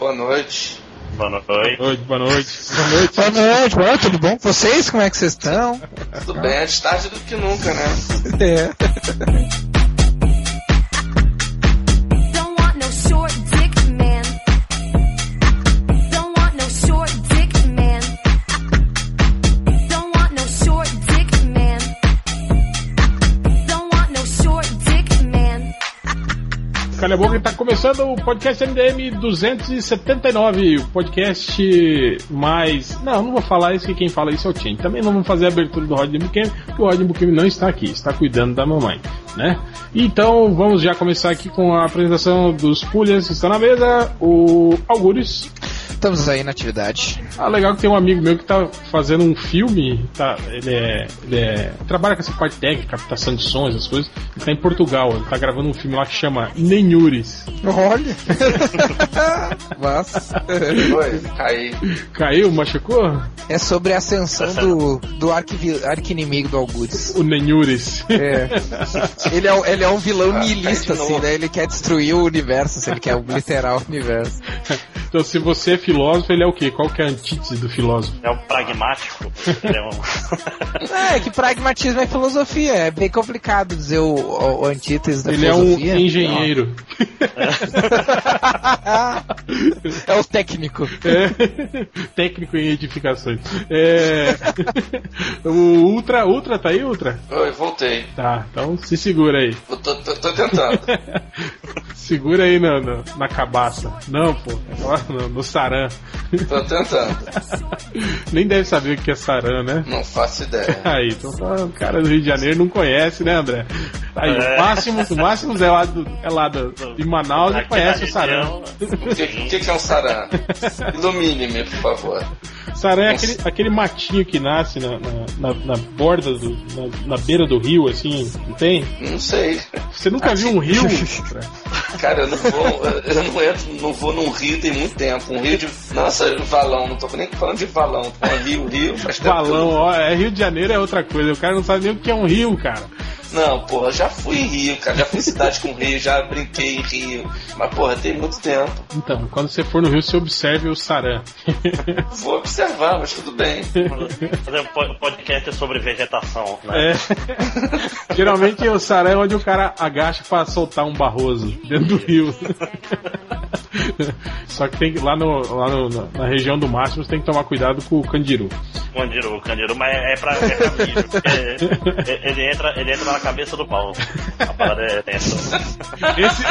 Boa noite. Boa noite. Boa noite, boa noite. Boa noite. Boa noite, boa noite, tudo bom com vocês? Como é que vocês estão? Tudo bem, antes tarde do que nunca, né? É. Calha a boca, tá começando o podcast MDM 279, o podcast mais... Não, não vou falar isso, que quem fala isso é o Chen. Também não vamos fazer a abertura do Rodney Buchanan, porque o Rodney Buchanan não está aqui, está cuidando da mamãe, né? Então, vamos já começar aqui com a apresentação dos pulhas que estão na mesa, o Algures. Estamos aí na atividade. Ah, legal que tem um amigo meu que tá fazendo um filme, tá, ele é, ele é, trabalha com essa parte técnica, captação de sons, essas coisas, ele tá em Portugal, ele tá gravando um filme lá que chama Nenhures. Olha! Mas, Oi, caí. Caiu, machucou? é sobre a ascensão do, do arqui- arqui-inimigo do Algures. O Nenhures. É. Ele é, um- ele é um vilão Ah, de assim, né? Ele quer destruir o universo, assim, ele quer obliterar o universo. Então, se você é filósofo, ele é o quê? Qual que é a antítese do filósofo? É um pragmático. Ele é um... É, que pragmatismo é filosofia, é bem complicado dizer o, o, o antítese da Ele é um filosofia. engenheiro. É o técnico. É. Técnico em edificações. É. O Ultra, Ultra tá aí, Ultra? Oi, voltei. Tá, então se segura aí. Eu tô, tô- tô tentando. Segura aí na, na, na cabaça. Não, pô, é lá no, no saran. Tô tentando. Nem deve saber o que é saran, né? Não faço ideia. Aí, então tá, o cara do Rio de Janeiro não conhece, né, André? Aí, É. o máximo, o máximo é lá, do, é lá do, de Manaus e conhece o saran. região, O que, o que que é um saran? Ilumine-me, por favor. Saran é aquele, aquele matinho que nasce na, na, na- borda, do, na, na beira do rio, assim, não tem? Não sei. Você nunca viu um rio? Cara, eu não vou, eu não entro, não vou num rio tem muito tempo. Um rio de. Nossa, valão, não tô nem falando de valão. Falando rio, rio, faz tempo. não- ó, é Rio de Janeiro é outra coisa. O cara não sabe nem o que é um rio, cara. Não, porra, já fui em Rio, cara. Já fui em cidade com Rio, já brinquei em Rio. Mas, porra, tem muito tempo. Então, quando você for no rio, você observe o saran. Vou observar, mas tudo bem. Fazer um po- podcast sobre vegetação, né? É. Geralmente o saran é onde o cara agacha pra soltar um barroso dentro do rio. Só que tem que- lá, no, lá no- na, na região do máximo você tem que tomar cuidado com o candiru. Candiru, o Candiru, mas é pra, é pra milho, ele, entra, ele entra na cabeça do pau. A parada é tensa. Esse,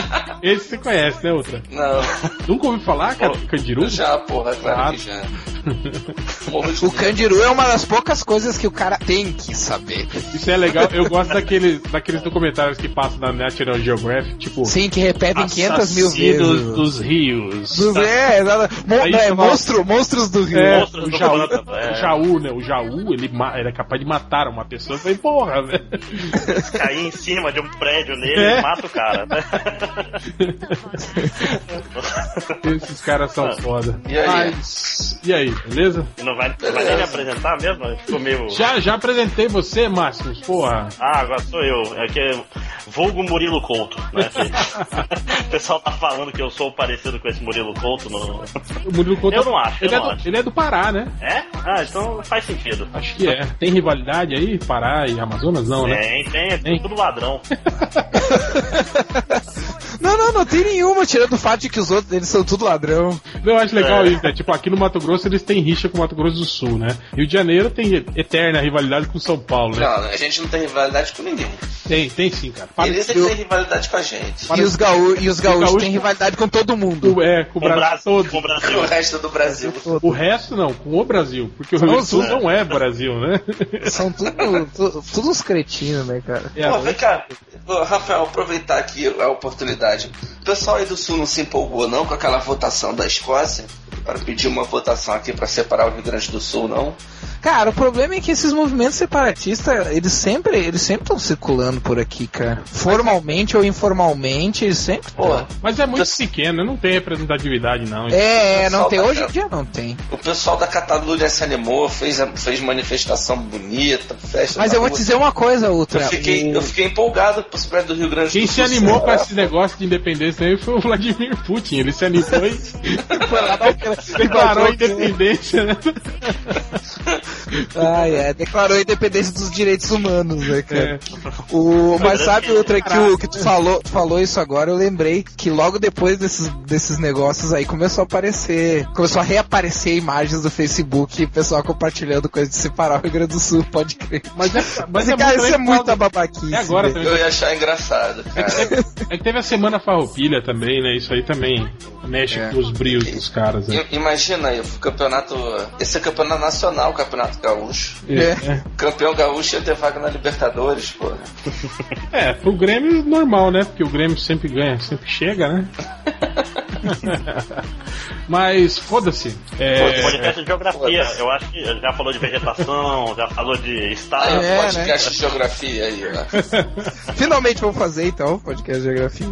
esse você conhece, né, outra? Não, Nunca ouviu falar, cara, do candiru? já, porra, claro que já. De O Candiru é uma das poucas coisas que o cara tem que saber. Isso é legal, eu gosto daqueles, daqueles documentários que passam na National Geographic, tipo. Sim, que repetem 500 mil vezes. Dos rios. Do- É, exato. Mon- Aí é, monstro, monstros do rio. É, Monstros o do Jaú, é. o Jaú, né? O Jaú, ele, ele é capaz de matar uma pessoa. Eu falei, porra, velho. Cair em cima de um prédio nele É. e mata o cara, né? Esses caras são foda. E aí? Mas, e aí, beleza? E não vai, não vai nem me apresentar mesmo? Ficou meio... Já, já apresentei você, Márcio, porra. Ah, agora sou eu. É que vulgo Murilo Couto, né? O pessoal tá falando que eu sou parecido com esse Murilo Couto. No... O Murilo Couto. Eu não acho, Ele, eu é não do, acho. ele é do Pará, né? É? Ah, então faz sentido. Acho que é. Tem rivalidade aí, Pará e Amazonas, não, né? Tem, tem, é tudo ladrão. Não, não, não tem nenhuma, tirando o fato de que os outros, eles são tudo ladrão. Não, eu acho legal É. isso, né? Tipo, aqui no Mato Grosso eles têm rixa com o Mato Grosso do Sul, né? Rio de Janeiro tem eterna rivalidade com São Paulo, né? Não, a gente não tem rivalidade com ninguém. Tem, tem sim, cara. Para- Eles é que tem rivalidade com a gente. E os, gaú e os gaúchos gaúcho- têm rivalidade com todo mundo. o- é, com o Com o Brasil Brasil, todo. com o O Brasil. resto do Brasil. O resto não, com o Brasil. Porque o Rio Grande do Sul Nossa. não é Brasil, né? São tudo, tu- tudo uns cretinos, né, cara? É, Pô, vem cá. Rafael, aproveitar aqui a oportunidade. O pessoal aí do Sul não se empolgou não com aquela votação da Escócia? Para pedir uma votação aqui para separar o Rio Grande do Sul, não? Cara, o problema é que esses movimentos separatistas, eles sempre eles sempre estão circulando por aqui, cara. Formalmente ou informalmente, eles sempre Pô, tão. Mas é muito Pes- pequeno, não tem representatividade, não. É, é, não tem. da Hoje em dia não tem. o pessoal da Catalunha se animou, fez, fez manifestação bonita, festa. Mas eu vou rua. te dizer uma coisa, Ultra. Eu fiquei, O- eu fiquei empolgado com a possibilidade do Rio Grande Quem do se Sul. animou ser- com esse negócio de independência aí foi o Vladimir Putin. Ele se animou e Foi lá dar declarou a independência, né? Ah, é, declarou a independência dos direitos humanos, né, cara? É. O, mas sabe outra que, o, que tu falou, tu falou isso agora, eu lembrei que logo depois desses, desses negócios aí começou a aparecer, começou a reaparecer imagens do Facebook e o pessoal compartilhando coisa de separar o Rio Grande do Sul, pode crer. Mas é, mas é cara, muito isso é muita babaquice. É agora velho. também. Eu ia achar engraçado, cara. É que teve a Semana Farroupilha também, né? Isso aí também mexe É. com os brios dos caras, né? Imagina aí, o campeonato. Esse é campeonato nacional, o campeonato gaúcho. É. Campeão gaúcho ia ter vaga na Libertadores, pô. É, pro Grêmio normal, né? Porque o Grêmio sempre ganha, sempre chega, né? Mas foda-se. É, Podcast de geografia. Foda-se. Eu acho que já falou de vegetação, já falou de estado. um É, podcast de geografia aí, né? Finalmente vamos fazer então o podcast de geografia.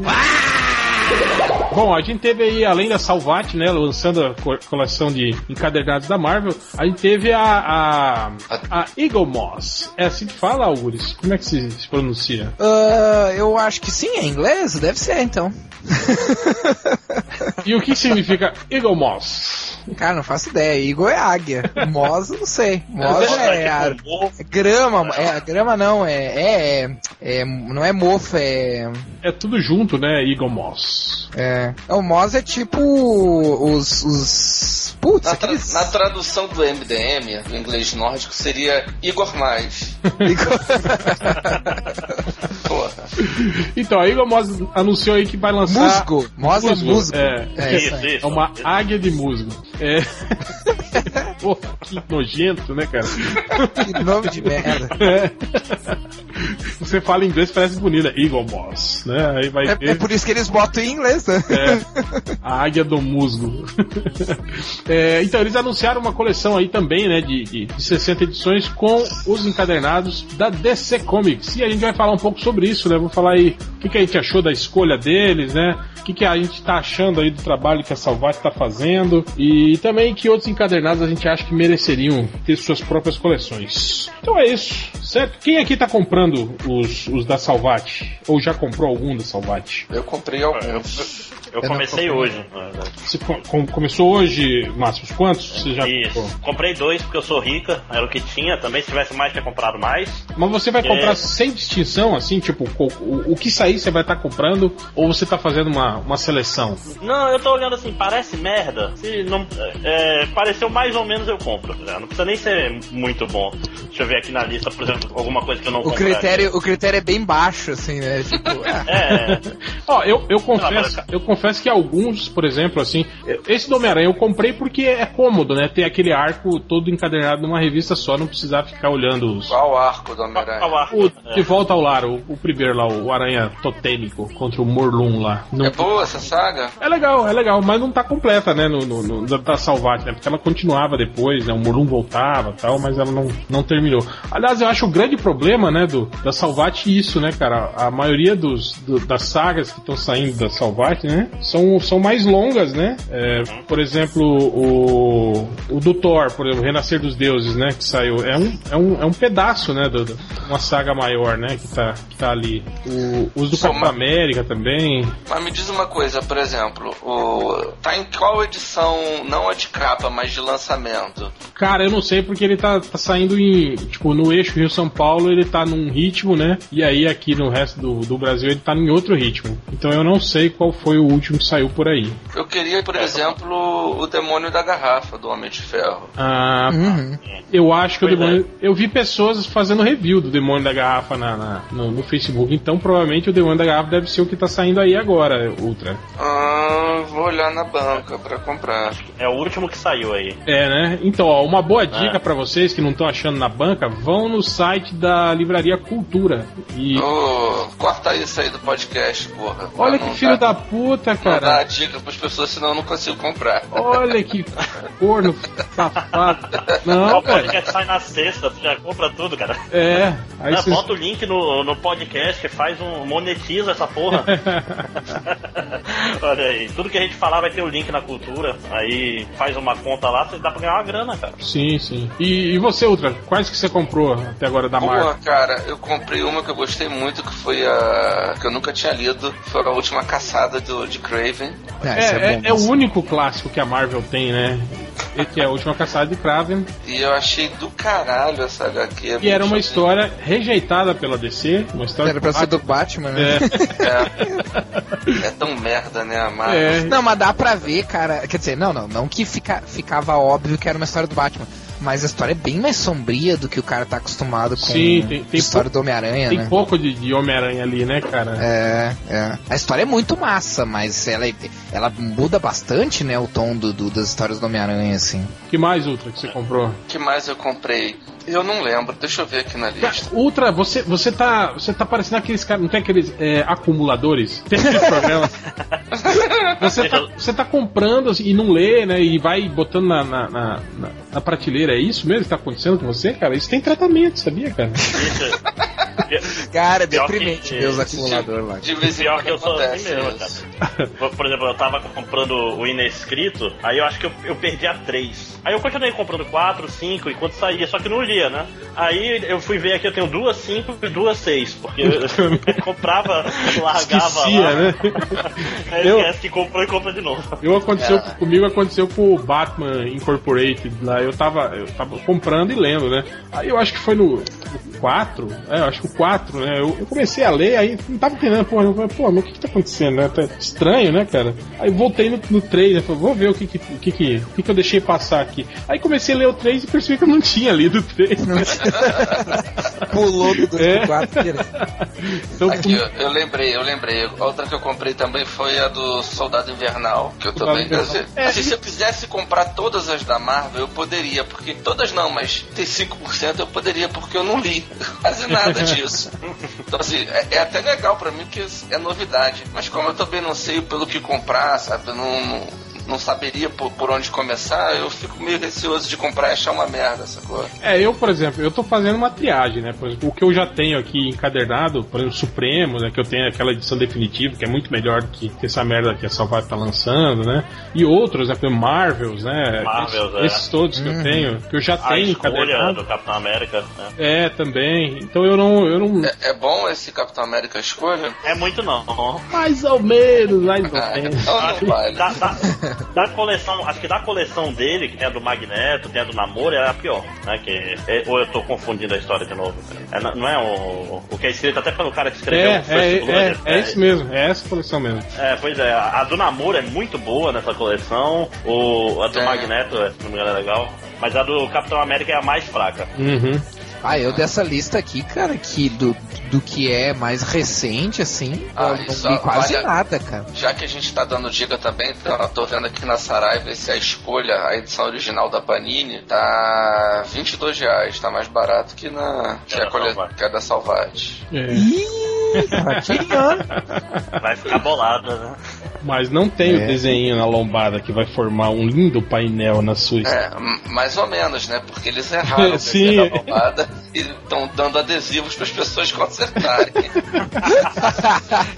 Bom, a gente teve aí, além da Salvat, né, lançando a co- coleção de encadernados da Marvel, a gente teve a, a, a Eagle Moss. É assim que fala, Auguris? Como é que se, se pronuncia? Ah, eu acho que sim, é inglês? Deve ser então. E o que significa Eagle Moss? Cara, não faço ideia. Igor é águia. Eu não sei. Moz é, a- tipo, mofo. é grama. É, grama não, é, é, é, é- Não é mofo, é. É tudo junto, né? Eagle Moss. É. O Moz é tipo os. os putz, Na, tra- aqueles. na tradução do MDM, no inglês nórdico, seria Igor Mais. Porra. Então, a Eagle Moss anunciou aí que vai lançar. Musgo. Moz é musgo. É, É, Isso, isso aí. isso. é uma isso. águia de musgo. É. Pô, que nojento, né, cara? Que nome de merda. É. Você fala inglês, parece bonita. Eagle Moss, né? Aí vai É, ter é por isso que eles botam em inglês, né? é, a águia do musgo. É, então, eles anunciaram uma coleção aí também, né, de, de, de 60 edições com os encadernados da DC Comics. E a gente vai falar um pouco sobre isso, né? Vou falar aí o que, que a gente achou da escolha deles, né? O que, que a gente tá achando aí do trabalho que a Salvat tá fazendo. E também que outros encadernados a gente acha que mereceriam ter suas próprias coleções. Então é isso, certo? Quem aqui tá comprando os, os da Salvat? Ou já comprou algum da Salvat? Eu comprei alguns. Eu não comecei hoje. Você com- com- começou hoje, Márcio? Quantos você já Isso. comprou? Comprei dois porque eu sou rica, era o que tinha. Também se tivesse mais, tinha comprado mais. Mas você vai É. comprar sem distinção, assim, tipo, o, o que sair você vai estar comprando, ou você tá fazendo uma, uma seleção? Não, eu tô olhando assim, parece merda. Se não é, pareceu mais ou menos, eu compro. já. Não precisa nem ser muito bom. Deixa eu ver aqui na lista, por exemplo, alguma coisa que eu não O critério, o critério é bem baixo, assim, né? Tipo, ah, É, Ó, eu, eu confesso, eu confesso que alguns, por exemplo, assim, esse do Homem-Aranha eu comprei porque é cômodo, né? Ter aquele arco todo encadernado numa revista só, não precisar ficar olhando os. Qual arco do Homem-Aranha? qual arco? O, É. de volta ao lar, o, o primeiro lá, o Aranha Totêmico contra o Morlun lá. Não- É boa essa saga? É legal, é legal, mas não tá completa, né, no, no, no- da, da Salvat, né, porque ela continuava depois, né, o Morlun voltava e tal, mas ela não, não terminou. Aliás, eu acho o grande problema, né, do, da Salvat isso, né, cara, a maioria dos, do- das sagas que estão saindo da Salvat, né, são, são mais longas, né, É, por exemplo, o, o do Thor, por exemplo, o Renascer dos Deuses, né, que saiu, é um, é um, é um pedaço, né, do, do- uma saga maior, né, que tá, que tá ali. O, os do Capitão América também, Mas me diz uma coisa, por exemplo, o... tá em qual edição, não a de capa, mas de lançamento? Cara, eu não sei porque ele tá, tá saindo em. Tipo, no eixo Rio-São Paulo ele tá num ritmo, né? E aí aqui no resto do, do Brasil ele tá em outro ritmo. Então eu não sei qual foi o último que saiu por aí. Eu queria, por exemplo, o Demônio da Garrafa, do Homem de Ferro. Ah, uhum. eu acho que o demônio. Eu vi pessoas fazendo review do Demônio da Garrafa na, na- no, no Facebook. Então provavelmente o Demônio da Garrafa deve ser o que tá saindo aí agora, Ultra. Ah, vou olhar na banca pra comprar. É o último que saiu aí. É, né? Então, ó, uma boa dica É. pra vocês que não estão achando na banca, vão no site da Livraria Cultura. E. Ô, corta isso aí do podcast, porra. Olha que filho dar- da puta, Não dá cara. a dica pras pessoas, senão eu não consigo comprar. Olha que corno Safado. O Não, velho. podcast sai na sexta, tu já compra tudo, cara. É. Aí Não, Bota o link no, no podcast, faz um. monetiza essa porra. Olha aí, tudo que a gente falar vai ter o link na cultura. Aí faz uma conta lá, você dá pra ganhar uma grana, cara. Sim, sim. E, e você, Ultra? Quais que você comprou até agora da Marvel? Porra, cara, eu comprei uma que eu gostei muito, que foi a. que eu nunca tinha lido. Foi a última caçada do, de Craven. É, É, é, bom, é o único clássico que a Marvel tem, né? Esse é a última caçada de Kraven. E eu achei do caralho essa HQ. E era uma história rejeitada pela DC. Uma história Era pra ser do Batman, né? É, É tão merda, né, a Marvel? é. Não, mas dá pra ver, cara. Quer dizer, não, não, não que fica, ficava óbvio que era uma história do Batman. Mas a história é bem mais sombria do que o cara tá acostumado com Sim, tem- tem a história do Homem-Aranha, Tem né? pouco de, de Homem-Aranha ali, né, cara? É, é. A história é muito massa, mas ela, é- ela muda bastante, né, o tom do, do- das histórias do Homem-Aranha, assim. que mais, Ultra, que você comprou? O que mais eu comprei? Eu não lembro, deixa eu ver aqui na lista. Ultra, você, você tá. Você tá parecendo aqueles caras. Não tem aqueles é, acumuladores? Tem aquele programa. Você tá, você tá comprando assim, e não lê, né? E vai botando na, na, na, na- na É isso mesmo que tá acontecendo com você, cara? Isso tem tratamento, sabia, cara? Isso. Cara, é deprimente ver os acumuladores lá. De vez em Pior que eu sou assim mesmo, cara. Por por exemplo, eu tava comprando o inescrito, aí eu acho que eu, eu perdi a 3. Aí eu continuei comprando 4, 5 enquanto saía, só que não lia, né? Aí eu fui ver aqui, eu tenho duas 5 e duas 6, porque eu, eu comprava, largava Esquecia, lá. né? Aí Eu- esquece que comprou e compra de novo. Eu aconteceu É. comigo aconteceu com o Batman Incorporated lá. Eu tava, eu tava comprando e lendo, né? Aí eu acho que foi no, no 4, é, eu acho que o 4, né? Eu, eu comecei a ler, aí não tava entendendo, pô, eu falei, pô, mas o que que tá acontecendo, né? Tá estranho, né, cara? Aí voltei no, no 3, né? Falei, vou ver o que que, o que que, o que que eu deixei passar aqui. Aí comecei a ler o 3 e percebi que eu não tinha lido o 3. Pulou do 2 É. pro 4 direto. Então, Aqui, eu, eu lembrei, eu lembrei. A outra que eu comprei também foi a do Soldado Invernal, que eu Soldado também. Invernal. É, assim, e- se eu quisesse comprar todas as da Marvel, eu poderia, porque todas não, mas tem 5% eu poderia, porque eu não li quase nada disso. Então, assim, é, é até legal pra mim, porque é novidade. Mas como eu também não sei pelo que comprar, sabe? Eu não, não, não saberia por, por onde começar, eu fico meio receoso de comprar e achar uma merda, sacou? É, eu, por exemplo, eu tô fazendo uma triagem, né? Por exemplo, o que eu já tenho aqui encadernado, por exemplo, Supremo, né? Que eu tenho aquela edição definitiva, que é muito melhor do que essa merda que a Salvat tá lançando, né? E outros, né? Por exemplo, Marvels, né? Marvels, esses, é. esses todos que eu tenho, que eu já A tenho encadernado. do Capitão América né? É, também. Então eu não. Eu não... É, é bom esse Capitão América escolha? é muito não. Mais ou menos, mais ou Ah, menos. então não vale. Da, da, da coleção, acho que da coleção dele, que tem a do Magneto, tem a do Namoro, é a pior, né? Que, é- ou eu tô confundindo a história de novo. É, não é o, o que é escrito até pelo cara que escreveu É, o First é, Blood, é, é isso mesmo, é essa coleção mesmo. É, pois é, a do Namoro é muito boa nessa coleção, o, a do É. Magneto, se não me engano, é legal, mas a do Capitão América é a mais fraca. Uhum. Ah, eu dessa lista aqui, cara, que do, do que é mais recente, assim, Ah, eu não isso li quase vale a- nada, cara. Já que a gente tá dando dica também, então, eu tô vendo aqui na Saraiva se a escolha, a edição original da Panini, tá 22 reais, tá mais barato que na que, É a da colhe- que a da Salvati. É. Ih, ratinho. Vai ficar bolada, né? Mas não tem É. o desenho na lombada que vai formar um lindo painel na sua É, mais ou menos, né? Porque eles erraram o desenho da lombada e estão dando adesivos para as pessoas consertarem.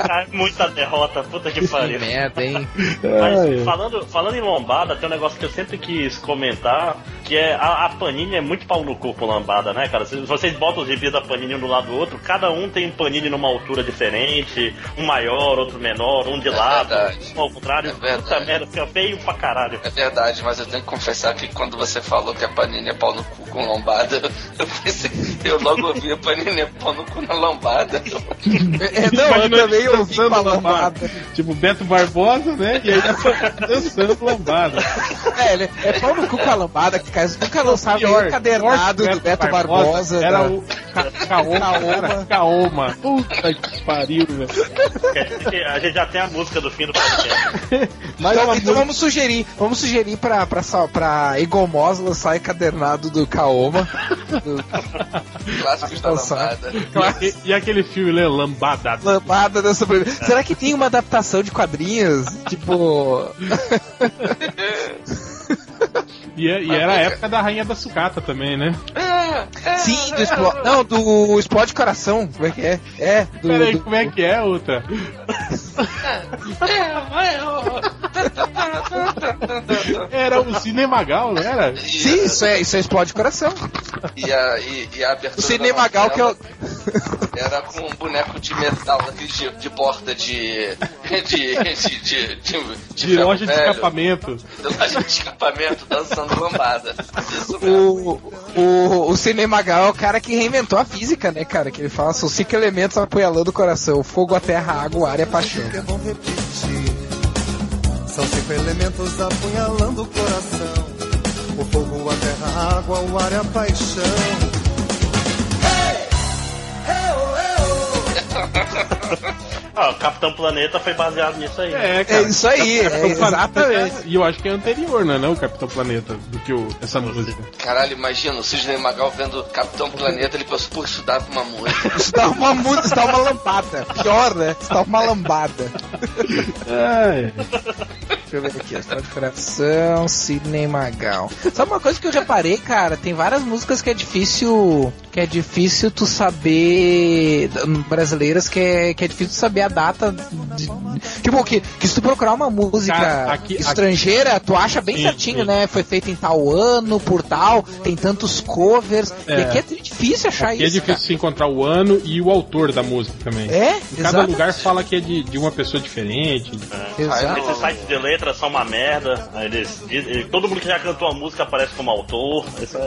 É muita derrota, puta que Que pariu. merda, hein? Mas falando, falando em lombada, tem um negócio que eu sempre quis comentar, que é a, a Panini é muito pau no cu com lombada, né, cara? Se vocês botam os reviews da Panini um do lado do outro, cada um tem um Panini numa altura diferente, um maior, outro menor, um de lado, verdade. um ao contrário. É verdade. Puta merda, fica feio pra caralho. É verdade, mas eu tenho que confessar que quando você falou que a Panini é pau no cu com lombada, eu pensei, eu logo ouvi a Panini é pau no cu na lombada. É, não, eu também ouvi lombada. lombada. Tipo, Beto Barbosa, né? E aí tá dançando lombada. É, ele é pau no cu com a lambada, que cara, nunca lançava o encadernado do Beto Barbosa. Era da- o Ca- Caoma. Caoma. Era Caoma. Puta que pariu, velho. Porque A gente já tem a música do fim do podcast. Mas Então, então vamos sugerir, vamos sugerir pra, pra, pra Egomos lançar encadernado do Kaoma. Do Clássicos da lombada. E, e aquele filme, né? Lambada. lambada da sobrevivência. Será que tem uma adaptação de quadrinhos? Tipo. E, é- e era a época da Rainha da Sucata também, né? É, é, Sim, do é, Explo... Não, do Explode Coração. Como é que é? É, do. Peraí, do- como é que é, outra? Era o Cinemagal, não era? Sim, isso é, isso é Explode Coração. E a, e, e a abertura O Cinemagal que é o. era com um boneco de metal, aquele de, de porta de. de. de. de, de, De loja de escapamento. De loja de escapamento dançando lambada. Isso mesmo. O, o, o Cinemagal é o cara que reinventou a física, né, cara? Que ele fala, são cinco elementos apoialando o coração: fogo, a terra, a água, o ar e a paixão. é bom repetir. São cinco elementos apunhalando o coração: o fogo, a terra, a água, o ar e a paixão. Ah, o Capitão Planeta foi baseado nisso aí. É, É isso aí, é, Capitão Planeta exatamente. é- E eu acho que é anterior, não é não, Capitão Planeta, do que o, essa música. Caralho, imagina o Cisne Magal vendo Capitão Planeta, ele pensou, pô, isso dava uma música. Isso dá uma música, isso dá uma lambada. Pior, né? Isso dá uma lambada. É, Deixa eu ver aqui, Explode Coração, Sidney Magal. Sabe uma coisa que eu já parei, cara? Tem várias músicas que é difícil. Que é difícil tu saber. Brasileiras que é, que é difícil tu saber a data. de- tipo, que, que se tu procurar uma música Cara, aqui- estrangeira, tu acha bem Sim, certinho, sim. né? Foi feita em tal ano, por tal, tem tantos covers. E É. aqui é difícil achar aqui é isso. difícil se encontrar o ano e o autor da música também. É? Em cada Exato. lugar fala que é de, de uma pessoa diferente. Exato. Esses sites de letra são uma merda. Eles, dizem- todo mundo que já cantou a música aparece como autor.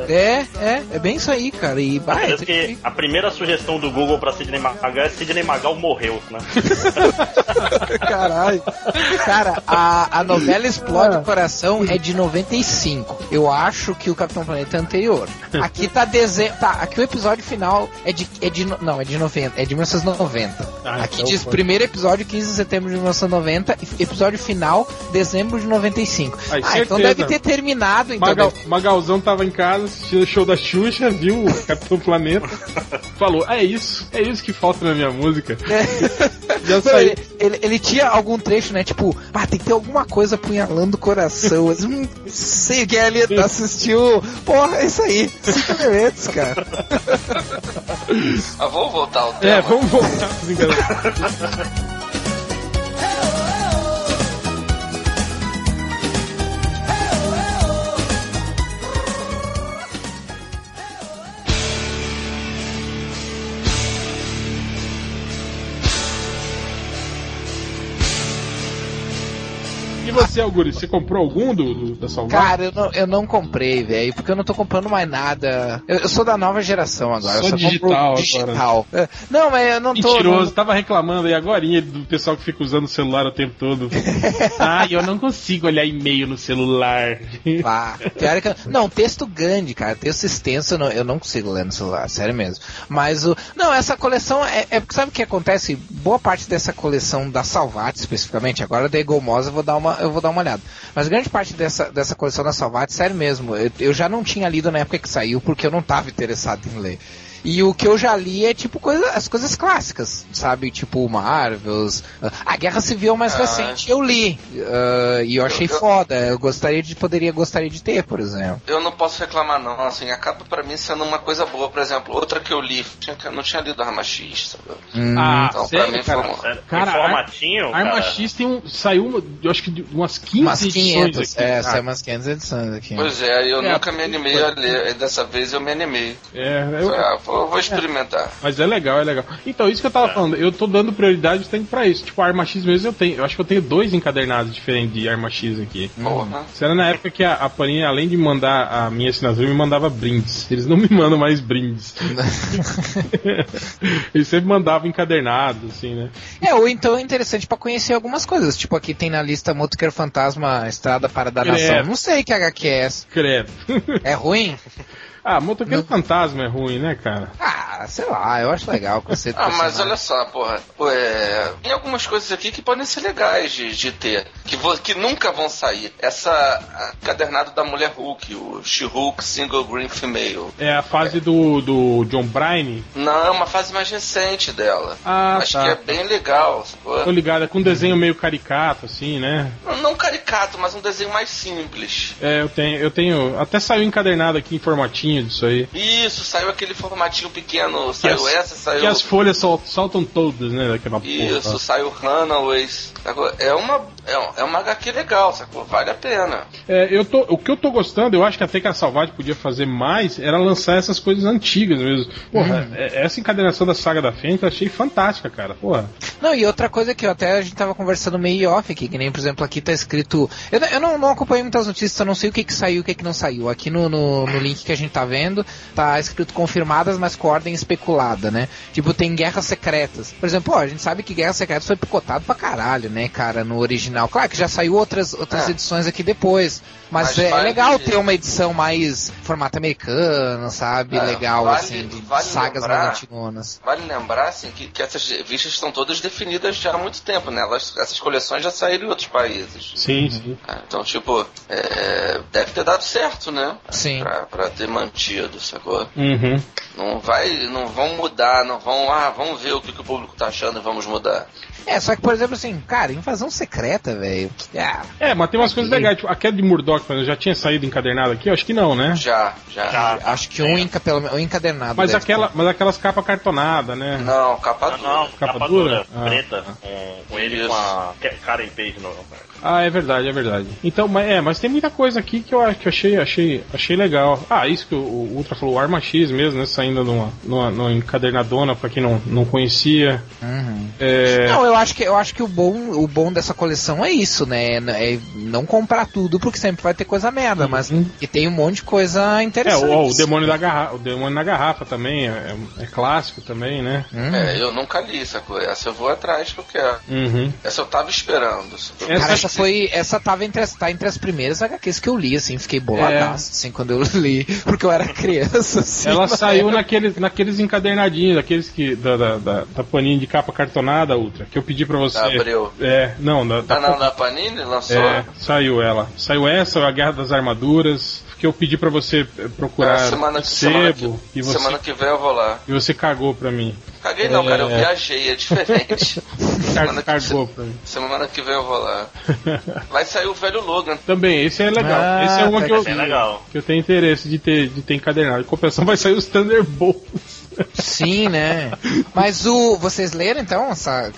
É... É, é, é bem isso aí, cara. E bah, é que a primeira sugestão do Google pra Sidney Magal é Sidney Magal morreu, né? Caralho. Cara, a, a novela Explode o Coração é de 95. Eu acho que o Capitão Planeta é anterior. Aqui tá dezembro. Tá, aqui o episódio final é de. É de não, é de 90. É de 1990. Ah, aqui então diz foi. primeiro episódio 15 de setembro de 1990 e episódio final dezembro de 95. Ai, ah, então deve ter terminado. Então Magal, deve- Magalzão tava em casa assistindo o show da Xuxa, viu o Capitão Planeta, falou: É isso, é isso que falta na minha música. Já Não, saiu. ele, ele, ele tinha algum trecho, né? Tipo, ah, tem que ter alguma coisa apunhalando o coração. Eu não sei o que é ali assistiu. Porra, é isso aí. Cinco elementos, cara. Mas vamos voltar ao tema. É, vamos voltar você, Alguri, você comprou algum do, do- da Salvar? Cara, eu não, eu não comprei, velho, porque eu não tô comprando mais nada. Eu, eu sou da nova geração agora. Só eu só digital compro agora. digital. É, Não, mas eu não tô. Mentiroso, não- tava reclamando aí agora do pessoal que fica usando o celular o tempo todo. ah, eu não consigo olhar e-mail no celular. Ah, pior é que eu- Não, texto grande, cara. Texto extenso eu não, eu não consigo ler no celular, sério mesmo. Mas o. Não, essa coleção é, é porque sabe o que acontece? Boa parte dessa coleção da Salvat, especificamente, agora da Egomosa eu vou dar uma, eu vou dar uma olhada. Mas grande parte dessa, dessa coleção da Salvat, sério mesmo, eu, eu já não tinha lido na época que saiu, porque eu não tava interessado em ler. E o que eu já li é tipo coisa, as coisas clássicas, sabe? Tipo Marvels. A Guerra Civil mais Ah. recente eu li. ah, e eu achei Eu- eu- foda. Eu gostaria de poderia gostaria de ter, por exemplo. Eu não posso reclamar não, assim, acaba pra mim sendo uma coisa boa. Por exemplo, outra que eu li, tinha- eu não tinha lido Arma X, sabe? Hum, Ah, Então, pra sério, mim cara? foi uma... Sério, Cara, em formatinho, Arma cara, X tem um. Saiu, eu acho que de umas 15 umas edições 500, aqui. é, cara. saiu umas 500 edições aqui. Pois é, eu É, nunca me animei a ler, e dessa vez eu me animei. É, eu- Falei, ah, vou, vou experimentar. mas é legal, é legal. Então, isso que eu tava É. falando, eu tô dando prioridade tem pra isso. Tipo, a Arma X mesmo eu tenho. Eu acho que eu tenho dois encadernados diferentes de Arma X aqui. Porra. Isso era na época que a, a Panini, além de mandar a minha assinatura, me mandava brindes. Eles não me mandam mais brindes. Eles sempre mandavam encadernados, assim, né? É, ou então é interessante pra conhecer algumas coisas. Tipo, aqui tem na lista Motoqueiro Fantasma Estrada para da É. Nação. Não sei que HQ é essa. Credo. É ruim? ah, Motoqueiro Fantasma é ruim, né, cara? Ah, sei lá, eu acho legal o conceito. Ah, mas olha só, porra. É, tem algumas coisas aqui que podem ser legais de, de ter. que, vo- que nunca vão sair. Essa cadernado da Mulher Hulk, o She-Hulk Single Green Female. É a fase do, do John Bryan. Não, é uma fase mais recente dela. Ah, Acho tá. que é bem legal. sacou? Tô ligado, é com um desenho meio caricato, assim, né? Não, não caricato, mas um desenho mais simples. É, eu tenho, eu tenho. Até saiu encadernado aqui em formatinho disso aí. Isso, saiu aquele formatinho pequeno. Saiu as- essa, saiu. E as folhas sol- soltam todas, né? Daquela Isso, porra. saiu Runaways. É uma, é, é uma HQ legal, sacou? Vale a pena. É, eu tô, o que eu tô gostando, eu acho que até que a Salvage podia fazer mais, era lançar essas coisas antigas mesmo. Porra, é- essa encadernação da saga da Fênix eu achei fantástica, cara. Porra. Não, e outra coisa que eu até a gente tava conversando meio off aqui, que nem, por exemplo, aqui tá escrito. Eu, não- eu não, não acompanhei muitas notícias, eu não sei o que que saiu e o que que não saiu. Aqui no, no, no link que a gente tá vendo, tá escrito confirmadas, mas com ordem especulada, né? Tipo, tem guerras secretas. Por exemplo, ó, a gente sabe que Guerras Secretas foi picotado pra caralho, né, cara, no original. Claro que já saiu outras, outras É. edições aqui depois. Mas, Mas é, é vale- legal ter uma edição mais formato americano, sabe? É, legal, vale- assim, de vale sagas lembrar- mais antigonas. Vale lembrar assim, que, que essas revistas estão todas definidas já há muito tempo, né? Elas, essas coleções já saíram em outros países. Sim, sim. Ah, Então, tipo, é, deve ter dado certo, né? Sim. Pra, pra ter mantido, sacou? Uhum. Não vai, não vão mudar, não vão, ah, vamos ver o que, que o público tá achando e vamos mudar. É, só que, por exemplo, assim, cara, invasão secreta, velho. Ah, É, mas tem umas coisas legais. Tipo, a queda de Murdoch, por exemplo, já tinha saído encadernado aqui? Eu acho que não, né? Já, já. acho que um, enca, pelo, um encadernado. Mas, aquela, mas aquelas capas cartonadas, né? Não, capa Não, dura. não, Capa capa, dura? dura, Ah. preta, com, com ele Isso. com a Karen Page no. Ah, é verdade, é verdade. Então, mas, é, mas tem muita coisa aqui que eu, acho- que achei, achei, achei legal. Ah, isso que o, o Ultra falou, o Arma X mesmo, né? Saindo numa, numa, numa encadernadona pra quem não, não conhecia. Uhum. É, Não, eu acho que eu acho que o bom, o bom dessa coleção é isso, né? É não comprar tudo, porque sempre vai ter coisa merda, mas Uhum. que tem um monte de coisa é interessante. o, o demônio da garrafa, o demônio na garrafa também, é, é clássico também, né? Hum. É, eu nunca li essa coisa. Essa eu vou atrás que eu quero. Uhum. Essa eu tava esperando. Essa- Cara, essa foi. Essa tava entre as, tá entre as primeiras HQs que eu li, assim, fiquei boladaço, assim, quando eu li, porque eu era criança, assim. Ela saiu época. naqueles, naqueles encadernadinhos, aqueles que. Da, da, da, da paninha de capa cartonada, Ultra, que eu pedi pra você. Da Abril. É, não, da, da Ah, não, da Panini lançou? É, saiu ela. Saiu essa, a Guerra das Armaduras, que eu pedi pra você eh, procurar Ah, semana, semana, sebo que, e você, semana que vem eu vou lá. e você cagou pra mim. Caguei não, É. cara, eu viajei, é diferente. semana, Car- que, Cagou pra mim. semana que vem eu vou lá. Vai sair o velho Logan. Também, esse é legal. Ah, esse é uma que eu, é legal. que eu tenho interesse de ter, de ter encadernado. Em compensação vai sair os Thunderbolts. Sim, né? Mas o. Vocês leram então essa,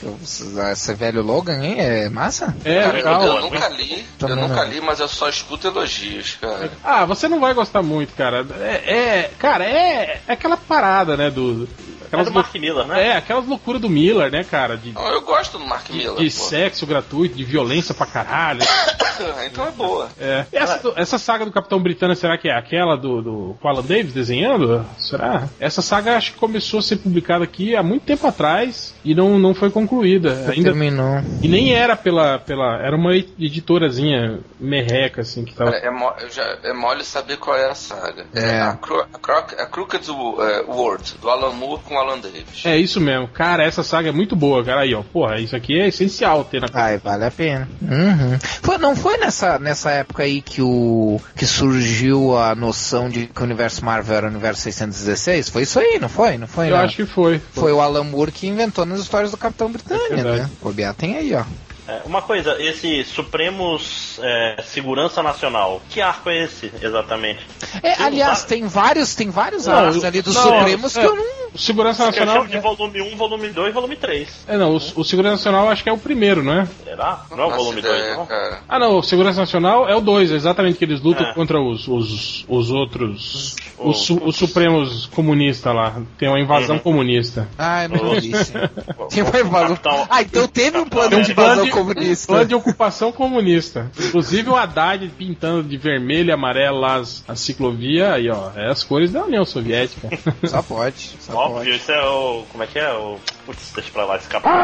esse velho Logan, hein? É massa? É, Cara, eu, legal. eu nunca li, eu Também nunca não. li, mas eu só escuto elogios, cara. Ah, você não vai gostar muito, cara. É, é- cara, é, é aquela parada, né, do... É Aquelas do Mark Miller, né? É, aquelas loucuras do Miller, né, cara? De, eu gosto do Mark Miller. de pô. sexo gratuito, de violência pra caralho. então é boa. É. Essa, essa saga do Capitão Britânia, será que é aquela do, do Alan Davis desenhando? Será? Essa saga acho que começou a ser publicada aqui há muito tempo atrás e não, não foi concluída. Ainda, Terminou. e nem era pela, pela. Era uma editorazinha merreca, assim, que tava. Cara, é, mo já- é mole saber qual é a saga. É, É. A, Cro a, Croc a Crooked é, World, do Alan Moore com o Alan Davis. É isso mesmo. Cara, essa saga é muito boa, cara. Aí, ó. Porra, isso aqui é essencial ter na Ai, vale a pena. Uhum. Foi, não foi nessa, nessa época aí que o que surgiu a noção de que o universo Marvel era o universo 616? Foi isso aí, não foi? Não foi? Eu não? acho que foi. Foi o Alan Moore que inventou nas histórias do Capitão Britânia, É né? O Biá tem aí, ó. É, uma coisa, esse Supremos é, Segurança Nacional, que arco é esse exatamente? É, Tem aliás, um- tem vários, tem vários Não, arcos ali dos não, Supremos é. que eu não. O Segurança Nacional. chamo de volume 1, volume 2 volume 3. É, não, o, o Segurança Nacional acho que é o primeiro, não é? Será? Não é o Nossa volume ideia, 2, não? cara. Ah, não, o Segurança Nacional é o 2, exatamente, que eles lutam É. contra os, os, os outros. O- Os, os Supremos comunistas lá. Tem uma invasão Uhum. comunista. Ah, não vi isso. Tem uma invasão. Capitão- Ah, então teve um plano de invasão de- comunista. Plano de ocupação comunista. Inclusive o Haddad pintando de vermelho e amarelo lá as, a ciclovia, aí ó, é as cores da União Soviética. Só pode. Só Óbvio, pode. isso é o. Como é que é? O. Putz, deixa pra lá esse capítulo.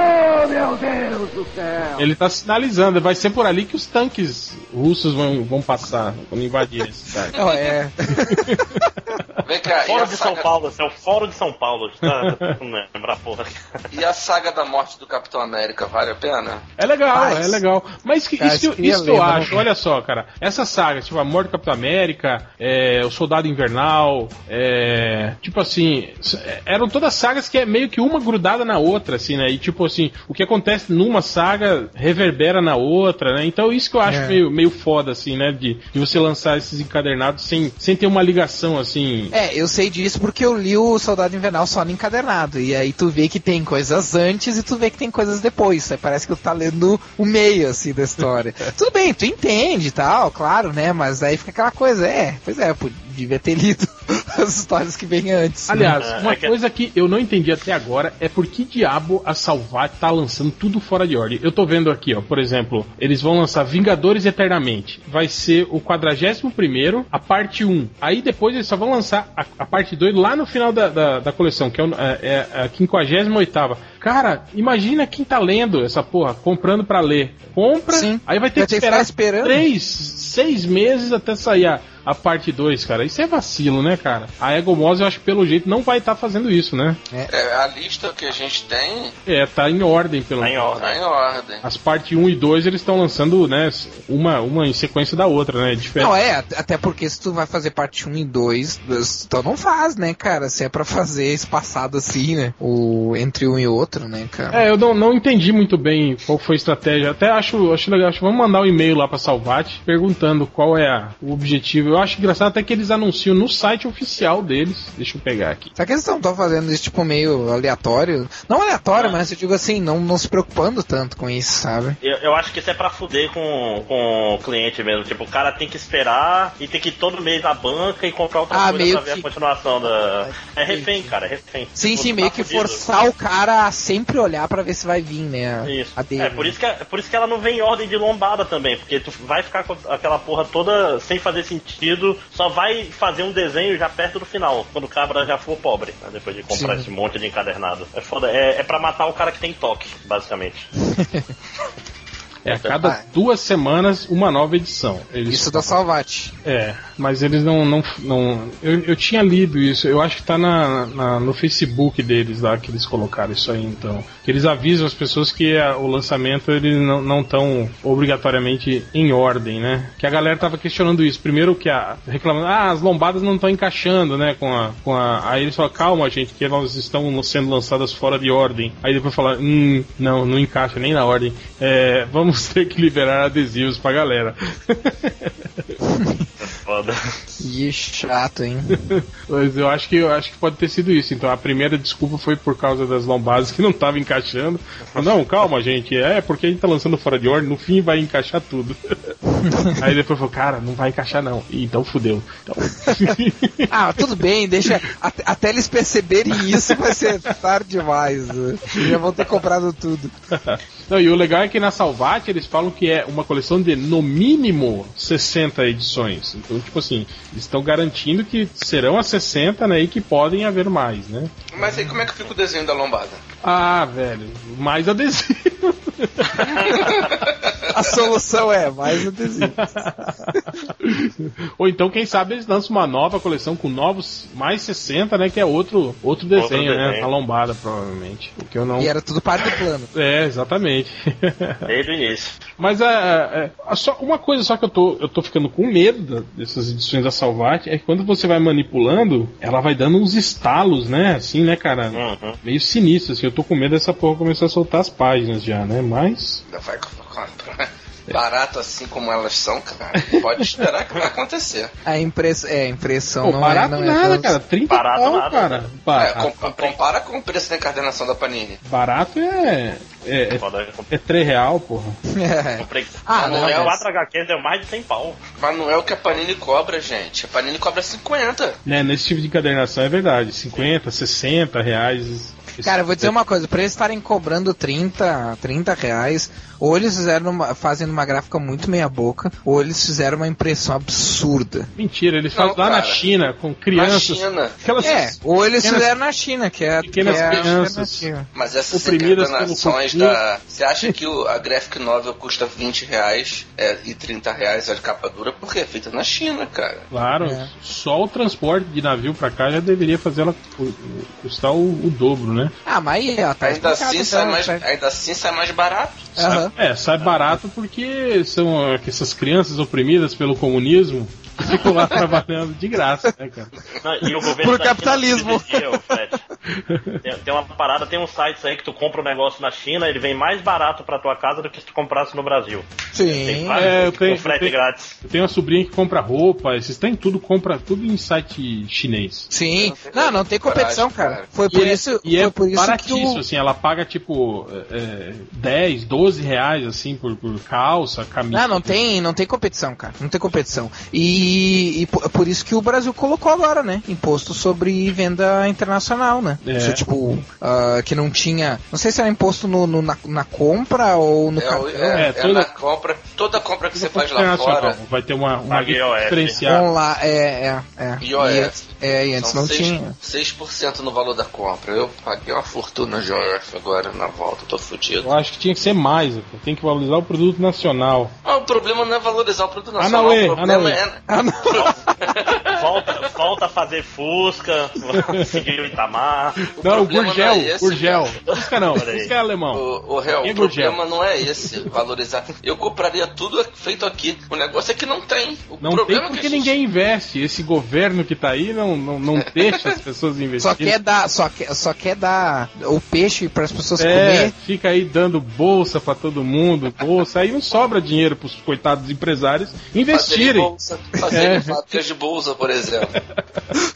Ele tá sinalizando, vai ser por ali que os tanques russos vão, vão passar quando invadirem a cidade. Não, é. Vem cá, Fórum de São saga, Paulo, esse é o Fórum de São Paulo. Tá? Não lembro a porra. e a saga da morte do Capitão América, vale a pena? É legal, Mas- é legal. Mas que, Cara, isso, que eu- isso eu acho, olha só, cara. Essa saga, tipo, a Morte do Capitão América, é, o Soldado Invernal, é, tipo assim, é, eram todas sagas que é meio que uma grudada na outra, assim, né? E tipo assim, o que acontece numa saga reverbera na outra, né? Então isso que eu acho É. meio, meio foda, assim, né? De, de você lançar esses encadernados sem, sem ter uma ligação, assim. É, eu sei disso porque eu li o Soldado Invernal só no encadernado. E aí tu vê que tem coisas antes e tu vê que tem coisas depois. Aí parece que tu tá lendo o meio, assim, da história. Tudo bem, tu entende e tal, claro, né? Mas aí fica aquela coisa, é, pois é, devia ter lido as histórias que vêm antes. né? Aliás, É, uma é que- coisa que eu não entendi até agora é por que diabo a Salvat tá lançando tudo fora de ordem. Eu tô vendo aqui, ó, por exemplo, eles vão lançar Vingadores Eternamente. Vai ser o 41 a parte 1. Aí depois eles só vão lançar a, a parte 2 lá no final da, da, da coleção, que é, o- é- é a 58 Cara, imagina quem tá lendo essa porra, comprando pra ler. Compra, Sim. aí vai ter Vai que esperar, ficar esperando. três, seis meses até sair a, a parte 2, cara. Isso é vacilo, né, cara? A Egomose, eu acho que pelo jeito não vai estar fazendo isso, né? É, a lista que a gente tem É, tá em ordem, pelo Tá em menos. ordem. tá em ordem. As partes 1 e 2 eles estão lançando, né, uma, uma em sequência da outra, né? Diferente. Não, é, at- até porque se tu vai fazer parte 1 e 2, então não faz, né, cara? Se é pra fazer espaçado assim, né? O, entre um e outro, né, cara? É, eu não, não entendi muito bem qual foi a estratégia. Até acho, acho legal. Acho, vamos mandar um e-mail lá pra Salvat perguntando qual é a- o objetivo. Eu acho engraçado até que eles anunciam no site oficial deles. Deixa eu pegar aqui. Será que eles não estão fazendo isso, tipo, meio aleatório? Não aleatório, mas eu digo assim, não, não se preocupando tanto com isso, sabe? Eu, eu acho que isso é pra fuder com, com o cliente mesmo. Tipo, o cara tem que esperar e tem que ir todo mês na banca e comprar outra Ah, coisa meio pra ver que- a continuação da. É refém, cara, é refém. Sim, Tipo, sim, tá meio que fudido. forçar o cara a sempre olhar pra ver se vai vir, né? Isso. A dele. É por isso, que, é por isso que ela não vem em ordem de lombada também, porque tu vai ficar com aquela porra toda sem fazer sentido, só vai fazer um desenho já perto do final, quando o cabra já for pobre, né, depois de comprar Sim. esse monte de encadernado. É foda, é, é pra matar o cara que tem toque, basicamente. É a cada Ah. duas semanas uma nova edição. Eles Isso da Salvat. É, mas eles não. não, não eu, eu tinha lido isso, eu acho que tá na, na- no Facebook deles lá que eles colocaram isso aí, então. Que eles avisam as pessoas que a- o lançamento eles não estão obrigatoriamente em ordem, né? Que a galera tava questionando isso. Primeiro que a. reclamando, ah, as lombadas não estão encaixando, né? Com a, com a. Aí eles falaram, calma, gente, que elas estão sendo lançadas fora de ordem. Aí depois falaram, hum, não, não encaixa nem na ordem. É, vamos ter que liberar adesivos pra galera. É foda. Que chato, hein? Mas eu acho que eu acho que pode ter sido isso. Então a primeira desculpa foi por causa das lombadas que não tava encaixando. Não, calma, gente. É porque a gente tá lançando fora de ordem, no fim vai encaixar tudo. Aí depois falou, cara, não vai encaixar não. Então fudeu. Então... Ah, tudo bem, deixa. Até, até eles perceberem isso vai ser tarde demais. né? Já vão ter comprado tudo. Não, e o legal é que na Salvat eles falam que é uma coleção de no mínimo 60 edições. Então, tipo assim, estão garantindo que serão as 60, né? E que podem haver mais, né? Mas aí como é que fica o desenho da lombada? Ah, velho, mais adesivo. A solução é mais adesivo. Ou então, quem sabe, eles lançam uma nova coleção com novos mais 60, né? Que é outro, outro desenho, né? desenho. A lombada, provavelmente. O que eu não. E era tudo parte do plano. É, exatamente. Desde o início. Mas é, é, é, só uma coisa só que eu tô, eu tô ficando com medo dessas edições da Salvat é que quando você vai manipulando, ela vai dando uns estalos, né? Assim, né, cara? Uhum. Meio sinistro, assim. Eu tô com medo dessa porra começar a soltar as páginas já, né? Mas. Ainda vai barato assim como elas são, cara. Pode esperar que vai acontecer. A impress... é, a impressão Pô, não barato é, não é nada, tão- cara. 30 Barato pau, nada, cara. né? É, Barato, com- compara com o preço da encadernação da Panini. barato é. É, é, é 3 real, porra. É. Comprei. Ah, não, não, é mas- 4 HQs deu mais de 100 pau. Mas não é o que a Panini cobra, gente. A Panini cobra 50. Né, nesse tipo de encadernação é verdade. 50, 60 reais. Cara, eu vou dizer uma coisa, pra eles estarem cobrando 30, 30 reais, ou eles fizeram uma, fazendo uma gráfica muito meia boca, ou eles fizeram uma impressão absurda. Mentira, eles fazem lá na cara. China, com Na crianças. China. Aquelas É, ou eles pequenas- fizeram na China, que é, pequenas que é a crianças. Mas essas cultura. da. Você acha que o- a graphic novel custa 20 reais é, e 30 reais a capa dura? Porque é feita na China, cara. Claro, É. só o transporte de navio pra cá já deveria fazer ela cu- custar o, o dobro, né? Ah, mas aí, ó, tá Ainda assim, sai então, mais, certo. ainda assim sai mais barato. Aham. É, sai barato porque são essas crianças oprimidas pelo comunismo ficam lá trabalhando de graça, né, cara? Não, e o governo Por da China capitalismo. Fred. Tem, tem uma parada, tem uns sites aí que tu compra um negócio na China, ele vem mais barato pra tua casa do que se tu comprasse no Brasil. Tem Sim. vários É, eu com tenho- frete eu tenho- grátis. Eu tenho uma sobrinha que compra roupa, esses tem tudo, compra tudo em site chinês. Sim. Não, não tem competição, cara. cara. Foi por e isso, é, e foi é por isso que baratíssimo, o... assim, ela paga tipo é, 10, 12 reais assim por, por calça, camisa. Não, não tem, não tem competição, cara. Não tem competição. E, e po- por isso que o Brasil colocou agora, né? Imposto sobre venda internacional, né? É. Isso, tipo, ah, que não tinha. Não sei se era imposto no, no- na, na compra ou no É, cartão. o- é, É, é toda- na compra. Toda compra que você faz lá fora. Vai ter uma, uma diferenciada. Onla- é, é, é. IOF. É, e antes São não seis- tinha. 6% no valor da compra. Eu paguei uma fortuna IOF agora na volta, tô fudido. Eu acho que tinha que ser mais, tem que valorizar o produto nacional. Ah, o problema não é valorizar o produto nacional. Anauê, o problema Anauê. é. Ah, não. Volta, volta a fazer Fusca, seguir o Itamar. não, o Gurgel, não é esse, Gurgel. Busca não, busca é alemão. O, o real, é o Gurgel? problema não é esse, valorizar. Eu compraria tudo feito aqui. O negócio é que não tem. O Não tem é porque que a gente- ninguém investe. Esse governo que tá aí não, não, não deixa as pessoas investirem. Só quer dar, só quer, só quer dar o peixe para as pessoas É, comer. fica aí dando bolsa pra todo mundo, bolsa, aí não sobra dinheiro pros coitados empresários investirem. bolsa, fazerem É. fábricas de bolsa, por exemplo.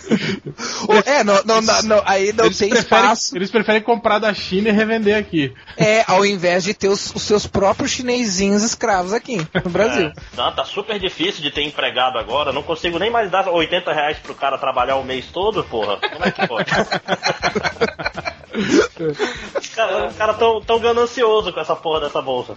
É, não, não, não, não, aí não Eles tem preferem, espaço. eles preferem comprar da China e revender aqui. É, ao invés de ter os, os seus próprios chinesinhos escravos aqui no Brasil. É. Não, tá super difícil de ter empregado agora. Não consigo nem mais dar 80 reais pro cara trabalhar o mês todo, porra. Como é que pode? Os caras cara tão, tão ganancioso com essa porra dessa bolsa.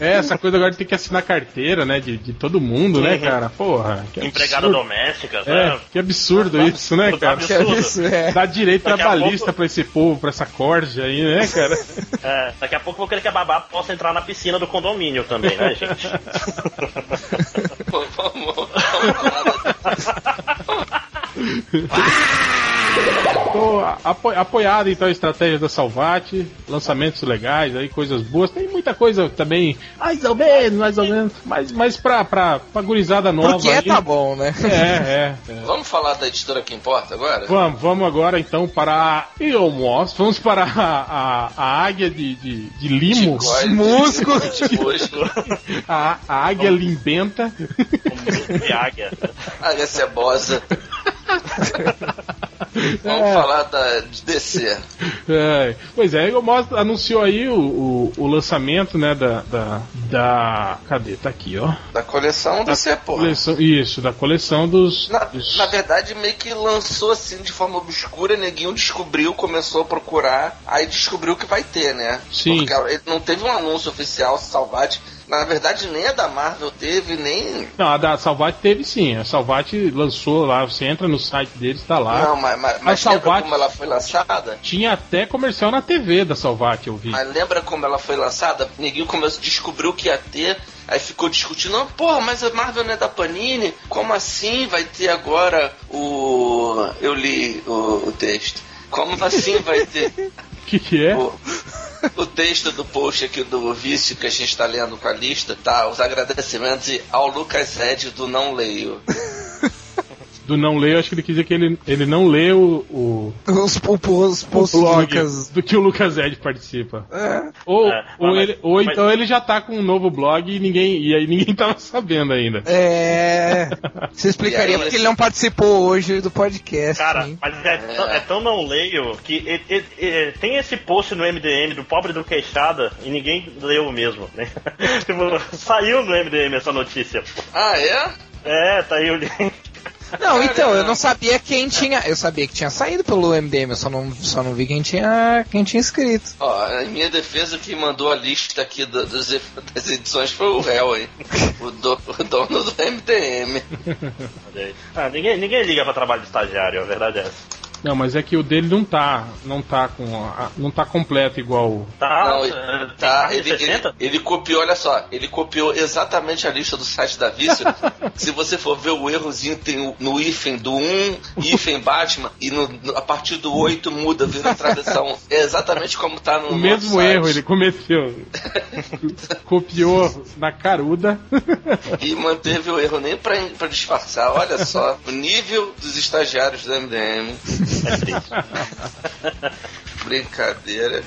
É, essa coisa agora de ter que assinar carteira, né? De, de todo mundo, né, cara? Porra. que Empregada absurdo. doméstica, É, né? que absurdo isso, né, cara? Que isso, é. Dá direito Daqui trabalhista pouco- pra esse povo, pra essa corja aí, né, cara? É, daqui a pouco eu vou querer que a babá possa entrar na piscina do condomínio também, né, gente? Pô, vamos, vamos Tô apo- apoiado então a estratégia da Salvati, lançamentos legais aí, coisas boas. Tem muita coisa também, mais ou menos, mais ou menos, mas, mas pra, pra, pra gurizada nova. Porque é aí, tá bom, né? É, é, é. Vamos falar da editora que importa agora? Vamos, vamos agora então para a Ilmos, vamos para a, a, a águia de, de, de limo, de musgo. a, a águia limbenta. De águia. Águia cebosa. Vamos É. falar da, de DC. É, pois é, a Ilmos anunciou aí o, o, o lançamento, né, da, da, da... Cadê? Tá aqui, ó. Da coleção DC, pô. Coleção, isso, da coleção dos... Na, dos- na verdade, meio que lançou assim de forma obscura, neguinho descobriu, começou a procurar, aí descobriu que vai ter, né? Sim. Porque ele não teve um anúncio oficial, Salvati. Na verdade, nem a da Marvel teve, nem. Não, a da Salvat teve sim. A Salvat lançou lá, você entra no site deles, tá lá. Não, mas, mas, mas lembra Salvati- como ela foi lançada? Tinha até comercial na TV da Salvat, eu vi. Mas lembra como ela foi lançada? Neguinho começou, descobriu que ia ter, aí ficou discutindo, porra, mas a Marvel não é da Panini? Como assim vai ter agora o. Eu li o, o texto. Como assim vai ter que que é? o, o texto do post aqui do vício que a gente está lendo com a lista, tá? Os agradecimentos ao Lucas Red do Não Leio. Do não ler, eu acho que ele quis dizer que ele, ele não leu o, Os, o, os o posts do blog Lucas. do que o Lucas Ed participa. É. Ou, É, ou, mas- ele, ou mas- então ele já tá com um novo blog e ninguém, e aí ninguém tava sabendo ainda. É. Você explicaria aí, porque ele não participou hoje do podcast. Cara, hein? mas é, tão- é tão não leio que tem esse post no MDM do pobre do queixada e ninguém leu mesmo, né? tipo, saiu no MDM essa notícia. Ah, é? É, tá aí o link. Não, então, eu não sabia quem tinha. Eu sabia que tinha saído pelo MDM, eu só não, só não vi quem tinha, quem tinha escrito. Ó, em minha defesa, quem mandou a lista aqui do- dos das edições foi o réu aí. O, do- o dono do MDM. Ah, ninguém, ninguém liga pra trabalho de estagiário, a verdade é essa. Não, mas é que o dele não tá, não tá com, a- não tá completo igual. o- Tá, Não, tá, de ele, ele, 60? ele copiou, olha só, ele copiou exatamente a lista do site da Vício. Se você for ver o errozinho, tem no hífen do 1, hífen Batman, e no- no- a partir do 8 muda, vira travessão. É exatamente como tá no O nosso mesmo site. erro ele cometeu. Copiou na caruda. E manteve o erro nem pra disfarçar. Olha só, o nível dos estagiários do MDM. É. Brincadeira.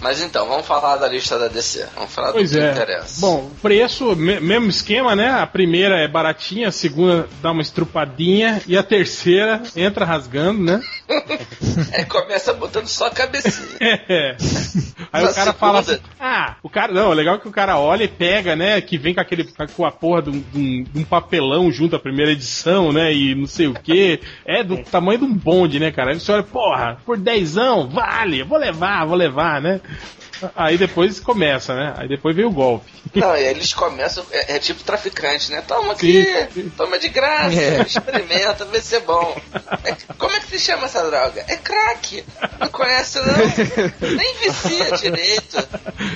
Mas então, vamos falar da lista da DC. Vamos falar Pois do que é. interessa. Bom, preço, me- mesmo esquema, né? A primeira é baratinha, a segunda dá uma estrupadinha e a terceira entra rasgando, né? Aí começa botando só a cabecinha. É. Aí Na o cara fala assim, ah, o cara, não, o legal é que o cara olha e pega, né, que vem com aquele, com a porra de um, de um- de um papelão junto à primeira edição, né, e não sei o que, é do tamanho de um bonde, né, cara, aí você olha, porra, por dezão, vale, vou levar, vou levar, né, aí depois começa, né, aí depois vem o golpe. Não, e aí eles começam, é, é tipo traficante, né? Toma aqui, Sim. toma de graça, É. experimenta, vê se é bom. É- como é que se chama essa droga? É crack. Não conhece não? Nem vicia direito.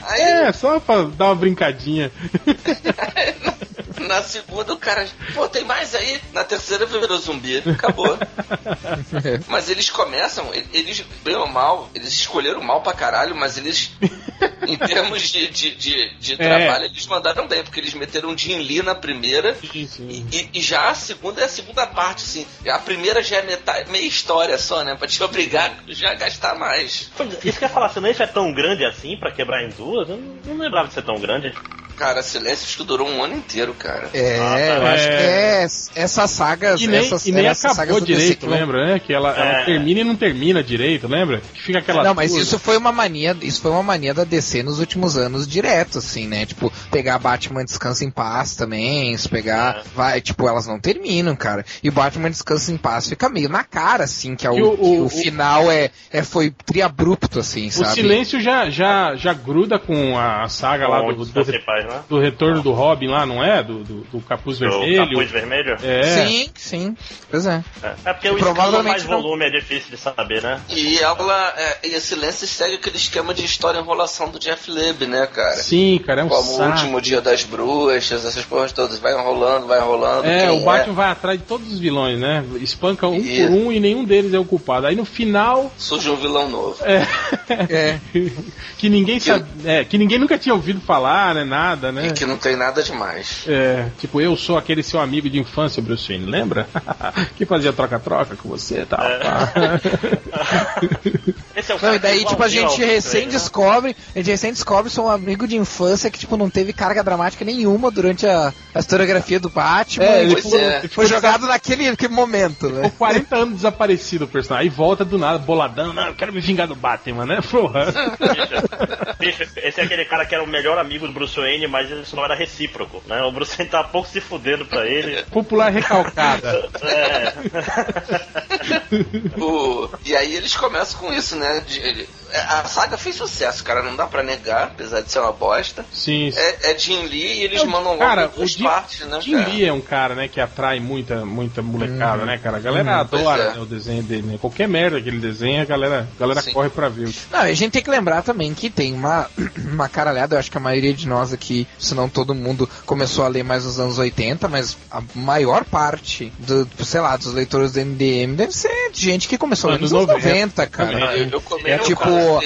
Aí É, só pra dar uma brincadinha. na segunda o cara, pô, tem mais aí. Na terceira virou zumbi. Acabou. Mas eles começam, eles, bem ou mal, eles escolheram mal pra caralho, mas eles, em termos de, de, de, de É. trabalho, eles mandaram bem, porque eles meteram Jim Lee na primeira. E, e já a segunda é a segunda parte, assim. A primeira já é metade, meia história só, né? Pra te obrigar já a gastar mais. Isso que eu ia falar, se não é tão grande assim pra quebrar em duas, eu não, não lembrava de ser tão grande. Cara, Silêncios que durou um ano inteiro, cara. É, Ah, tá. eu acho que É. é essas sagas. E nem, essas, e nem essas acabou do direito, lembra, né? Que ela, ela É. termina e não termina direito, lembra? Que fica aquela. Não, mas isso foi uma mania, isso foi uma mania da DC nos últimos anos direto, assim, né? Tipo, pegar Batman Descansa em Paz também, se pegar, É. vai, tipo, elas não terminam, cara. E Batman Descansa em Paz fica meio na cara, assim, que, é o, o- que o- o o- final é, é foi triabrupto, assim, O sabe? silêncio já, já, já gruda com a saga lá do, Onde do, faz, né? do retorno do Robin lá, não é? Do, do, do capuz O vermelho. capuz vermelho? É. Sim, sim. Pois é. É, é porque o Provavelmente mais não- volume é difícil de saber, né? E ela, é, e a Silêncio segue aquele esquema de história enrolação do Jeff Leb, né, cara? Sim, cara, é um Como o último dia das bruxas, essas porras todas. Vai enrolando, vai enrolando. É, o Batman vai atrás de todos os vilões, né? Espanca um Isso. por um e nenhum deles é o culpado. Aí no final. Surge um vilão novo. É. É. que ninguém sabe. É, que ninguém nunca tinha ouvido falar, né? Nada, né? E que não tem nada demais. É, tipo, eu sou aquele seu amigo de infância, Bruce Wayne, lembra? que fazia troca-troca com você e tal. É. Esse é o Não, cara e daí, que tipo, a gente recém né? descobre, a gente recém descobre seu amigo de infância que, tipo, não teve carga dramática nenhuma durante a, a historiografia do Batman. É, e, ele tipo, foi- é. foi jogado naquele, naquele momento, né? Ficou 40 anos desaparecido o personagem. Aí volta do nada, boladão. Não, eu quero me vingar do Batman, né? Porra. Bicho, bicho, esse é aquele cara que era o melhor amigo do Bruce Wayne, mas isso não era recíproco, né? O Bruce Wayne tá pouco se fudendo pra ele. Popular recalcada. É. O- E aí eles começam com isso, né? De- a saga fez sucesso, cara, não dá pra negar, apesar de ser uma bosta. Sim, sim. É, é Jim Lee e eles É mandam logo cara, duas o Jim- partes, né? Jim cara? Lee é um cara, né, que atrai muita, muita molecada, né, cara? A galera pois adora é. né, o desenho dele, né? Qualquer merda que ele desenha, a galera, a galera Sim. corre pra ver. Não, a gente tem que lembrar também que tem uma, uma caralhada, eu acho que a maioria de nós aqui, se não todo mundo, começou a ler mais nos anos 80, mas a maior parte, do, sei lá, dos leitores do MDM deve ser de gente que começou nos anos 90, 90, cara. Ah, eu, eu É eu tipo,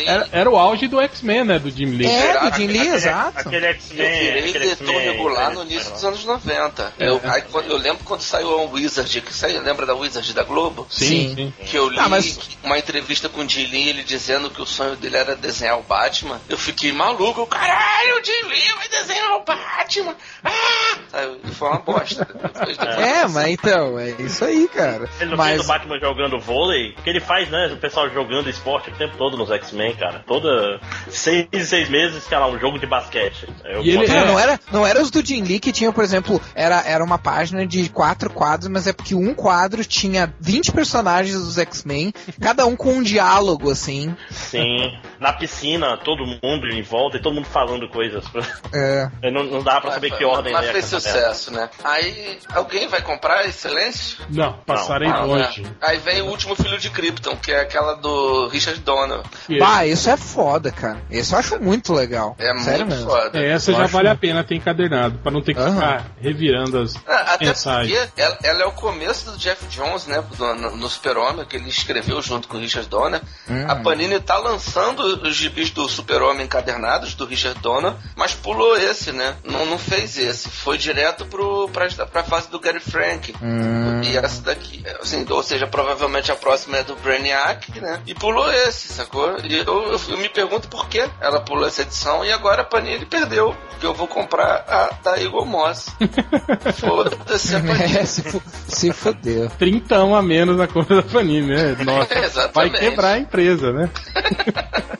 Era, era o auge do X-Men, né, do Jim Lee. É, do Jim Lee, Aquele- exato. Aquele Eu X-Men. virei aquele leitor regular no início dos anos 90. É. Eu, aí, quando- eu lembro quando saiu a Wizard, que saiu, lembra da Wizard da Globo? Sim, Sim. sim. Que eu li Ah, mas- uma entrevista com o Jim Lee, ele dizendo que o sonho dele era desenhar o Batman. Eu fiquei maluco, eu, caralho, o Jim Lee vai desenhar o Batman! Ah! Aí, foi uma bosta. Depois, depois É, mas então, é isso aí, cara. Ele não Mas fez o Batman jogando jogando vôlei, que ele faz, né? O pessoal jogando esporte o tempo todo nos X-Men, cara. Toda seis, seis meses, sei lá, um jogo de basquete. Eu E ele Cara, É. não era, não era os do Jim Lee que tinham, por exemplo, era, era uma página de quatro quadros, mas é porque um quadro tinha 20 personagens dos X-Men, cada um com um diálogo, assim. Sim. Na piscina, todo mundo em volta e todo mundo falando coisas. É. não, não dá pra saber que ordem Mas né, fez essa sucesso, né? Aí alguém vai comprar esse silêncio? Não, passarei Ah, longe. né? Aí vem o último filho de Krypton, que é aquela do Richard Donner. E- Bah, isso é foda, cara. Isso eu acho muito legal. É Sério muito mesmo. foda. É, essa Eu já acho- vale a pena ter encadernado, pra não ter que Aham. ficar revirando as Ah, Até mensagens. porque ela, ela é o começo do Jeff Jones, né? do- no, no Super-Homem, que ele escreveu junto com o Richard Donner. Hum. A Panini tá lançando os gibis do Super-Homem encadernados, do Richard Donner, mas pulou esse, né? Não, não fez esse. Foi direto pro, pra, pra fase do Gary Frank. Hum. E essa daqui, assim, ou seja, provavelmente a próxima é do Brainiac, né? E pulou esse, sacou? E eu, eu, eu me pergunto por que ela pulou essa edição e agora a Panini perdeu. Porque eu vou comprar a da Eagle Moss. Foda-se a Panini. É, se, se fudeu. Trintão a menos na conta da Panini, né? Nossa, vai Exatamente. quebrar a empresa, né?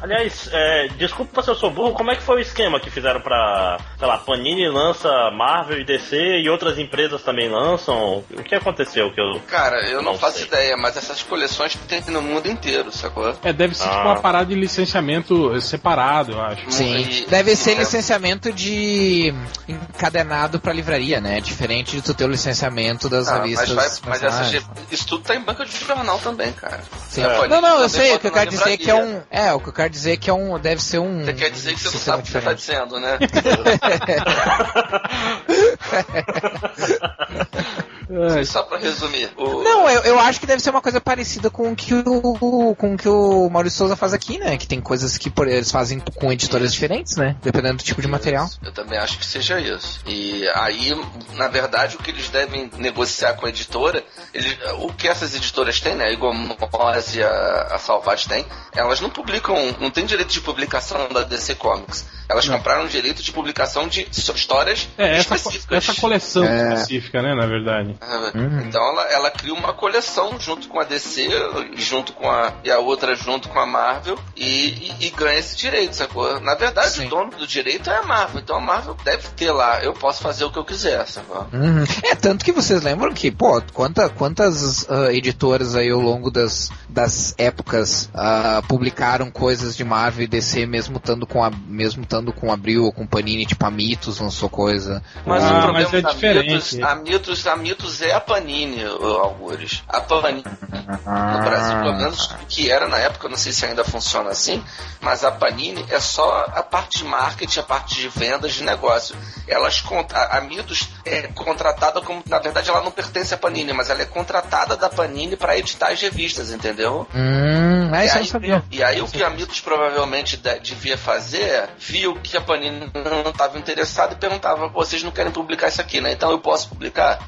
Aliás, é, desculpa se eu sou burro, como é que foi o esquema que fizeram pra, sei lá, Panini lança Marvel e DC e outras empresas também lançam? O que aconteceu que eu... Cara, eu não, Não faço sei. ideia, mas essas coleções tem no mundo inteiro, sacou? É, deve ser tipo Ah. uma parada de licenciamento separado, eu acho. Sim. E- Deve ser é. licenciamento de encadenado pra livraria, né? Diferente de tu ter o licenciamento das Ah, mas revistas. vai, mas essa, nacionais. isso tudo tá em banca de jornal também, cara. Sim. Panini Não, não, eu sei. O que eu quero dizer é que é um. É, o que eu quero dizer que é um. Deve ser um. Você quer dizer que você não sabe o que você tá diferente. dizendo, né? É, Só pra resumir. O... Não, eu, eu acho que deve ser uma coisa parecida com o que o, com o que o Maurício Souza faz aqui, né? Que tem coisas que por, eles fazem com editoras diferentes, né? Dependendo do tipo de material. Eu também acho que seja isso. E aí, na verdade, o que eles devem negociar com a editora, eles, o que essas editoras têm, né? Igual a Moz e a, a Salvat têm, elas não publicam, não tem direito de publicação da DC Comics. Elas compraram direito de publicação de histórias é essa, específicas. essa coleção É. específica, né, na verdade. Ah, Uhum. Então ela, ela cria uma coleção junto com a DC, junto com a. e a outra junto com a Marvel e, e- e ganha esse direito, sacou? Na verdade, Sim. o dono do direito é a Marvel, então a Marvel deve ter lá, eu posso fazer o que eu quiser, sacou? Uhum. É, tanto que vocês lembram que, pô, quanta, quantas ah, editoras aí ao longo das, das épocas ah, publicaram coisas de Marvel e DC mesmo estando com a mesmo estando com Abril ou com Panini, tipo a Mitos lançou coisa. Mas Ah, o problema mas é da diferente. Mitos, a Mitos, a Mitos é a Panini, Algures. A Panini no Brasil, pelo menos que era na época, eu não sei se ainda funciona assim, mas a Panini é só a parte de marketing, a parte de vendas, de negócio. Elas a, a Mitos é contratada como, na verdade, ela não pertence à Panini, mas ela é contratada da Panini para editar as revistas, entendeu? Hum, ah, E aí, sabia. e aí o que a Mitos provavelmente de- devia fazer é, viu que a Panini não estava interessada e perguntava, "Pô, vocês não querem publicar isso aqui, né? Então eu posso publicar?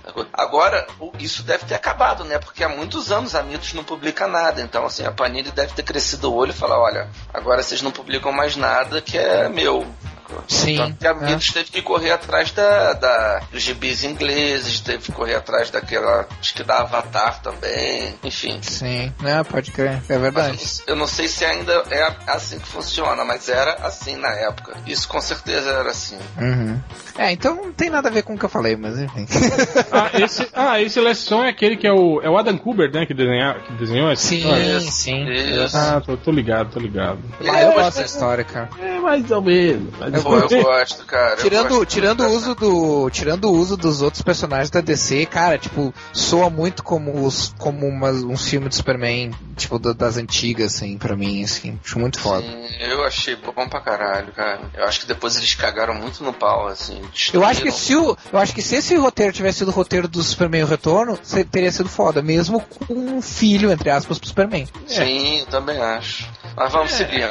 Agora, isso deve ter acabado, né? Porque há muitos anos a Mitos não publica nada. Então, assim, a Panini deve ter crescido o olho e falar, olha, agora vocês não publicam mais nada que é meu. Sim, Tanto que a é. Mitos teve que correr atrás da, da, dos gibis ingleses, teve que correr atrás daquela, acho que da Avatar também, enfim. Sim, né, pode crer, é Mas verdade. eu não sei se ainda é assim que funciona, mas era assim na época. Isso com certeza era assim. Uhum. É, então não tem nada a ver com o que eu falei, mas enfim. Ah, esse, ah, esse Last Song é aquele que é o, é o Adam Kubert, né, que, desenha, que desenhou essa sim, história? sim. Isso. Ah, tô, tô ligado, tô ligado. Ah, eu gosto da história, cara. É, mais ou menos. mais Eu menos. gosto, cara. eu Tirando, gosto tirando o uso do. Tirando o uso dos outros personagens da DC, cara, tipo, soa muito como os, como umas, uns filmes de Superman, tipo, da- das antigas, assim, pra mim, assim. Acho muito foda. Sim, eu achei bom pra caralho, cara. Eu acho que depois eles cagaram muito no pau, assim. Eu acho que se o, eu acho que se esse roteiro tivesse sido o roteiro do Superman o Retorno, teria sido foda, mesmo com um filho, entre aspas, pro Superman. Sim, eu também acho. Mas vamos seguir.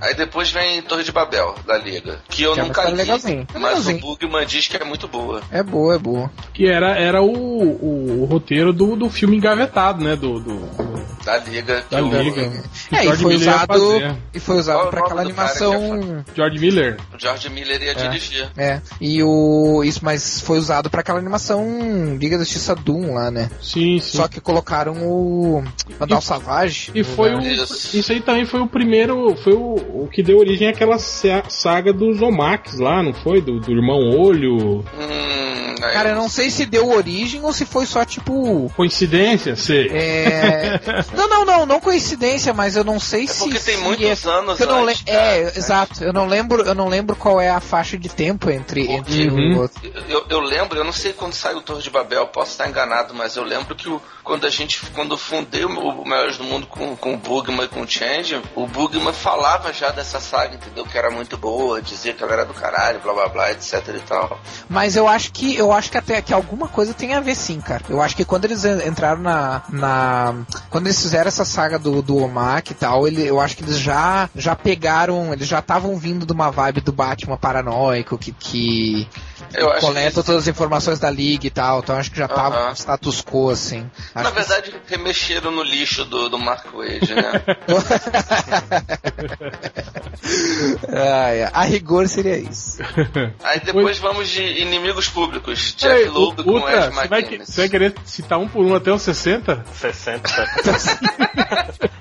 Aí depois vem Torre de Babel, da Liga. Que eu Que é nunca li, legalzinha. mas Legalzinho. o Bugman diz que é muito boa. É boa, é boa. Que era, era o, o, o roteiro do, do filme engavetado, né? Do, do, do Da Liga. que Da Liga. É, e foi Miller usado, e foi usado é nome aquela animação. George Miller. O George Miller ia dirigir. É, e o. Isso, mas foi usado pra aquela animação Liga da Justiça Doom lá, né? Sim, sim. Só que colocaram o. Vandal Savage. E foi o. Isso. Isso aí também foi o primeiro. Foi o, o que deu origem àquela sa- saga dos Omax lá, não foi? Do, do Irmão Olho. Hum, Cara, eu não sei se deu origem ou se foi só tipo. Coincidência? Sei. É... não, não, não, não coincidência, mas eu não sei É se. porque tem se muitos é... anos eu não antes, É, cara. exato. Eu não lembro, eu não lembro qual é a faixa de tempo entre, entre Uhum. o outro. Eu, eu lembro, eu não sei quando saiu o Torre de Babel, posso estar enganado, mas eu lembro que o- quando a gente, quando eu fundei o, o Melhores do Mundo com, com o Bugman e com o Change, o Bugman falava já dessa saga, entendeu? Que era muito boa, dizia que ela era do caralho, blá blá blá, etc e tal. Mas eu acho que eu acho que até que alguma coisa tem a ver sim, cara. Eu acho que quando eles en- entraram na, na quando eles fizeram essa saga do, do Omak e tal, ele, eu acho que eles já já pegaram, eles já estavam vindo de uma vibe do Batman paranoico que que Eu acho coleta que- todas as informações da liga e tal. Então acho que já tava Aham. um status quo assim. Acho Na que- verdade, remexeram no lixo do, do Mark Wade, né? Ah, é. A rigor seria isso. Aí depois vamos de inimigos públicos. Jeff Loeb com Ed você vai, que- você vai querer citar um por um até os 60? 60.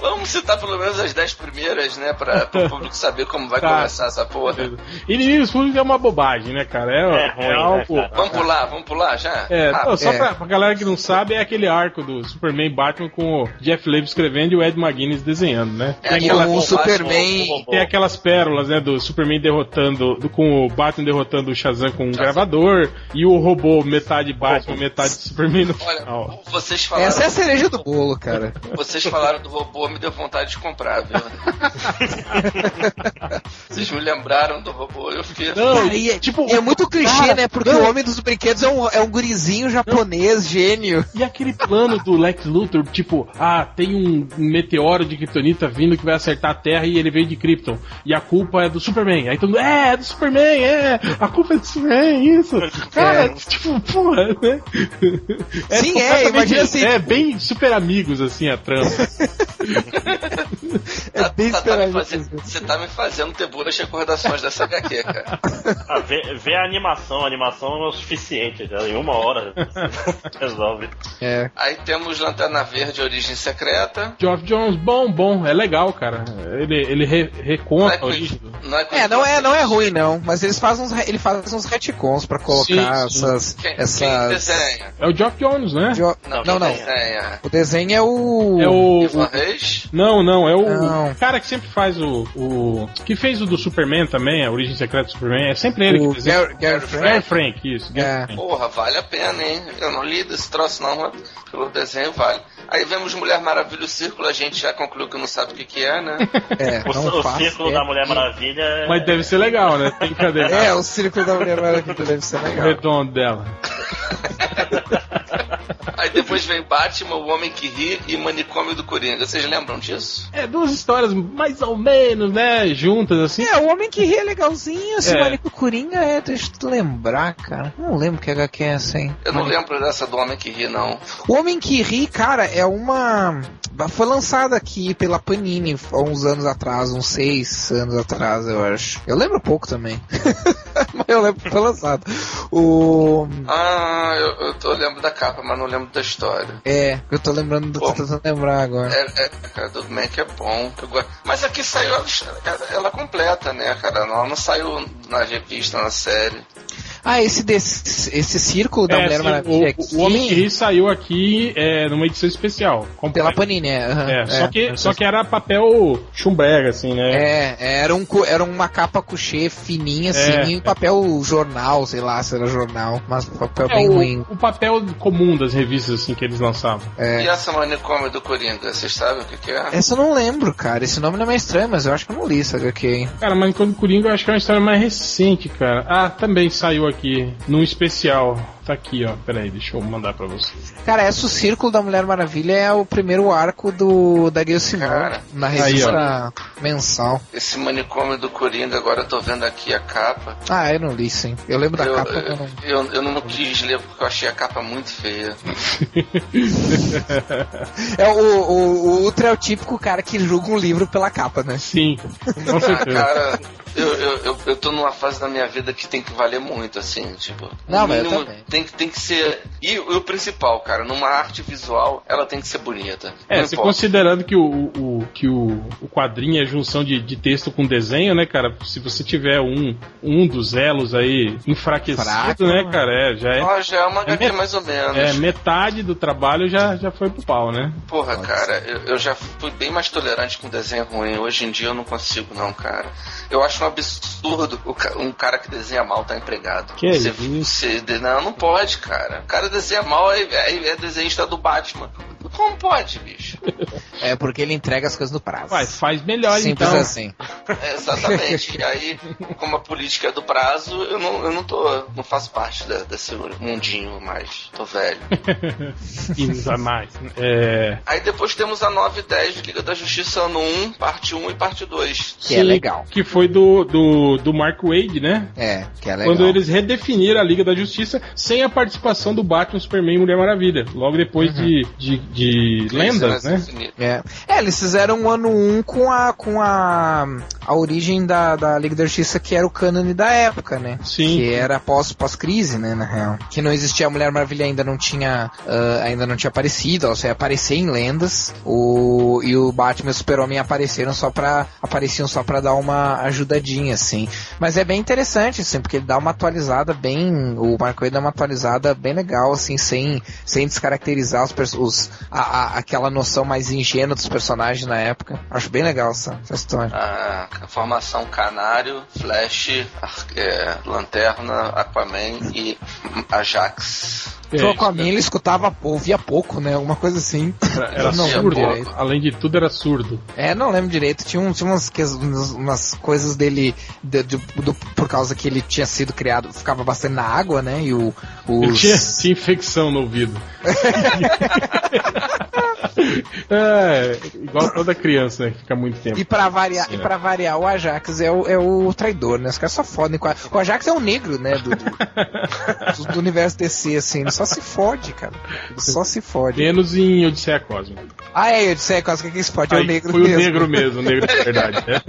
Vamos citar pelo menos as 10 primeiras, né? Pra, o público saber como vai Tá. começar essa porra. Inimigos públicos é uma bobagem, né, cara? É, É ruim, né, algo. cara? Vamos pular, vamos pular já? É, Ah, não, só é. Pra, pra galera que não sabe, é aquele arco do Superman e Batman com o Jeff Loeb escrevendo e o Ed McGuinness desenhando, né? É, Tem, aquela o Superman- o- tem aquelas pérolas, né, do Superman derrotando, do- com o Batman derrotando o Shazam com um gravador e o robô metade Batman, metade Superman no Olha, final. vocês falaram, Essa é a cereja do bolo, cara. vocês falaram do robô, me deu vontade de comprar, viu? vocês me lembraram do robô, eu fiquei. Não, Cara, e é, tipo, é muito clichê, cara, né? Porque não. o homem dos brinquedos é um, é um gurizinho japonês, gênio. E aquele plano do Lex Luthor, tipo, ah, tem um meteoro de Kryptonita vindo que vai acertar a Terra e ele veio de Krypton. E a culpa é do Superman. Aí todo mundo, é, é do Superman, é, a culpa é do Superman, isso. Cara, É. tipo, porra, né? Sim, é, imagina assim- É bem super amigos, assim, a trama. Tá- bem tá- tá me esperado fazendo- isso. Você tá me fazendo ter boas recordações dessa HQ, cara. Ah, vê, vê a animação, a animação é o suficiente, já em uma hora resolve. É. Aí temos Lanterna Verde Origem Secreta. Geoff Jones, bom, bom, é legal, cara. Ele, ele re, Não reconta é, a origem. não é, É, não é, não é ruim não, mas eles fazem uns, ele faz uns retcons pra colocar Sim, sim. essas, Quem, quem essas. desenha? É o Geoff Jones, né? Jo- Não, Não, não. quem desenha? O desenho é o. É o, Ivan o- Reis? Não, não, é o Não. cara que sempre faz o, o. que fez o do Superman também, a origem secreta do Superman. É sempre ele o que desenha. Gary, Gary Frank. Gary Frank, isso. Gary É. Frank. Porra, vale a pena, hein? Eu não li desse troço não, mas pelo desenho vale. Aí vemos Mulher Maravilha o Círculo, a gente já concluiu que não sabe o que que é, né? É, O, não o faço círculo ideia. da Mulher Maravilha é- Mas deve ser legal, né? Tem cadê? É, o círculo da Mulher Maravilha deve ser o legal. redondo dela. Aí depois vem Batman, O Homem que Ri e Manicômio do Coringa. Vocês lembram disso? É duas histórias mais ou menos, né? Juntas assim. É, o Homem que Ri é legalzinho, esse É. Manico Coringa é, deixa eu lembrar, cara. Não lembro que HQ é essa, hein? Eu não lembro dessa do Homem que Ri, não. O Homem que Ri, cara, é uma. Foi lançada aqui pela Panini há uns anos atrás, uns seis anos atrás, eu acho. Eu lembro pouco também. Mas eu lembro que foi lançado. O. Ah, eu, eu tô eu lembro da capa, mas não lembro da história. É, eu tô lembrando, tô Bom. tentando lembrar agora. É, é, cara, do Mac é bom. eu. Mas aqui saiu ela, ela completa, né, cara? Ela não saiu na revista, na série. Ah, esse desse, esse círculo da É, Mulher sim, Maravilha o, o Homem que. Ri saiu aqui é, numa edição especial. Pela completa. Panini, é. aham, É, só, que, é. só que era papel chumbrega, assim, né? É, era, um, era uma capa couchê fininha, assim, É, e papel jornal, sei lá se era jornal, mas papel É, bem o, ruim. o papel comum das revistas assim que eles lançavam. É. E essa manicômio do Coringa, vocês sabem o que, que é? Essa eu não lembro, cara. Esse nome não é estranho, mas eu acho que eu não li essa HQ. hein? Cara, mas quando Coringa eu acho que é uma história mais recente, cara. Ah, também saiu aqui num especial. Tá aqui, ó. Pera aí, deixa eu mandar pra você. Cara, essa o Círculo da Mulher Maravilha é o primeiro arco do da Gayle Simone Cara, na aí, revista mensal. Esse manicômio do Coringa, agora eu tô vendo aqui a capa. Ah, eu não li sim. Eu lembro da eu, capa, eu não. eu, eu não quis ler porque eu achei a capa muito feia. É o, o, o Ultra é o típico cara que julga um livro pela capa, né? Sim, com Ah, certeza. cara, eu, eu, eu, eu tô numa fase da minha vida que tem que valer muito, assim, tipo. Não, mas eu também. Tem, que- tem que ser. E, o- e o principal, cara, numa arte visual, ela tem que ser bonita. É, importa. considerando que o, o, que o, o quadrinho é junção de, de texto com desenho, né, cara? Se você tiver um, um dos elos aí enfraquecido, Fraco, né, né? cara? É, já é, Ó, já é uma HQ É, mais ou menos. é metade do trabalho já, já foi pro pau, né? Porra, cara, eu, eu já fui bem mais tolerante com desenho ruim. Hoje em dia eu não consigo, não, cara. Eu acho um absurdo um cara que desenha mal tá empregado. Que você, isso? você de- não, não pode, cara. O cara desenha mal é, é, é desenhista do Batman. Como pode, bicho? É porque ele entrega as coisas no prazo. Vai, faz melhor Simples então. assim. É, exatamente. e aí, como a política é do prazo, eu não, eu não tô. não faço parte da- desse mundinho mais. Tô velho. E a mais. É, Aí depois temos a 9 e 10 de Liga da Justiça ano 1, parte 1 e parte 2. Que é legal. Que foi do, do, do Mark Wade, né? É, que é legal. Quando eles redefiniram a Liga da Justiça sem a participação do Batman, Superman e Mulher Maravilha. Logo depois de, de, de lendas, né? É. É, eles fizeram o ano 1 com a com a, a origem da, da Liga da Justiça, que era o cânone da época, né? Sim. Que era pós, pós-crise, né, na real. Que não existia a Mulher Maravilha ainda não tinha ah, ainda não tinha aparecido, ela só ia aparecer em lendas. O, e o Batman e o Super-Homem apareceram só pra apareciam só pra dar uma ajudadinha, assim. Mas é bem interessante, assim, porque ele dá uma atualizada bem. O Wade dá uma atualizada bem legal, assim, sem, sem descaracterizar os, os a, a- aquela noção mais ingênua dos personagens na época. Acho bem legal essa, essa história. A formação Canário, Flash, Ar- é, Lanterna, Aquaman e Ajax. É, Só com a minha ele escutava, ouvia pouco, né? Alguma coisa assim. Era, era não surdo. direito. Além de tudo, era surdo. É, não lembro direito. Tinha, um, tinha umas, que- umas, umas coisas dele de- de- do- por causa que ele tinha sido criado, ficava bastante na água, né? E o, Os... tinha, tinha infecção no ouvido. é, igual toda criança, né? Que fica muito tempo. E pra variar, Sim, e é. pra variar, o Ajax é o, é o traidor, né? Os caras só fodem com a... O Ajax é o negro, né? Do, do, do universo DC, assim. Ele só se fode, cara. Ele só se fode. Menos em Odisseia Cósmica. Ah, é, eu disse, é, quase que fode é o negro foi mesmo. o negro mesmo, o negro de verdade. né?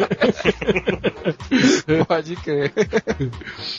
Pode crer.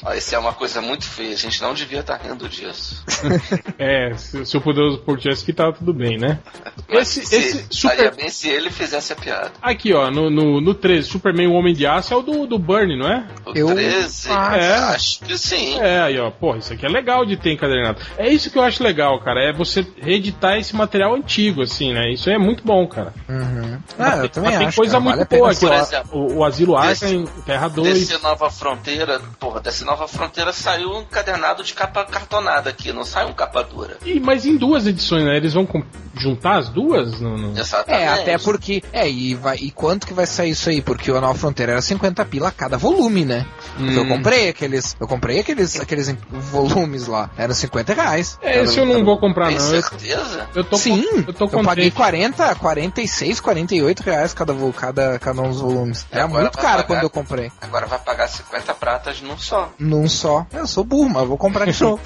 Ó, isso é uma coisa muito feia, a gente não devia estar rindo disso. É, se, se o poderoso por tivesse que tava tudo bem, né? Mas Esse, se, esse super. Bem se ele fizesse a piada. Aqui, ó, no, no, no 13, Superman o Homem de Aço é o do, do Burnie, não é? O Eu 13, acho. acho que sim. É, aí, ó, porra, isso aqui é legal de ter encadernado. É isso que eu acho legal, cara, é você reeditar esse material antigo, assim, né? Isso é muito bom, cara. Uhum. Ah, eu Mas também tem acho. coisa cara, muito vale boa aqui, ó. O, o Asilo Arkham, Terra 2. Desse Nova Fronteira, porra, desse Nova Fronteira saiu um encadernado de capa cartonada aqui, não sai um capa dura. E, mas em duas edições, né? Eles vão com- juntar as duas? No, no- Exatamente. É, até porque. É, e, vai, e quanto que vai sair isso aí? Porque o Nova Fronteira era 50 pila cada volume, né? Porque Eu Hum. comprei aqueles. Eu comprei aqueles, aqueles volumes lá. Eram 50 reais. É, esse eu não vou comprar, Tem não. Eu, certeza? eu tô Sim, eu tô eu paguei contente. 40, 46, 48 reais cada, cada, cada um dos volumes. Era Agora muito caro pagar. quando eu comprei. Agora vai pagar 50 pratas num só. Num só. Eu sou burro, mas eu vou comprar de novo.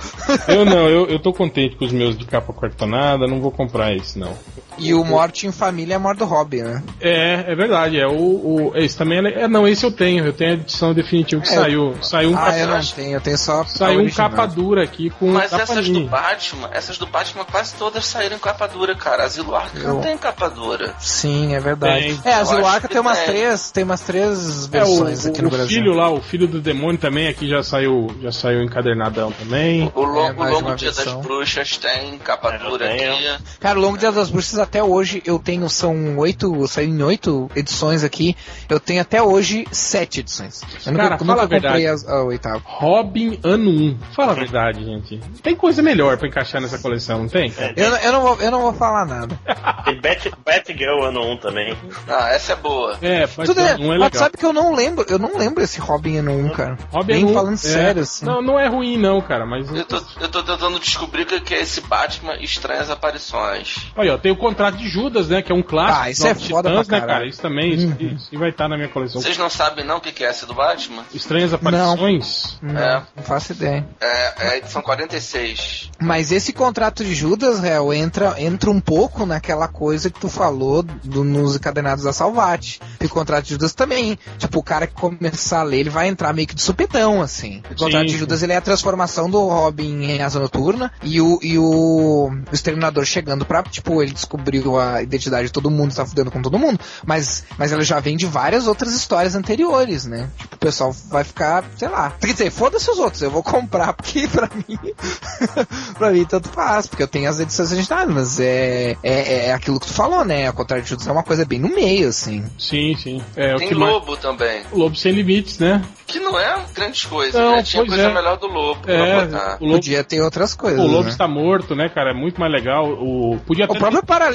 Eu não, eu, eu tô contente com os meus de capa cartonada, não vou comprar esse, não. E o Morte em Família é a morte do Hobby, né? É, é verdade, é o, o esse também é, é, não, esse eu tenho, eu tenho a edição definitiva que É, saiu, saiu um ah, capa, eu não tenho, eu tenho só. saiu um capa dura aqui com Mas capa essas do. Batman, essas do Batman quase todas saíram em capa dura, cara. Asilo Arkham Eu- não tem capa dura. Sim, é verdade. Tem. É, a Eu acho Ziluarca que tem umas tem. três, tem umas três É, o, versões aqui o no Brasil. filho lá, o filho do demônio também aqui já saiu, já saiu encadernadão também. O, É, o mais Longo uma Dia versão. das Bruxas tem capa dura aqui. Cara, o Longo Dia das Bruxas até hoje eu tenho, são oito, saiu em oito edições aqui, eu tenho até hoje sete edições. Eu Cara, nunca, fala nunca a verdade. comprei as- a oitava. Robin ano 1. Fala a verdade, gente. Tem coisa melhor pra encaixar nessa coleção, não tem? Eu, não- eu, não vou, eu não vou falar nada. Tem Bat, Batgirl ano 1 também. Ah, essa é boa. É, mas Tudo é, ano 1 é mas legal. sabe que eu não lembro, eu não lembro esse Robin ano 1, cara. Robin Nem ano 1, falando é. sério, assim. Não, não é ruim não, cara, mas... Eu tô, eu tô tentando descobrir o que que é esse Batman Estranhas Aparições. Olha, ó, tem o contrato de Judas, né? Que é um clássico. Ah, isso é foda Titãs, pra né, cara? Isso também, isso, isso vai estar na minha coleção. Vocês não sabem não o que é essa do Batman? Estranhas aparições. Não, É. não faço ideia. É, é a edição 46. Mas esse contrato de Judas, réu, entra, entra um pouco naquela coisa que tu falou do- nos encadenados da Salvati. E o contrato de Judas também. Tipo, o cara que começar a ler, ele vai entrar meio que de supetão, assim. O contrato Sim, de. Judas, ele é a transformação do Robin em Asa Noturna. E o, e o, o Exterminador chegando pra, tipo, ele descobriu a identidade de todo mundo, tá fudendo com todo mundo. Mas, mas ela já vem de várias outras histórias anteriores, né? Tipo, o pessoal vai ficar, sei lá. Quer dizer, foda-se os outros, eu vou comprar, porque pra mim. pra mim tanto faz, porque eu tenho as edições originais, mas é, é, é aquilo que tu falou, né? A contrário de Judas é uma coisa bem no meio, assim. Sim, sim. É, o Tem que mais... Lobo também. O Lobo Sem Limites, né? Que não é grandes coisas, Não, né? Tinha coisa é. melhor do Lobo pra É, botar. o Lobo, Podia ter outras coisas. o Lobo né? está morto, né, cara? É muito mais legal. O, podia O próprio Paralim,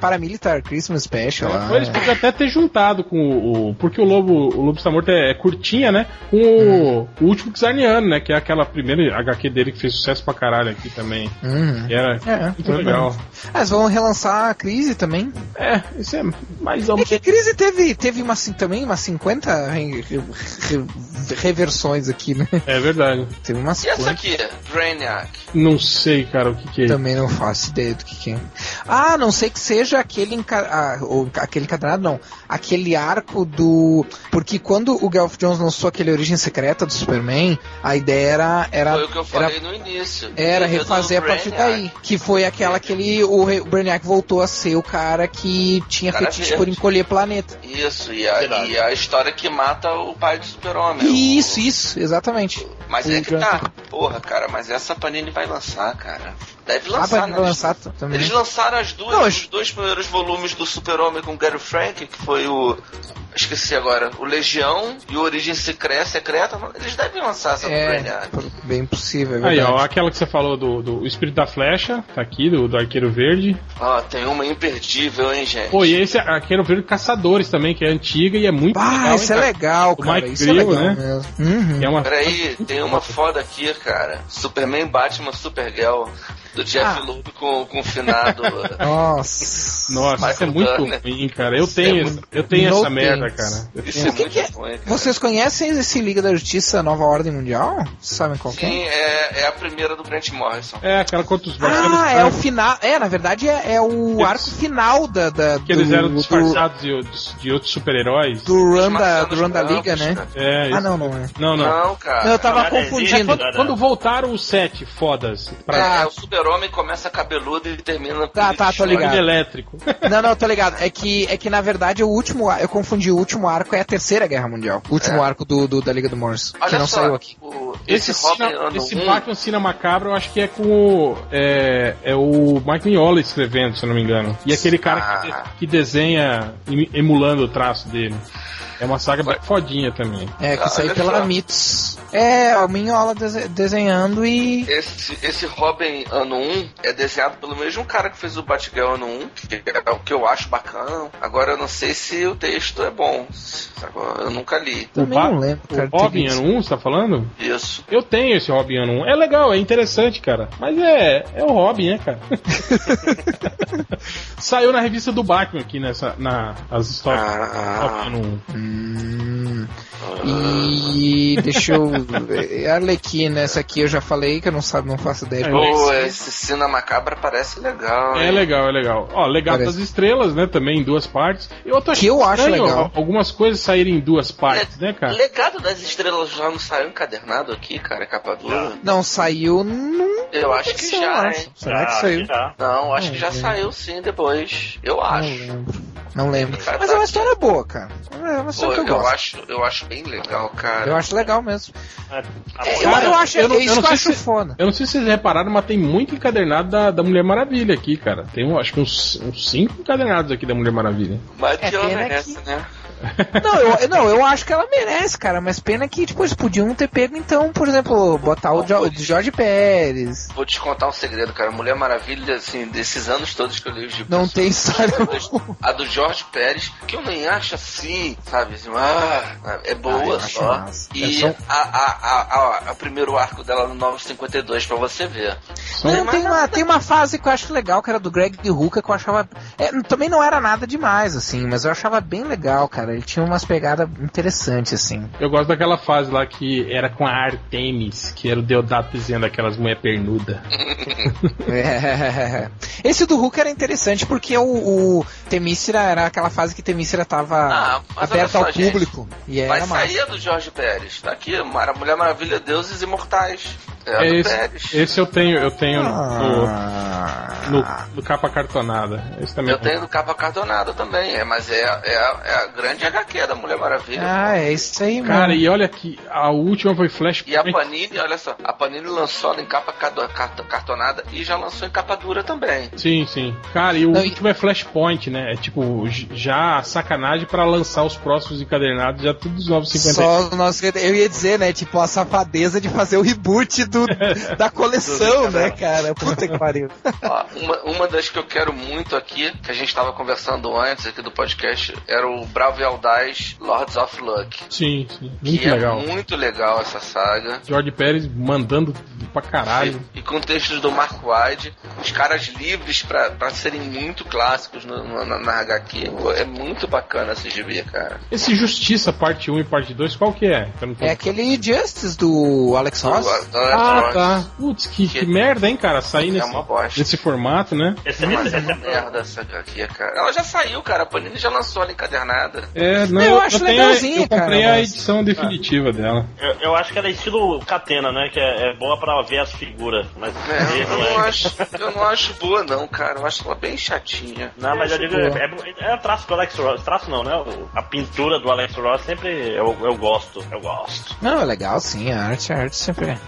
Paramilitar Christmas Special. É, Eles podiam até ter juntado com o. o- porque o Lobo, o Lobo Está Morto é, é curtinha, né? Com o, o último Xarniano, né? Que é aquela primeira HQ dele que fez sucesso pra caralho aqui também. Uhum. E era É, muito legal. Ah, eles vão relançar a Crise também. É, isso é mais ou É que a Crise teve, teve uma, cin- também umas 50 re- re- re- reversões aqui, né? É verdade. Teve umas E essa 50. aqui? Brainiac. Não sei, cara, o que, que é. Também não faço ideia do que, que é. Ah, não sei que seja aquele, enca... ah, ou aquele encadernado, não. Aquele arco do. Porque quando o Geoff Jones lançou aquele Origem Secreta do Superman, a ideia era. era Foi o que eu era falei no início. Era refazer a partir daí. Que foi aquela que ele, o, o Brainiac voltou a ser o cara que tinha Cara fetiche verde. por encolher planeta. Isso, e a, e a história que mata o pai do super-homem. Isso, isso, exatamente. Mas O é que tá. Porra, cara, mas essa Panini vai lançar, cara. Deve Ah, lançar, vai né? lançar t- também. Eles lançaram as duas, Não, os dois primeiros volumes do Super-Homem com Gary Frank, que foi o. Esqueci agora. O Legião e o Origem Secreta, Secreta. Eles devem lançar essa É, Brainiac. bem possível, é Aí, verdade. ó, aquela que você falou do, do o Espírito da Flecha, tá aqui, do, do Arqueiro Verde. Ó, tem uma imperdível, hein, gente? Pô, e esse Arqueiro Verde Caçadores também, que é antiga e é muito Ah, legal. isso hein, é cara? legal, O cara. Mike Isso é legal né? mesmo. Uhum. Que é uma... Peraí, tem uma foda aqui, cara. Superman, Batman, Supergirl. Do Jeff Ah. Loeb com, com o finado. Nossa. Nossa, isso é muito Turner. ruim, cara. Eu Isso é tenho, muito- eu tenho No essa merda, cara. Isso é que muito que é? ruim, cara. Vocês conhecem esse Liga da Justiça Nova Ordem Mundial? Sabem qual que é? Sim, é, é a primeira do Grant Morrison. É, aquela contra os Ah, é o final. É, na verdade é, é o Eles- arco final da, da que eles do, eram do, disfarçados de, outros- de outros super-heróis. do run da, do run da Liga, né? cara. É, Ah, isso. não, não é. Não, não. Não, cara. Eu tava existe. confundindo. Quando, Nada. quando voltaram os sete fodas pra É, Ah. o super-homem começa cabeludo e termina com Tá, tá, tô ligado. Elétrico. Não, não, tô ligado. É que, é que na verdade o último eu confundi o último arco é a Terceira Guerra Mundial. O último É. arco do, do- da Liga do Morse. que Olha não só, saiu aqui. o- Esse, esse, Robin esse 1, Batman Cina Macabro, eu acho que é com o. É, é o Mike Mignola escrevendo, se eu não me engano. E aquele cara que, Ah. que desenha em- emulando o traço dele. É uma saga bem fodinha também. É, que Ah, saiu pela. Mitos. É, o Minhola dese- desenhando e. esse, esse Robin ano 1 é desenhado pelo mesmo cara que fez o Batgirl ano 1, que é o que eu acho bacana. Agora eu não sei se o texto é bom. Agora, eu nunca li. Também não lembro, cara. O Robin ano 1, você tá falando? Isso. Eu tenho esse Robin ano 1. É legal, é interessante, cara. Mas é, é o Robin, né, cara? Saiu na revista do Batman aqui nessa. Na, as histórias do Ah, Robin ano 1. Hum, e deixa eu. ver. Arlequina, essa aqui eu já falei que eu não sabe, não faço ideia. É, Pô, esse Cena Macabra parece legal. É hein? legal, é legal. Ó, Legado Parece. das Estrelas, né? Também em duas partes. Eu tô Que eu acho legal. algumas coisas saírem em duas partes, né, cara? Legado das Estrelas já não saiu encadernado aqui, cara, capa dura? Não, saiu num. Eu acho que já, acho. hein? Será que saiu? já. Não, acho Não que já saiu sim depois. Eu Não acho. lembro. Não lembro. Mas tá é uma aqui. história boa, cara. É uma Pô, história que eu eu, gosto. acho, eu acho bem legal, cara. Eu acho legal mesmo. É, Eu, agora- eu acho, eu não- é isso eu não que eu sei acho se- foda. Eu não sei se vocês repararam, mas tem muito encadernado da, da Mulher Maravilha aqui, cara. Tem acho que uns, uns cinco encadernados aqui da Mulher Maravilha. Mas É que ela pena merece, que- né? Não eu, não, eu acho que ela merece, cara. Mas pena que, tipo, eles podiam ter pego, então, por exemplo, botar o, Jo- Jorge Pérez. Vou te contar um segredo, cara. Mulher Maravilha, assim, desses anos todos que eu li os gibis. Não tem história. A do Jorge Pérez, que eu nem acho assim, sabe? Assim, ah, é Ah, boa acho só. massa. E É só- a, a, a, a, primeiro arco dela no 952 pra você ver. Não, tem uma, tem uma fase que eu acho legal, que era do Greg Hooker, que eu achava. é, também não era nada demais, assim, mas eu achava bem legal, cara. Ele tinha umas pegadas interessantes, assim. Eu gosto daquela fase lá que era com a Artemis, que era o Deodato dizendo aquelas mulher pernuda. É. Esse do Hulk era interessante porque o, o Temícera era aquela fase que Temícera tava Ah, mas aberta ao gente. público. E era massa. sair a do Jorge Pérez. Tá aqui, Mara- Mulher Maravilha, Deuses Imortais. É É esse, Pérez. esse eu tenho, eu tenho no, Ah. no, no capa cartonada. Esse também Eu tenho do capa cartonada também, é, mas é, é, a, é a grande HQ da Mulher Maravilha. Ah, é isso aí, Cara, mano. e olha que a última foi Flash E a Panini, olha só, a Panini lançou ela em capa cartonada e já lançou em capa dura também. Sim, sim. Cara, e o Não, e- último é Flashpoint, né? É tipo, já a sacanagem pra lançar os próximos encadernados, já tudo dos 950. Só o nosso, eu ia dizer, né? Tipo, a safadeza de fazer o reboot do, da coleção, né, cara? Puta que pariu. Ó, uma, uma das que eu quero muito aqui, que a gente tava conversando antes aqui do podcast, era o Bravo e Audaz Lords of Luck. Sim, sim. Muito que legal. é muito legal essa saga. George Pérez mandando pra caralho. E, e com textos do Mark Wide, os caras livres pra, pra serem muito clássicos no, no- na, na HQ. Pô, é muito bacana esse gibi, cara. Esse Justiça parte 1 e parte 2, qual que é? Eu não tô- É aquele Justice do Alex Ross. Do Ah, tá. Putz, que, que Que- merda, hein, cara? Sair É nesse, uma bosta. nesse formato, né? Esse, Mas esse, é uma merda essa HQ, cara. Ela já saiu, cara. A Panini já lançou ela encadernada. É, não, Eu acho tenho- legalzinho, Eu comprei cara, a mas- edição definitiva dela. eu, eu acho que ela é estilo Catena, né? Que é, é boa pra ver as figuras. Mas É, eu, não não é. acho, eu não acho boa, não, cara. Eu acho ela bem chatinha. Não, mas eu digo, é, é, é traço do Alex Ross. Traço não, né? A pintura do Alex Ross sempre eu, eu gosto. Eu gosto. Não, é legal sim, a arte, a arte sempre, É.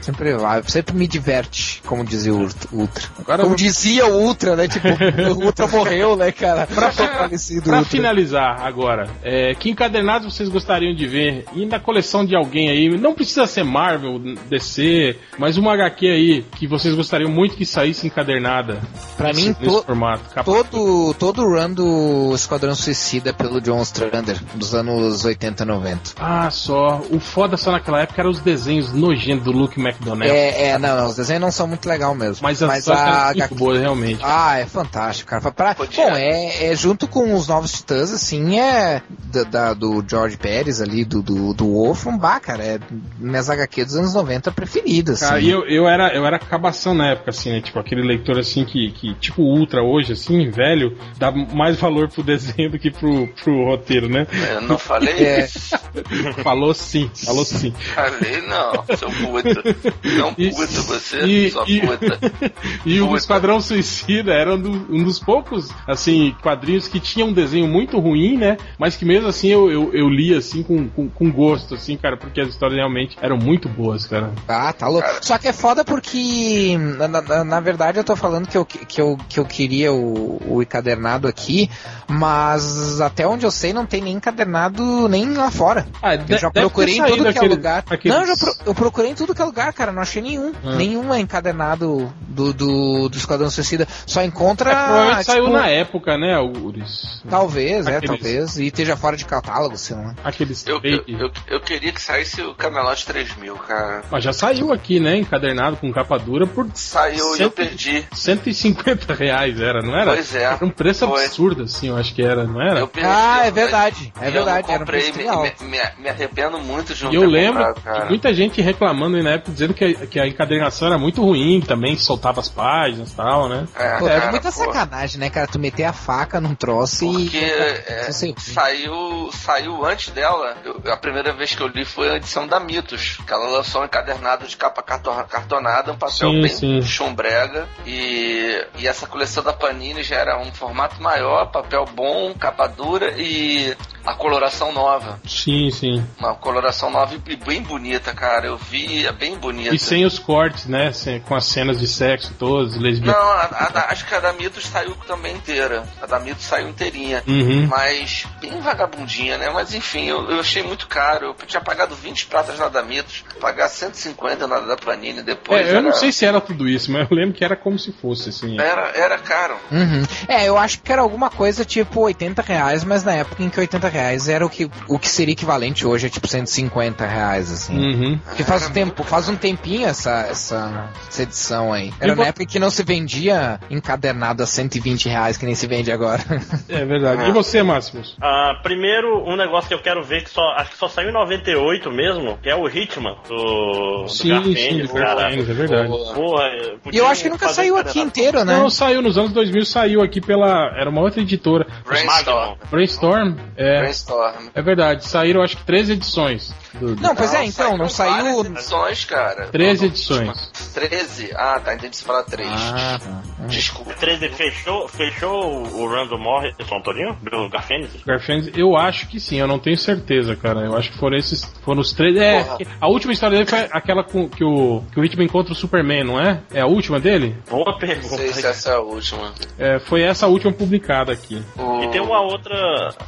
sempre vai, sempre me diverte, como dizia o Ult- Ultra. Agora como eu- dizia o Ultra, né? Tipo, o Ultra morreu, né, cara? Pra Pra Ultra. finalizar agora, é, que encadernados vocês gostariam de ver? E na coleção de alguém aí, não precisa ser Marvel, DC, mas uma HQ aí que vocês gostariam muito que saísse encadernada. Pra nesse, mim, nesse to- formato. Todo, todo o run do Esquadrão Suicida pelo John Strander, dos anos 80 90. Ah, só. O foda só naquela época eram os desenhos nojentos do Luke McDonnell. É, é, não, não, os desenhos não são muito legal mesmo. Mas a Mas a era muito HQ boa, realmente. Ah, é fantástico, cara. Pra, bom, é, é junto com os Novos Titãs, assim, é da, da- do George Pérez ali, do, do, do Wolfram, bah, cara, é minhas HQ dos anos 90 preferidas, Cara, assim. e eu, eu era eu era cabação na época, assim, né? Tipo, aquele leitor assim que, que tipo Ultra hoje, assim, velho, dá mais valor pro desenho do que pro, pro roteiro, né? Eu não falei É. isso. Falou sim, falou sim. Falei não, seu puto. Não E- puto você, e- sua e- puta. E o Puta. Esquadrão Suicida era um, do- um dos poucos, assim, quadrinhos que tinha um desenho muito ruim, né? Mas que mesmo assim eu, eu, eu li, assim, com, com, com gosto, assim, cara, porque as histórias realmente eram muito boas, cara. Ah, tá louco. Cara. Só que é foda porque, na, na- na verdade, eu tô falando que eu, que eu, que eu queria o, o encadernado aqui, mas até onde eu sei não tem nem encadernado nem lá fora. Ah, Eu já procurei em tudo que é lugar. Aqueles... Não, eu, já pro- eu procurei em tudo que é lugar, cara. Não achei nenhum. Ah. Nenhum é encadernado do, do, do Esquadrão Suicida. Só encontra. É, provavelmente saiu tipo, na época, né, Uris? Talvez, é, Aqueles- talvez. E esteja fora de catálogo, sei lá. Aqueles Eu, eu, eu, eu queria que saísse o Camelot 3000, cara. Mas já saiu aqui, né, encadernado com capa dura por Saiu e eu Cento- perdi. 150 reais, era, não era? Pois é. Era um preço Foi. absurdo, assim, eu acho que era, não era? Eu perdi. Ah, é eu- verdade. É eu verdade. um comprei, preço me, me, me, me arrependo muito de não E eu ter lembro comprado, muita gente reclamando aí na época, dizendo que a, que a encadernação era muito ruim também, soltava as páginas, e tal, né? É, Pô, é cara, muita pô. sacanagem, né, cara? Tu meter a faca num troço Porque e. é, Você- saiu, saiu antes dela. eu- a primeira vez que eu li foi a edição da Mitos. Que ela lançou um encadernado de capa carto- cartonada, um papel Sim, bem sim. chumbrega. E, e essa coleção da Panini já era um formato maior, papel bom, capa dura e a coloração nova. Sim, sim. Uma coloração nova e bem bonita, cara. Eu vi, é bem bonita. E sem os cortes, né? Sem- com as cenas de sexo todas, Não, lesbianas. a, a da- acho que a da Mitos saiu também inteira. A da Mitos saiu inteirinha. Uhum. Mas bem vagabundinha, né? Mas enfim, eu, eu achei muito caro. Eu tinha pagado 20 pratas na da Mitos, pagar 150 na da Panini depois. É, eu não era- sei se era tudo isso, mas eu lembro que era como se fosse, assim. Era, era caro. Uhum. É, eu acho que era alguma coisa tipo 80 reais, mas na época em que 80 reais era o que, o que seria equivalente hoje a tipo 150 reais, assim. Uhum. Porque faz um tempo, faz um tempinho essa, essa, essa edição aí. Era E na época que não se vendia encadernado a 120 reais, que nem se vende agora. É verdade. E você, Máximos? Ah, primeiro, um negócio que eu quero ver que só acho que só saiu em 98 mesmo, que é o Hitman do, do Sim, Garfield, sim, do cara. Garfield, é verdade. Porra, e eu acho que nunca saiu aqui inteiro, né? Não, saiu nos anos 2000, saiu aqui pela. Era uma outra editora. Brainstorm. Brainstorm? É. Brainstorm. É verdade, saíram acho que 13 edições. Do, do- Não, pois é, então, não saiu. edições, cara. 13 Não, não, edições. 13? Ah, tá. Entendi você falar 3. Ah, tá. Desculpa. 13 fechou, fechou o Random Morrison Torinho? Do Garfield? Garfield, eu acho que sim, eu não tenho certeza, cara. Eu acho que foram esses. Foram os três. É, Porra. a última história dele foi aquela com, que, o, que o Hitman encontra o Superman, não é? É a última dele? Boa Não pergunta. sei se essa é a última. É, foi essa última publicada aqui. O... E tem uma outra,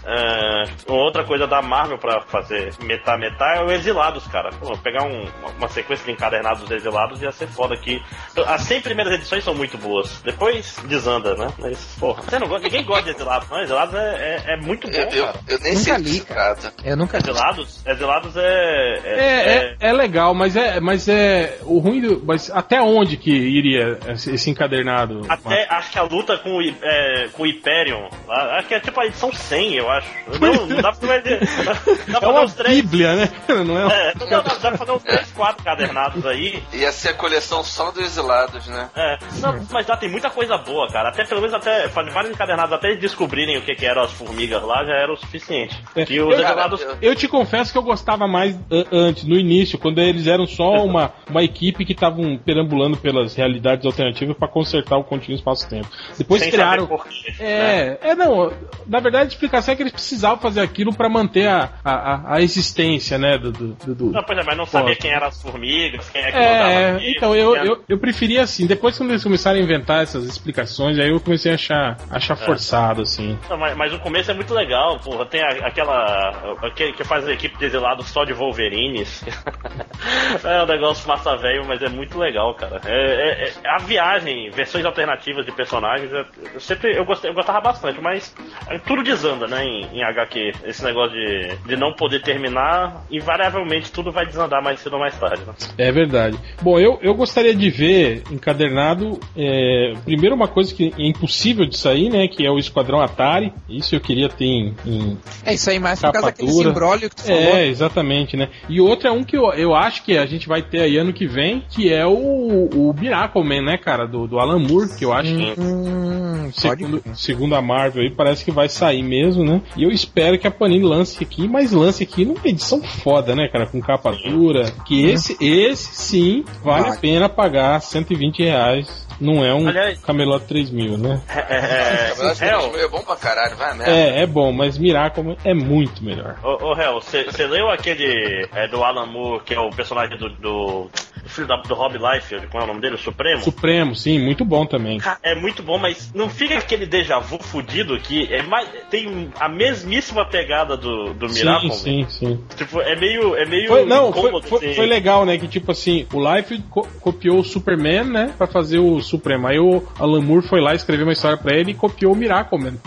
é, uma outra coisa da Marvel pra fazer metá metá é o Exilados, cara. Pô, pegar um- uma- sequência de encadernados dos Exilados ia ser foda aqui. As 100 primeiras edições são muito boas. Depois desanda, né? Mas, porra, você não gosta, ninguém gosta de Exilados, não. Exilados é, é, é muito bom, Eu, eu, cara. eu nem Nunca sei li, se trata. Eu nunca vi. Exilados, Exilados é, É, é, é legal, mas é, mas é o ruim do, mas até onde que iria esse encadernado? Até acho que a luta com é, com o Hyperion, acho que é tipo a edição 100, eu acho. Não, não dá pra. Dá É pra fazer uma bíblia, né? Não é? É, não, não, dá pra fazer uns 3, 4 cadernados aí. Ia ser a coleção só dos exilados, né? É, não, mas lá tem muita coisa boa, cara. Até pelo menos até fazer vários encadernados, até eles descobrirem o que, que eram as formigas lá, já era o suficiente. E os Eu- exilados. eu- Eu te confesso que eu gostava mais a- antes, no início, quando eles eram só uma, uma equipe que estavam perambulando pelas realidades alternativas pra consertar o contínuo espaço-tempo. Depois sem criaram. saber por quê, né? É, é não. Na verdade, a explicação é que eles precisavam fazer aquilo pra manter a, a- a existência, né? Do, do, do- do- Não, pois é, mas não sabia quem eram as formigas, quem é que mandava É, aqui, então eu, eu, eu preferia assim. Depois quando eles começaram a inventar essas explicações, aí eu comecei a achar, achar forçado, assim. Não, mas, mas o começo é muito legal, porra. Tem a- aquela. aquele que faz a equipe de exilados só de Wolverines. é um negócio massa velho, mas é muito legal, cara. É, é- é- a viagem, versões alternativas de personagens, é- eu sempre eu, gostei, eu gostava bastante, mas é, tudo desanda, né, em, em HQ. Esse negócio de, de não poder terminar, invariavelmente tudo vai desandar mais cedo ou mais tarde, né? É verdade. Bom, eu, eu gostaria de ver encadernado. é, primeiro, uma coisa que é impossível de sair, né? Que é o Esquadrão Atari. Isso eu queria ter em. em- É isso aí, mais por causa daquele dura. imbróglio que tu falou. É, exatamente, né? E outro é um que eu, eu acho que a gente vai ter aí ano que vem, que é o, o Miracle Man, né, cara? Do, do Alan Moore, que eu acho que. Hum, pode Segundo, segundo a Marvel aí, parece que vai sair mesmo, né? E eu espero que a Panini lance aqui, mas lance aqui numa edição foda, né, cara? Com capa dura. Que esse, esse sim vale Vale. a pena pagar 120 reais. Não é um Aliás- Camelot 3000, né? É, é, Camelot é, 3000 é bom pra caralho, vai merda. É, é bom, mas Miracle é muito melhor. Ô, ô Hel, você leu aquele é, do Alan Moore, que é o personagem do, do, do filho da- do Rob Liefeld, qual é o nome dele? O Supremo? Supremo, sim, muito bom também. É muito bom, mas não fica aquele déjà vu fudido que é mais, tem a mesmíssima pegada do, do Sim, Miracle. sim, sim. Tipo, é meio, é meio Foi, não, foi, incômodo, foi, assim. foi legal, né? Que tipo assim, o Life co- copiou o Superman, né? Pra fazer o Supremo. Aí o Alan Moore foi lá escrever uma história pra ele e copiou o Miracle Man.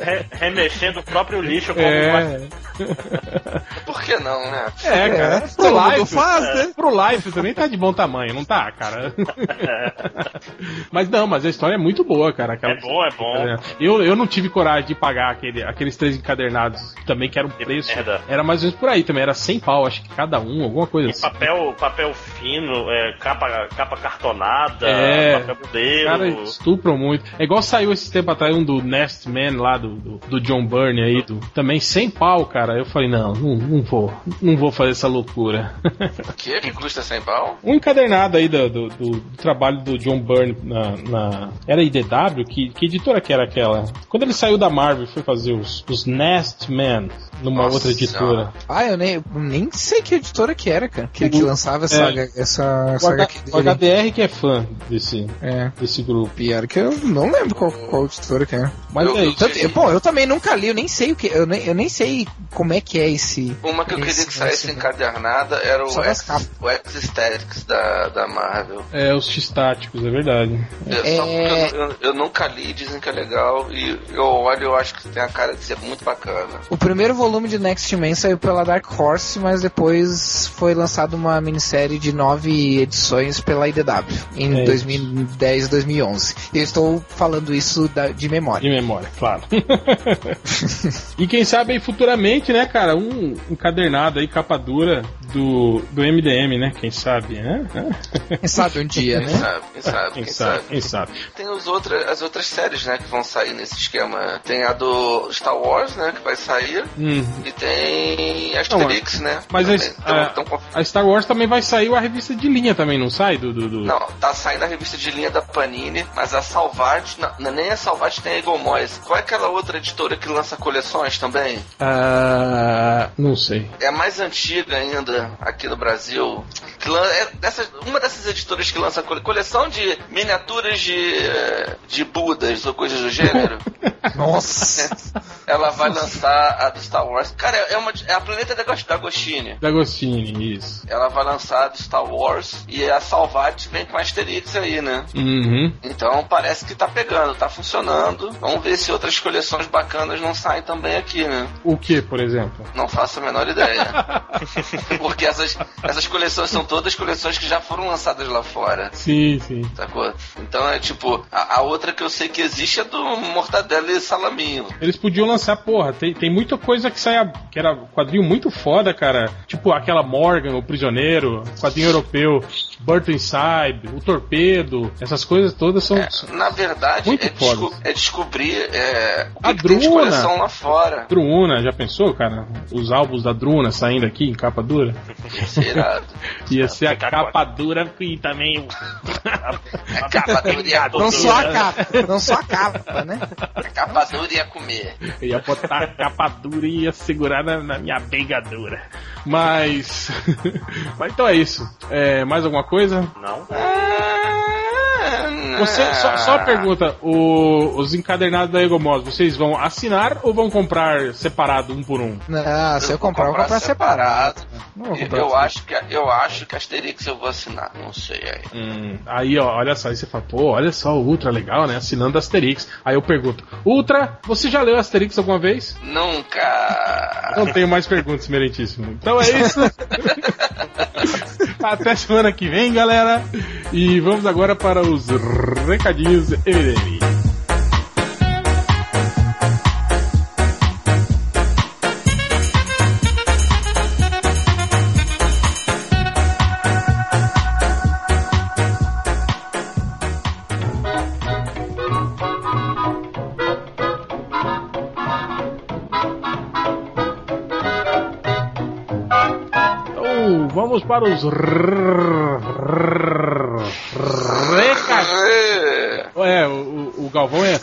Re- remexendo o próprio lixo como É. Por por que não, né? É, cara. Pro todo mundo live, faz, né? Pro live também tá de bom tamanho, não tá, cara? mas não, mas a história é muito boa, cara. Aquela- É bom, é bom. Eu, eu não tive coragem de pagar aquele, aqueles três encadernados também, que era um preço. merda. Era mais ou menos por aí também, era 100 pau, acho que cada um, alguma coisa E assim. papel, papel fino, é, capa, capa cartonada, É. papel modelo. Cara, estupram muito. É igual saiu esse tempo atrás um do Nest Man lá, do, do, do John Byrne aí, do, também 100 pau, cara. Eu falei, não, não, não vou, não vou fazer essa loucura. O que? Que custa 100 pau? um encadernado aí do, do, do- do trabalho do John Byrne na, na- Era IDW? Que, que editora que era aquela? Quando ele saiu da Marvel foi fazer os, os Nest Man numa Nossa outra editora. Ah, eu nem, nem sei que editora que era, cara. Que, que lançava essa, É. essa, O, essa H, o dele. HDR que é fã desse, É. desse grupo. Pior que eu não lembro qual, qual editora que é. Mas Eu- é eu-. Tanto- eu- bom, eu também nunca li, eu nem sei o que. Eu nem, eu nem sei como é que é esse. Uma que eu queria esse- que saísse esse- encadernada era o O X Aesthetics da, da Marvel. É, os X-táticos, é verdade. Eu, É. Só porque eu, eu- eu nunca li, dizem que é legal, e eu olho eu acho que tem a cara de ser muito bacana. O primeiro volume de Next Man saiu pela Dark Horse, mas depois foi lançada uma minissérie de nove edições pela IDW em É. 2010 e 2011. Eu estou falando isso da- de memória. De memória, claro. e quem sabe aí futuramente, né, cara, um encadernado aí, capa dura do, do MDM, né? Quem sabe, né? Quem sabe um dia, Quem né? sabe, quem sabe, Quem quem sabe, sabe. quem sabe. Tem os outra, as outras séries, né, que vão sair nesse esquema. Tem a do Star Wars, né, que vai sair. Hum. E tem Asterix, né? Mas também. a, Tão- a- tão a Star Wars também vai sair a revista de linha também, não sai? Do, do, do- Não, tá saindo a revista de linha da Panini, mas a Salvage, não, não é nem a Salvage, tem a Eagle. Qual é aquela outra editora que lança coleções também? Ah, não sei. É a mais antiga ainda aqui no Brasil. Que lan- é dessas- uma dessas editoras que lança cole- coleção de miniaturas de, eh, de Budas ou coisas do gênero. Nossa! Ela vai lançar a do Star Wars. Cara, é, uma, é a Planeta da Agos- da Agostini. Isso. Ela vai lançar a do Star Wars e a Salvati vem com a Asterix aí, né? Uhum. Então parece que tá pegando, tá funcionando. Vamos ver se outras coleções bacanas não saem também aqui, né? O que, por exemplo? Não faço a menor ideia. Porque essas, essas coleções são todas coleções que já foram lançadas lá fora. Sim, sim. Sacou? Então é tipo, a, a outra que eu sei que existe é do Mortadela e Salaminho. Eles podiam lançar, porra, tem, tem muita coisa que saia, que era quadrinho muito foda, cara. Tipo aquela Morgan, o Prisioneiro, quadrinho europeu, Burton Inside, o Torpedo, essas coisas todas são. É, na verdade, Muito é, desco- é descobrir é, o que, A que tem de Druna. coleção lá fora. Druna, já pensou, cara? Os álbuns da Druna saindo aqui em capa dura? É irado. Ia ser a a- capa dura e também. A capa dura ia, Não só a capa, não só a capa, né? a capa dura ia comer. Eu ia botar a capa dura e ia segurar na, na minha bengadura. Mas. Mas então é isso. É, mais alguma coisa? Não? Você, só, só uma pergunta: o- os encadernados da Egomos, vocês vão assinar ou vão comprar separado, um por um? Não, se eu comprar, eu vou comprar separado. Não vou Eu, comprar eu tudo. acho que, eu acho que Asterix eu vou assinar, não sei aí. Hum, aí, ó, olha só, aí você fala, pô, olha só, o Ultra legal, né? Assinando Asterix. Aí eu pergunto, Ultra, você já leu Asterix alguma vez? Nunca. Não tenho mais perguntas, meritíssimo. Então é isso. Até semana que vem, galera. E vamos agora para os recadinhos MDM. Então, vamos para os recadinhos. É, o, o Galvão é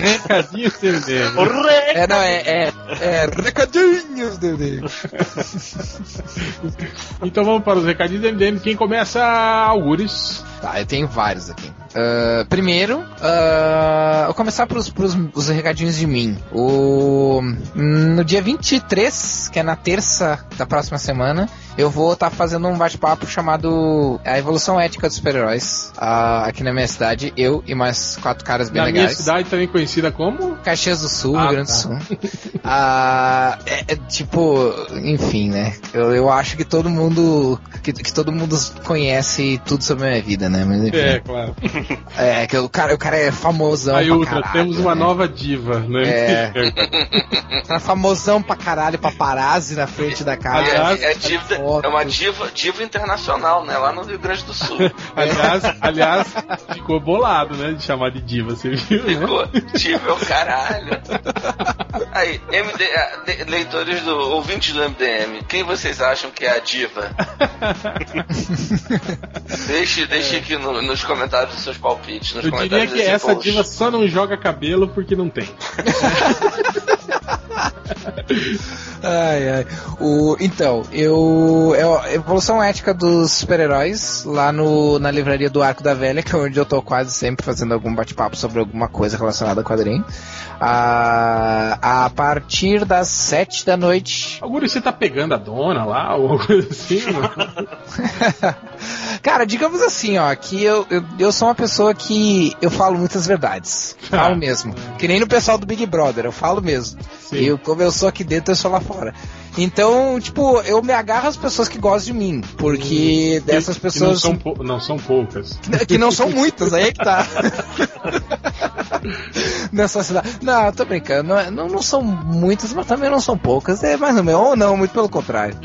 recadinhos MDM. É, não, é, é, é recadinhos, Dede. Então vamos para os recadinhos do MDM. Quem começa, Algures. Tá, eu tenho vários aqui. Ah, primeiro, ah, eu vou começar pros, pros os recadinhos de mim. O, no dia 23, que é na terça da próxima semana, eu vou estar fazendo um bate-papo chamado A Evolução Ética dos Super-Heróis. ah, aqui na minha cidade, eu e mais quatro caras bem Na minha legais. cidade também conhecida como Caxias do Sul, Ah, Rio Grande do tá. Ah, é, é tipo, enfim, né? Eu, eu acho que todo mundo que, que todo mundo conhece tudo sobre a minha vida, né? Mas, enfim, É, claro. É, que o cara, o cara é famosão Aí, pra Ultra, caralho, temos uma né? nova diva, né? É. Cara famosão pra caralho, paparazzi na frente da casa. Aliás, É, é diva- é uma diva, diva internacional, né? Lá no Rio Grande do Sul. aliás, aliás, ficou bolado, né? De chamar de diva, você viu, né? Ficou diva é o caralho. Aí, MD, ah, leitores do. ouvintes do MDM, quem vocês acham que é a diva? deixe, deixe aqui no- nos comentários os seus palpites. Nos Eu diria que desse essa post. diva só não joga cabelo porque não tem. Ai, ai. O, então, eu. É a evolução ética dos super-heróis lá no, na livraria do Arco da Velha, que é onde eu tô quase sempre fazendo algum bate-papo sobre alguma coisa relacionada a quadrinho. A, a partir das sete da noite. Alguro, você tá pegando a dona lá, ou alguma coisa assim? mano? Cara, digamos assim, ó, que eu, eu, eu sou uma pessoa que eu falo muitas verdades. Falo mesmo. Que nem no pessoal do Big Brother, eu falo mesmo. Sim. Eu, como eu sou aqui dentro, eu sou lá fora. Então, tipo, eu me agarro às pessoas que gostam de mim. Porque dessas Que- que pessoas. não, são não são poucas. que não são muitas, aí é que tá. Nessa cidade. Não, tô brincando. Não, é- não, não são muitas, mas também não são poucas. É mais ou menos. Ou não, muito pelo contrário.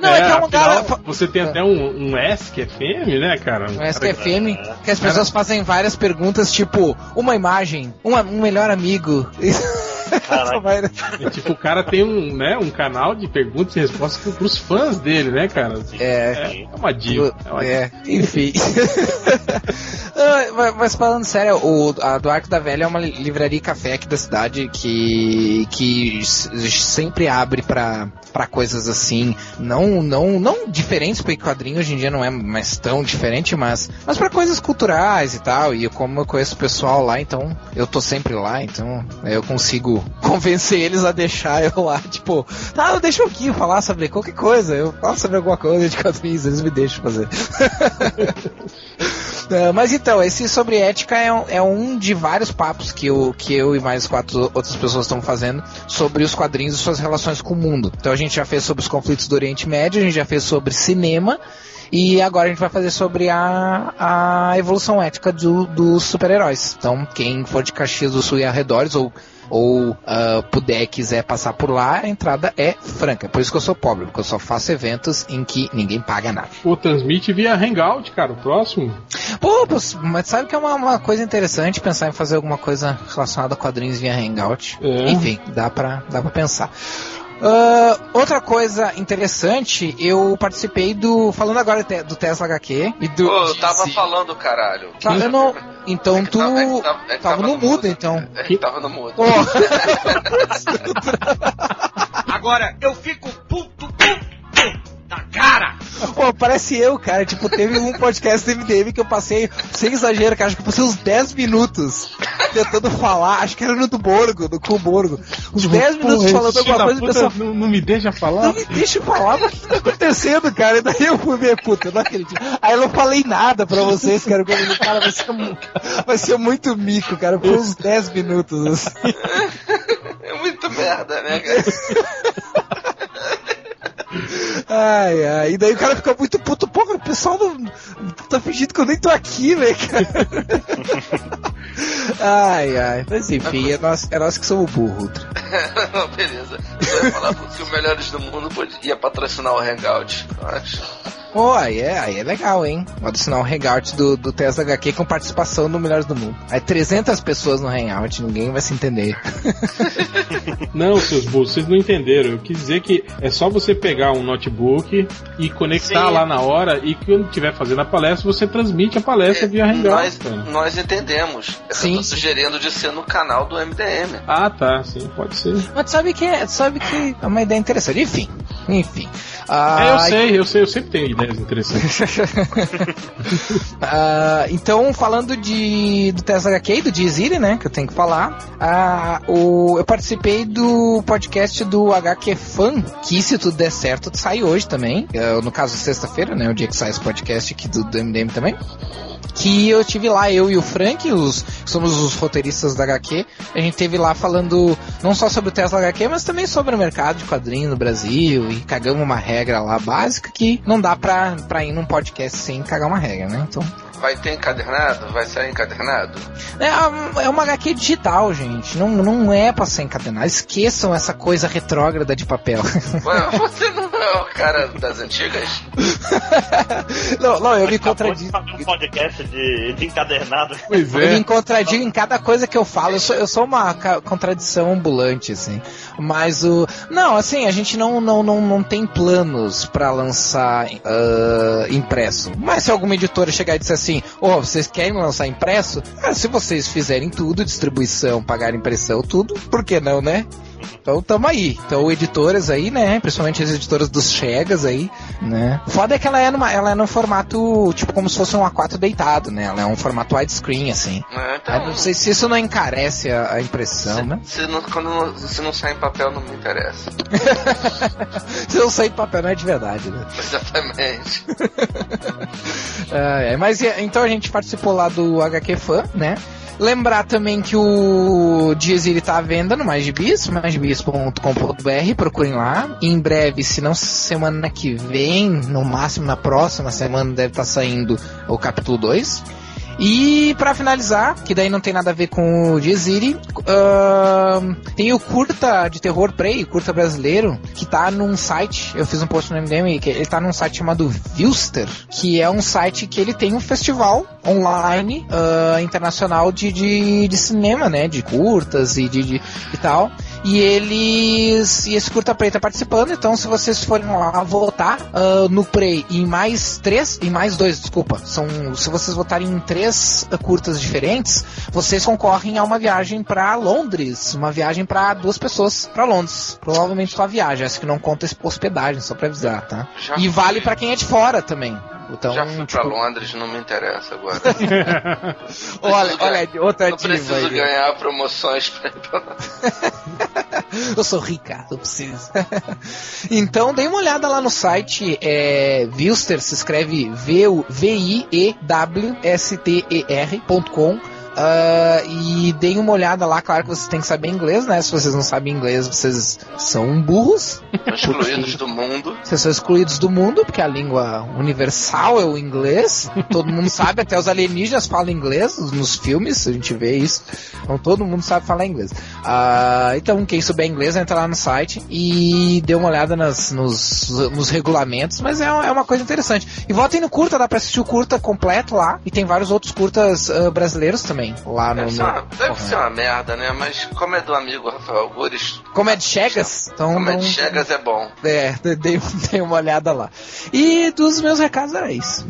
Não, é, que é um afinal, cara. Você tem até um, um S que é fêmea, né, cara? Um SQFM, que as pessoas fazem várias perguntas, tipo, uma imagem, uma- um melhor amigo. É, tipo, o cara tem um, né, um canal de perguntas e respostas pro- pros fãs dele, né, cara? É. É, é uma diva. É uma É, enfim. Mas- Mas falando sério, o, a do Arco da Velha é uma li- livraria e café aqui da cidade que, que sempre abre pra, pra coisas assim, não, não, não diferentes, porque quadrinho hoje em dia não é mais tão diferente, mas, mas pra coisas culturais e tal, e como eu conheço o pessoal lá, então eu tô sempre lá, então eu consigo convencer eles a deixar eu lá, tipo, tá, deixa eu aqui falar sobre qualquer coisa, eu falo sobre alguma coisa de quadrinhos, eles me deixam fazer. É, mas então, esse sobre ética é um, é um de vários papos que eu, que eu e mais quatro outras pessoas estão fazendo sobre os quadrinhos e suas relações com o mundo. Então a gente já fez sobre os conflitos do Oriente Médio, a gente já fez sobre cinema. E agora a gente vai fazer sobre a, a evolução ética do- dos super-heróis. Então, quem for de Caxias do Sul e arredores, ou, ou ah, puder e quiser passar por lá, a entrada é franca. Por isso que eu sou pobre, porque eu só faço eventos em que ninguém paga nada. Pô, transmite via Hangout, cara, o próximo. Pô, mas sabe que é uma, uma coisa interessante pensar em fazer alguma coisa relacionada a quadrinhos via Hangout? É. Enfim, dá pra, dá pra pensar. Ah, outra coisa interessante, eu participei do. Falando agora te- do Tesla HQ e do. Pô, eu tava DC. falando, caralho. Tá, eu não- Então É tu. tava- é tava- é que tava no mudo, então. É que tava no mudo. Agora eu fico puto. Pô, parece eu, cara. Tipo, teve um podcast do MDM que eu passei, sem exagero, cara, acho que eu passei uns 10 minutos tentando falar, acho que era no do Borgo, do Cu Borgo. Uns 10 minutos falando alguma coisa e pessoal. não, não me deixa falar. Não me deixa falar, mas o que tá acontecendo, cara? E daí eu fui ver, puta, eu não acredito. Aí eu não falei nada pra vocês, cara. Eu- cara, vai ser, mu- vai ser muito mico, cara, por uns 10 minutos. assim. É muito merda, né, cara? Ai, ai. E daí o cara fica muito puto. Pô, cara, o pessoal não, tá fingindo que eu nem tô aqui, velho, cara. Ai, ai. Mas enfim, é nós, é nós que somos burro. Beleza. Eu ia falar que o Melhores do Mundo podia- ia patrocinar o Hangout. eu Acho. Pô, aí é, aí é legal, hein? Pode assinar um hangout do, do Tesla HQ com participação do Melhores do Mundo. Aí 300 pessoas no hangout, ninguém vai se entender. Não, seus burros, vocês não entenderam. Eu quis dizer que é só você pegar um notebook e conectar Sim. lá na hora e quando estiver fazendo a palestra, você transmite a palestra via Hangout. nós, cara. nós entendemos. Eu Sim. tô sugerindo de ser no canal do MDM. Ah, tá, sim, pode ser. Mas tu sabe que é, tu sabe que é uma ideia interessante. Enfim, enfim. É, eu Ah, sei, eu sei, eu sempre tenho ideias interessantes. Ah, então, falando de, do Tesla HQ e do Dizzy, né, que eu tenho que falar, ah, o, eu participei do podcast do HQ Fan, que se tudo der certo, sai hoje também. Ah, no caso, sexta-feira, né, o dia que sai esse podcast aqui do, do MDM também. Que eu tive lá, eu e o Frank, os, somos os roteiristas da HQ, a gente teve lá falando não só sobre o Tesla HQ, mas também sobre o mercado de quadrinhos no Brasil, e cagamos uma regra lá básica que não dá pra, pra ir num podcast sem cagar uma regra, né? Então, Vai ter encadernado? Vai sair encadernado? É, é uma HQ digital, gente. Não, não é pra ser encadenado. Esqueçam essa coisa retrógrada de papel. Ué, Você não é o cara das antigas? não, não, eu me contradigo. fazer um podcast de, de encadernado. Pois Eu é. me contradigo em cada coisa que eu falo. Eu sou, eu sou uma contradição ambulante, assim. Mas o. Não, assim, a gente não, não, não, não tem planos pra lançar ah, impresso. Mas se alguma editora chegar e disser assim, ô, vocês querem lançar impresso? Ah, se vocês fizerem tudo, distribuição, pagar impressão, tudo, por que não, né? Então tamo aí. Então editoras aí, né? Principalmente as editoras dos Chegas aí, né? O foda é que ela é, numa, ela é num formato, tipo, como se fosse um A4 deitado, né? Ela é um formato widescreen, assim. É, então, não sei se isso não encarece a, a impressão, né? se não, quando não- se não sai em papel, não me interessa. Se não sair papel, não é de verdade, né? Exatamente. É, mas então a gente participou lá do HQ Fan, né? Lembrar também que o Diezir tá à venda no MaisGibis, maisgibis.com.br, procurem lá. Em breve, se não semana que vem, no máximo na próxima semana, deve estar saindo o capítulo 2. E pra finalizar, que daí não tem nada a ver com o Jeziri, ahn, tem o curta de terror Prey, curta brasileiro, que tá num site, eu fiz um post no MDM, que ele tá num site chamado Vilster, que é um site que ele tem um festival online ah, internacional de, de, de cinema, né, de curtas e de, de e tal. E eles. E esse curta Prey tá participando, então se vocês forem lá votar ah, no Prey em mais três, em mais dois, desculpa. São, se vocês votarem em três ah, curtas diferentes, vocês concorrem a uma viagem pra Londres. Uma viagem pra duas pessoas pra Londres. Provavelmente só a viagem, essa que não conta hospedagem, só pra avisar, tá? Já E vale pra quem é de fora também. Então, Já fui pra tipo, Londres, não me interessa agora. olha, Preciso olha, ganhar- outra Não preciso aí. ganhar promoções pra pra. Eu sou rica, eu preciso. então, dê uma olhada lá no site, é, Vilster, se escreve V-I-E-W-S-T-E-R.com. ah, e deem uma olhada lá, claro que vocês têm que saber inglês, né? Se vocês não sabem inglês, vocês são burros. Excluídos do mundo. Vocês são excluídos do mundo, porque a língua universal é o inglês. Todo mundo sabe, até os alienígenas falam inglês nos filmes, a gente vê isso. Então todo mundo sabe falar inglês. Ah, então, quem souber inglês, entra lá no site e dê uma olhada nas- nos, nos regulamentos, mas é, uma- é uma coisa interessante. E votem no curta, dá pra assistir o curta completo lá. E tem vários outros curtas ah, brasileiros também, lá no. Deve, ser no- uma, deve ser uma merda, né? Mas como é do amigo Rafael Gures, Como é de Chegas, então. como é de Chegas é bom. É, dei, dei uma olhada lá. E dos meus recados era isso.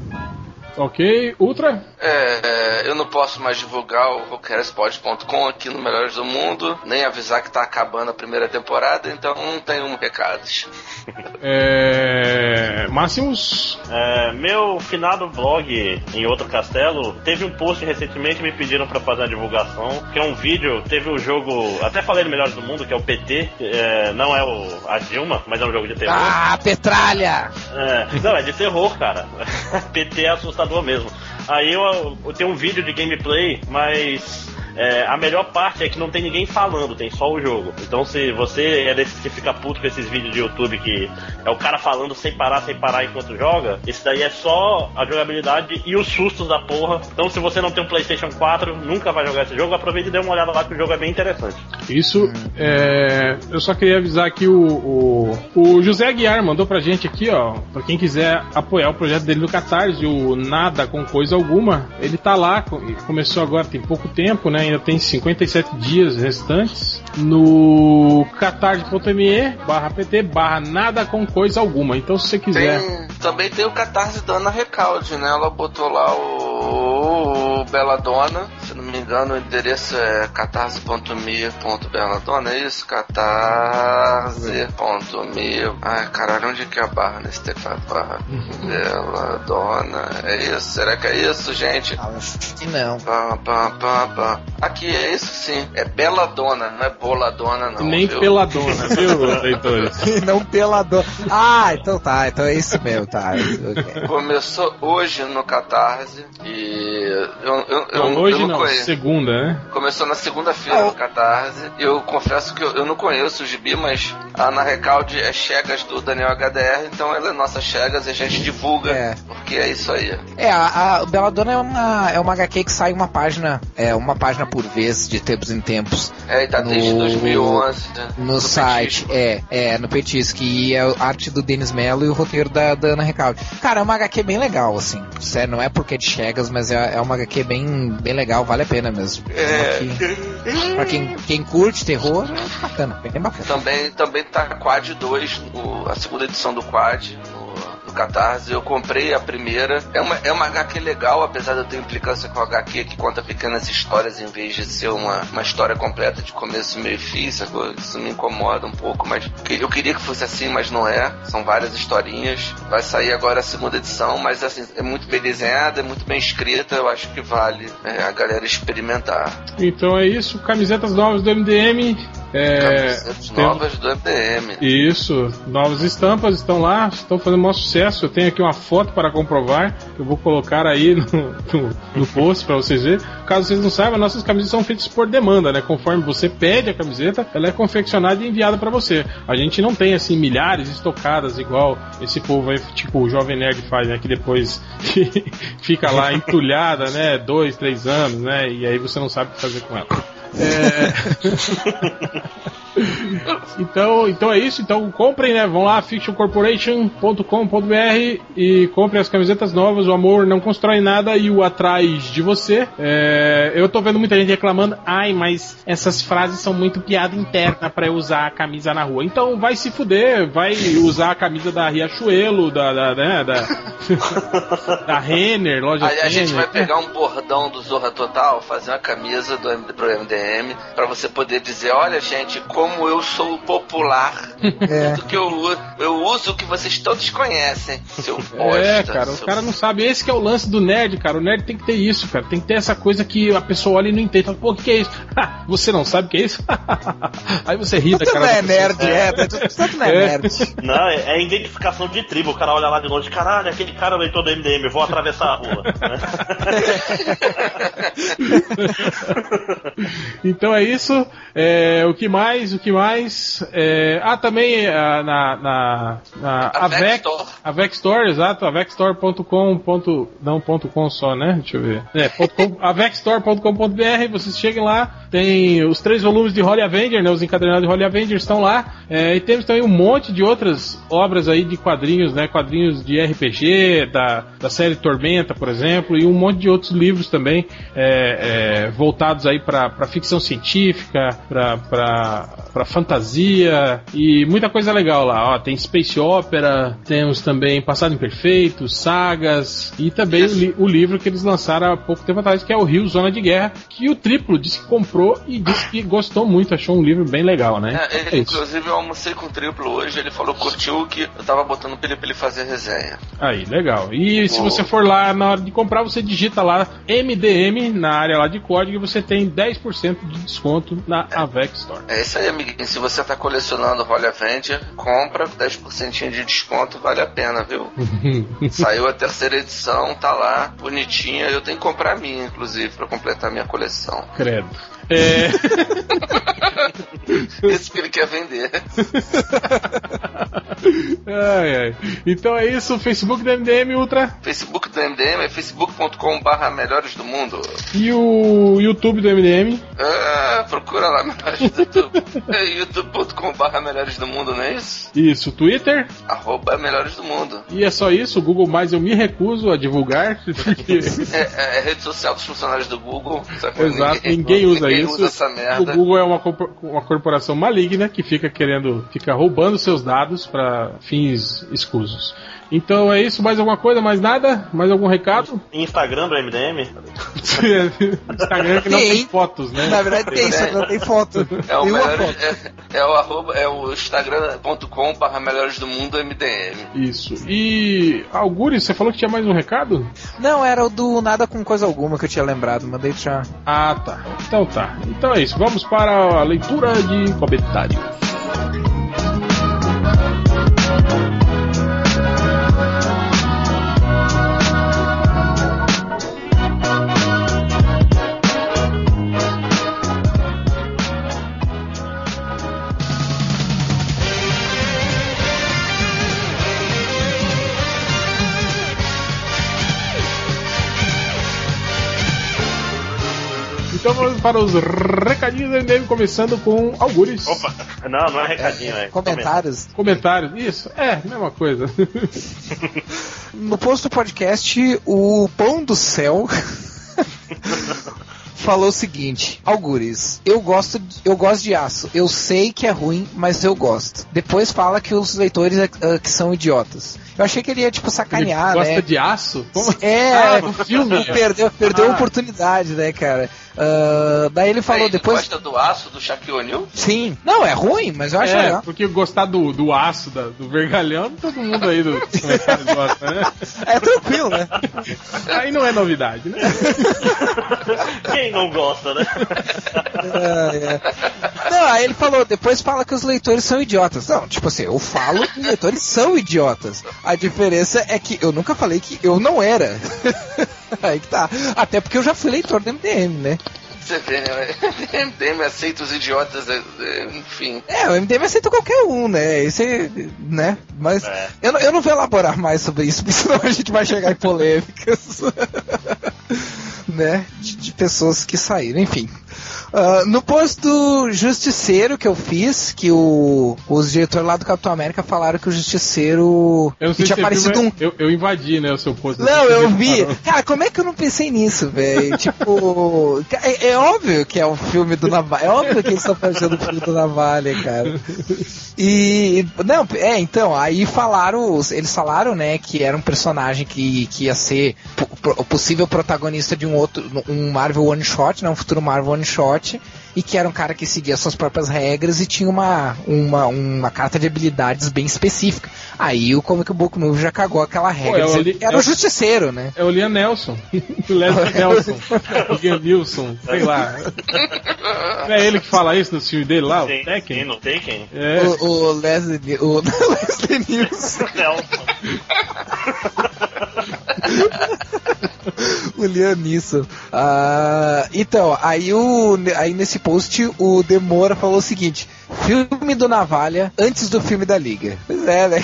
Ok, Ultra? É, eu não posso mais divulgar o roqueirspod.com aqui no Melhores do Mundo, nem avisar que tá acabando a primeira temporada, então não tenho recados. É... Máximos? É, meu finado blog em outro castelo teve um post recentemente me pediram pra fazer a divulgação, que é um vídeo, teve o jogo, até falei no Melhores do Mundo, que é o PT, é, não é o a Dilma, mas é um jogo de terror. Ah, Petralha! É, não, é de terror, cara. PT é assustador mesmo. Aí eu, eu tenho um vídeo de gameplay, mas é, a melhor parte é que não tem ninguém falando, tem só o jogo. Então se você é desses que fica puto com esses vídeos de YouTube que é o cara falando sem parar, sem parar enquanto joga, esse daí é só a jogabilidade e os sustos da porra. Então se você não tem um Playstation 4, nunca vai jogar esse jogo, aproveita e dê uma olhada lá que o jogo é bem interessante. Isso, é, eu só queria avisar que o, o, o José Aguiar mandou pra gente aqui, ó, pra quem quiser apoiar o projeto dele no Catarse, o Nada com Coisa Alguma, ele tá lá, co- começou agora, tem pouco tempo, né, ainda tem 57 dias restantes, no catarse.me barra pt barra Nada com Coisa Alguma, então se você quiser... Tem, também tem o Catarse da Ana Recalde, né? Ela botou lá o O Belladonna, se não me engano, o endereço é catarse.me.belladonna, é isso? Catarse.me. Ai, caralho, onde que é a barra nesse teclado? Barra. Belladonna, é isso? Será que é isso, gente? Não. Pá, pá, pá, pá. Aqui é isso sim, é Belladonna, não é Boladona, não. Nem viu? peladona, viu, leitores? Não pelador. Ah, então tá, então é isso mesmo, tá. Começou hoje no Catarse e eu, eu, eu, Não, eu hoje não não, conheço. segunda, né? Começou na segunda-feira no Catarse. Eu confesso que eu, eu não conheço o Gibi, mas a Ana Recalde é Chegas do Daniel HDR, então ela é nossa Chegas e a gente divulga, É. porque é isso aí. É, a, a Belladonna é uma, é uma HQ que sai uma página, é uma página por vez, de tempos em tempos, É, e tá desde No- 2011. né? no, site. Petisco. É, é, no Petisque. E é a arte do Denis Mello e o roteiro da, da Ana Recalde. Cara, é uma HQ bem legal, assim. Sério, não é porque é de Chegas, mas é, é uma HQ bem, bem legal, vale a pena mesmo. É. Que- pra quem, quem curte terror, é bacana, bem bacana. Também, também tá Quad 2, o- a segunda edição do Quad, no Catarse. Eu comprei a primeira. É uma, é uma HQ legal, apesar de eu ter implicância com a HQ que conta pequenas histórias em vez de ser uma, uma história completa de começo, meio fim. Isso me incomoda um pouco, mas eu queria que fosse assim, mas não é. São várias historinhas. Vai sair agora a segunda edição, mas assim, é muito bem desenhada, é muito bem escrita. Eu acho que vale é, a galera experimentar. Então é isso, camisetas novas do MDM. É, tem- novas do MDM. Isso, novas estampas estão lá, estão fazendo maior sucesso. Eu tenho aqui uma foto para comprovar, que eu vou colocar aí no, no, no post para vocês verem. Caso vocês não saibam, nossas camisetas são feitas por demanda, né? Conforme você pede a camiseta, ela é confeccionada e enviada para você. A gente não tem assim milhares estocadas igual esse povo aí, tipo o Jovem Nerd faz, né? Que depois fica lá entulhada, né? Dois, três anos, né? E aí você não sabe o que fazer com ela. É... Então, então é isso. Então comprem, né? Vão lá, fictioncorporation.com.br e comprem as camisetas novas. O amor não constrói nada e o atrás de você. É, eu tô vendo muita gente reclamando. Ai, mas essas frases são muito piada interna pra eu usar a camisa na rua. Então vai se fuder, vai usar a camisa da Riachuelo, da, da, né, da, da Renner, loja a gente Renner. vai pegar um bordão do Zorra Total, fazer uma camisa do pro MDM, pra você poder dizer, olha gente, como eu sou popular, É. do que eu uso, eu uso o que vocês todos conhecem, seu bosta. É, cara, o seu- cara não sabe. Esse que é o lance do nerd, cara. O nerd tem que ter isso, cara. Tem que ter essa coisa que a pessoa olha e não entende. Fala, Pô, o que, que é isso? "Ah, você não sabe o que é isso? Aí você ri da cara. não é nerd, é, tudo não é É. nerd. Não, é, é identificação de tribo. O cara olha lá de longe, caralho, aquele cara é o leitor do MDM, vou atravessar a rua. Então é isso. É, o que mais? O que mais? É, ah, também ah, na, na, na A Avec. Avec Store, exato, avecstore.com. ponto- Não, ponto .com só, né? Deixa eu ver. É, avecstore.com.br, vocês cheguem lá, tem os três volumes de Holy Avenger, né? Os encadernados de Holy Avenger estão lá. É, e temos também um monte de outras obras aí de quadrinhos, né? Quadrinhos de RPG, da, da série Tormenta, por exemplo, e um monte de outros livros também é, é, voltados aí para ficção científica, para fantasia e muita coisa legal lá. Ó, tem Space Opera, temos também Passado Imperfeito, sagas e também o, li- o livro que eles lançaram há pouco tempo atrás, que é o Rio Zona de Guerra, que o Triplo disse que comprou e disse que gostou muito, achou um livro bem legal, né? É, É ele, isso. inclusive, eu almocei com o triplo hoje, ele falou que curtiu que eu tava botando pra ele, pra ele fazer resenha. Aí, legal. E se você for lá na hora de comprar, você digita lá MDM na área lá de código e você tem 10% de desconto na Avec Store. É isso aí, amiguinho. Se você tá colecionando Holy Avenger, compra, 10% de desconto, vale a pena, viu? Saiu a terceira edição, tá lá, bonitinha. Eu tenho que comprar a minha, inclusive, pra completar minha coleção. Credo. É... Esse que ele quer vender. ai, ai. Então é isso, Facebook do MDM Ultra Facebook do MDM é facebook.com.br melhores do mundo. e o YouTube do MDM. Ah, procura lá melhores do YouTube. É youtube.com.br melhores do mundo, não é isso? Isso, Twitter. Arroba melhores do mundo. E é só isso, o Google Mais eu me recuso a divulgar, porque É, é, é rede social dos funcionários do Google. Exato, ninguém usa ninguém isso. usa essa O merda. Google é uma, uma corporação maligna que fica querendo, fica roubando seus dados para fins escusos. Então é isso, mais alguma coisa, mais nada? Mais algum recado? Instagram do MDM? Instagram que não tem Tem. fotos, né? Na verdade tem, só não tem foto. É o, melhor, foto. é, é o arroba, é o instagram.com barra melhores do mundo MDM. Isso. E Algures, você falou que tinha mais um recado? Não, era o do nada com coisa alguma que eu tinha lembrado, mandei já. Ah, tá. Então tá. Então é isso. Vamos para a leitura de comentários. Para os recadinhos do MDM, começando com Algures. Opa! Não, não é recadinho, é. Comentários. Comentários. Isso, é, mesma coisa. No post do podcast, o Pão do Céu falou o seguinte: Algures, eu gosto, de- eu gosto de aço. Eu sei que é ruim, mas eu gosto. Depois fala que os leitores é, é, que são idiotas. Eu achei que ele ia, tipo, sacanear, Ele gosta né? de aço? Como? É, Ah, no filme. perdeu, perdeu a Ah. oportunidade, né, cara? Ah, daí ele falou Aí, depois. Gosta do aço do Shaquille O'Neal? Sim. Não, é ruim, mas eu acho É, legal. porque gostar do, do aço, da- do vergalhão, todo mundo aí do comentário gosta, né? É tranquilo, né? Aí não é novidade, né? Quem não gosta, né? É, é. Não, aí ele falou, depois fala que os leitores são idiotas. Não, tipo assim, eu falo que os leitores são idiotas. A diferença é que eu nunca falei que eu não era. aí que tá. Até porque eu já fui leitor do MDM, né? Você vê, né? MDM aceita os idiotas, é, é, enfim. É, o MDM aceita qualquer um, né? Esse, né? Mas É. eu, não- eu não vou elaborar mais sobre isso, porque senão a gente vai chegar em polêmicas. né? De, de pessoas que saíram, enfim. Ah, no post do Justiceiro que eu fiz, que o, os diretores lá do Capitão América falaram que o Justiceiro Eu tinha se você parecido viu, um eu, eu invadi, né, o seu post. não, eu vi. Cara, como é que eu não pensei nisso, velho? tipo, é, é óbvio que é o filme do Navalha. É óbvio que eles estão fazendo o filme do Navalha, cara. E. Não, é, então, aí falaram. Eles falaram, né, que era um personagem que, que ia ser o possível protagonista de um outro. Um Marvel One Shot, né? Um futuro Marvel One Shot forte. E que era um cara que seguia suas próprias regras e tinha uma, uma, uma carta de habilidades bem específica. Aí o Comic Book Movie já cagou aquela regra. é o dizendo li- era é o o- justiceiro, né? É o Liam Nelson. o Leslie Nelson. o Liam Nilson. Sei lá. Não é ele que fala isso no filme dele lá, o Sim, sim, Tekken? não tem quem? É. O, o Leslie, o Leslie Nelson. o Liam Neeson. Ah, então, aí, o, aí nesse post o Demora falou o seguinte: filme do Navalha antes do filme da Liga. Pois é, né?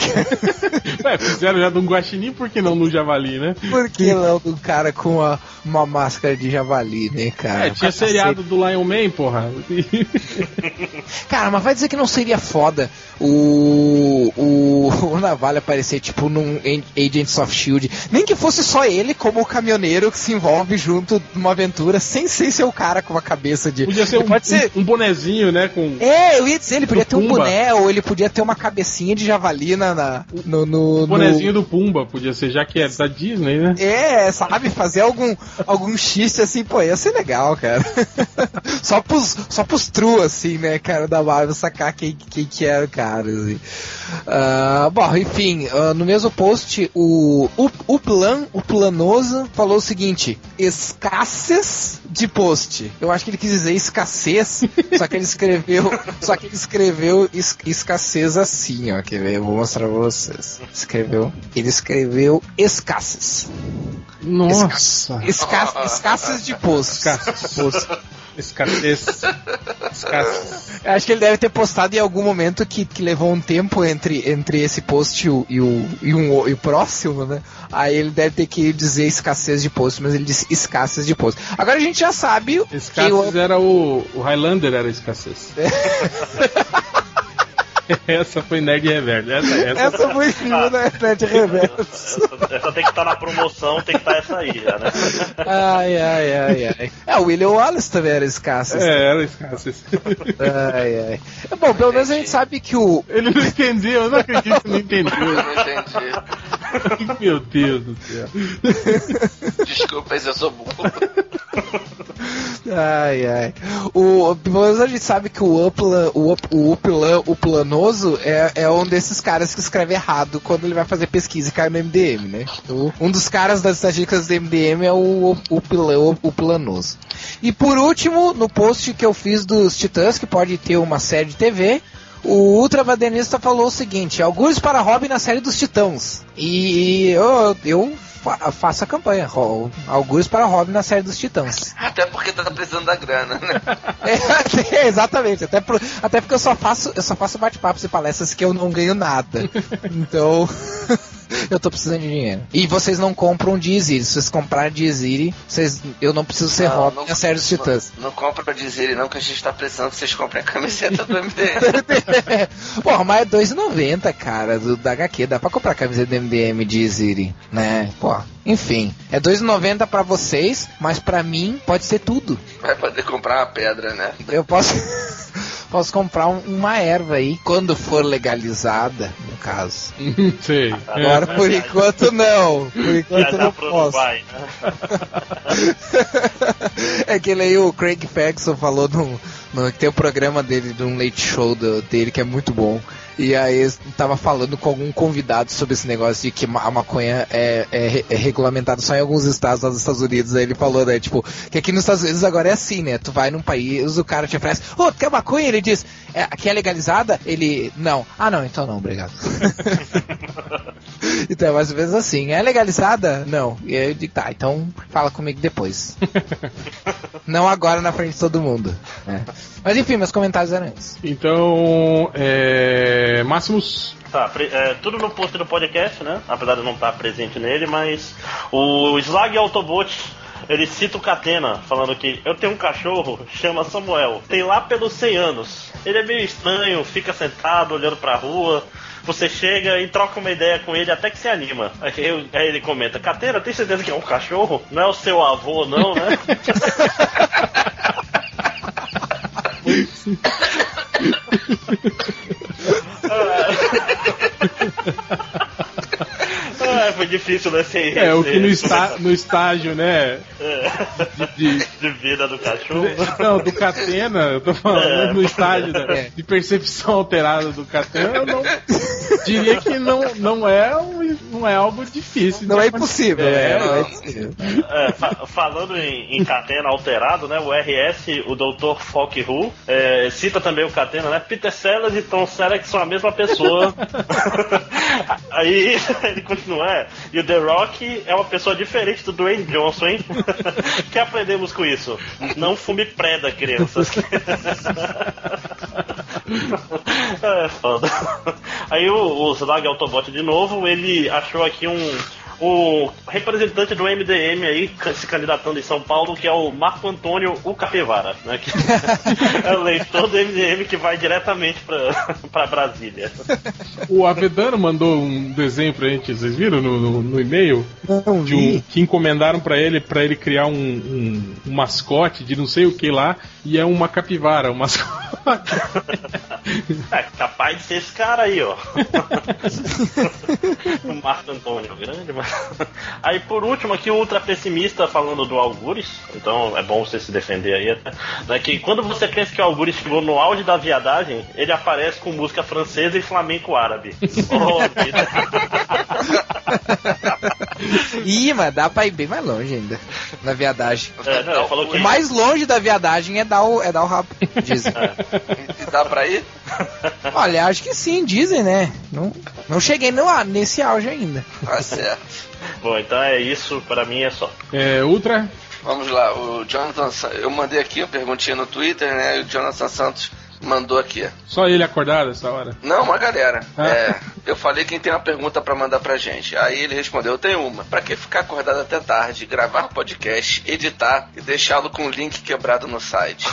Ué, fizeram já de um guaxinim, por que não no javali, né? Por que não do cara com a- uma máscara de javali, né, cara? É, tinha seriado do Lion Man, porra. Cara, mas vai dizer que não seria foda o, o, o Navalha aparecer, tipo, num Agents of Shield. Nem que fosse só ele como o caminhoneiro que se envolve junto numa aventura sem, ser o cara com a cabeça de. Podia ser um, pode ser. um bonezinho, né? Com. É, eu ia dizer, ele podia Do ter um Pumba. boné, ou ele podia ter uma cabecinha de javali na, na- no, no, O bonezinho do Pumba, podia ser, já que é da Disney, né? É, sabe, fazer algum, algum xiste assim, pô, ia ser legal, cara. só, pros, só pros true, assim, né, cara, da Marvel sacar quem, quem que era o cara, assim. Ah, bom, enfim, ah, no mesmo post, o, o, o Plan, o Planoso, falou o seguinte, escassez de post. Eu acho que ele quis dizer escassez, só que ele escreveu, só que ele escreveu es- escassez assim, ó, quer ver? Eu vou mostrar pra vocês. Escreveu, ele escreveu escassez. Nossa. Esca escassez de posts. Escassez. Escassez. Escassez. Acho que ele deve ter postado em algum momento que, que levou um tempo entre, entre esse post e o, e, o, e, um, e o próximo, né? Aí ele deve ter que dizer escassez de post, mas ele disse escassez de post. Agora a gente já sabe Escassez o, era o. O Highlander era escassez. essa foi Nerd Reverso. Essa, essa, essa foi fio, né? Net reverso. Essa, essa tem que estar na promoção, tem que estar essa aí já, né? Ai, ai, ai, ai. É, o William Wallace também era escassez. É, era escassez. Ai, ai. Bom, pelo menos a gente sabe que o, Ele não entendeu, eu não acredito que não entendeu. Eu não entendi. Meu Deus do céu. Desculpa, mas eu sou burro. Ai, ai. O, pelo menos a gente sabe que o Upla, o, Up- o Uplan, o Planoso é, é um desses caras que escreve errado quando ele vai fazer pesquisa e cai no MDM, né? O- um dos caras das estatísticas do MDM é o, o, o, o Planoso. E por último, no post que eu fiz dos Titãs, que pode ter uma série de TV, o Ultravadenista falou o seguinte: Augúrios para Robin na série dos Titãs. E eu, eu fa- faço a campanha: Augúrios para Robin na série dos Titãs. Até porque tá precisando da grana, né? É, exatamente, até, pro- até porque eu só faço, eu só faço bate-papos e palestras que eu não ganho nada. Então, eu tô precisando de dinheiro. E vocês não compram de Easy, se vocês comprarem de Easy, vocês, eu não preciso ser Não, Robin não- série dos Titãs. Não, não compra não, que a gente tá precisando que vocês comprem a camiseta do MDM. Porra, mas é 2,90, cara, do, da HQ. Dá pra comprar camiseta do MDM Easy, né? Pô, enfim. É 2,90 pra vocês, mas pra mim pode ser tudo. Vai poder comprar uma pedra, né? Eu posso. Posso comprar um- uma erva aí, quando for legalizada, no caso. Sei. Agora, por enquanto, não. Por enquanto, não posso. Uruguai, né? É que ele aí, o Craig Ferguson falou no, no, que tem o programa dele, de um late show do- dele, que é muito bom. E aí tava falando com algum convidado sobre esse negócio de que a maconha é, é, é regulamentada só em alguns estados lá dos Estados Unidos. Aí ele falou, né, tipo, que aqui nos Estados Unidos agora é assim, né? Tu vai num país, o cara te oferece, ô, tu quer maconha? Ele diz, é, aqui é legalizada? Ele, não. Ah, não, então não, obrigado. então é mais ou menos assim. É legalizada? Não. E aí eu digo, tá, então fala comigo depois. Não agora na frente de todo mundo. né? Mas enfim, meus comentários eram esses. Então, é. Máximos. Tá, é, tudo no post do podcast, né? Apesar de não estar presente nele, mas o Slag Autobot. Ele cita o Catena, falando que eu tenho um cachorro, chama Samuel, tem lá pelos 100 anos. Ele é meio estranho, fica sentado olhando pra rua. Você chega e troca uma ideia com ele até que se anima. Aí, eu- aí ele comenta: Catena, tem certeza que é um cachorro? Não é o seu avô, não, né? Ah, foi difícil, né? Sem, É, o que no, está, no estágio, né? É, De, de vida do cachorro. não, do Catena, eu tô falando É. no estágio da- É. de percepção alterada do Catena, eu não diria que não, não, é, um- não é algo difícil. de Não é acontecer. impossível, É, né? Não é impossível. É, fa- falando em, em Catena alterado, né? O RS, o Dr. Falk Who, é, cita também o Catena, né? Peter Sellers e Tom Selleck são a mesma pessoa. Aí ele continua, é, e o The Rock é uma pessoa diferente do Dwayne Johnson, hein? que aprendemos com isso? Não fume preda, crianças. é foda. Aí o, o Slag Autobot de novo, ele achou aqui um. O representante do MDM aí se candidatando em São Paulo, que é o Marco Antônio O Capivara, né? Que é o leitor do MDM que vai diretamente pra, pra Brasília. O Avedano mandou um desenho pra gente, vocês viram no, no- no e-mail? Não De um, que encomendaram pra ele para ele criar um, um- um mascote de não sei o que lá e é uma capivara, um mascote. É capaz de ser esse cara aí, ó. o Marco Antônio, grande, mas. Aí por último aqui o ultra pessimista falando do Algures, então é bom você se defender aí até. Né, que quando você pensa que o Algures chegou no auge da viadagem, ele aparece com música francesa e flamenco árabe. Oh, vida. Ih, mas dá pra ir bem mais longe ainda. Na viadagem. É, não, falou que O mais longe da viadagem é dar o, é dar o rabo. Dizem. E dá pra ir? Olha, acho que sim, dizem, né? Não, não cheguei no, nesse auge ainda. Tá certo. Bom, então é isso, pra mim é só. É, Ultra, Vamos lá, o Jonathan, eu mandei aqui uma perguntinha no Twitter, né? O Jonathan Santos mandou aqui. só ele acordado essa hora. Não, uma galera. Ah. É, eu falei quem tem uma pergunta pra mandar pra gente. Aí ele respondeu: Eu tenho uma. Pra que ficar acordado até tarde, gravar podcast, editar e deixá-lo com o link quebrado no site?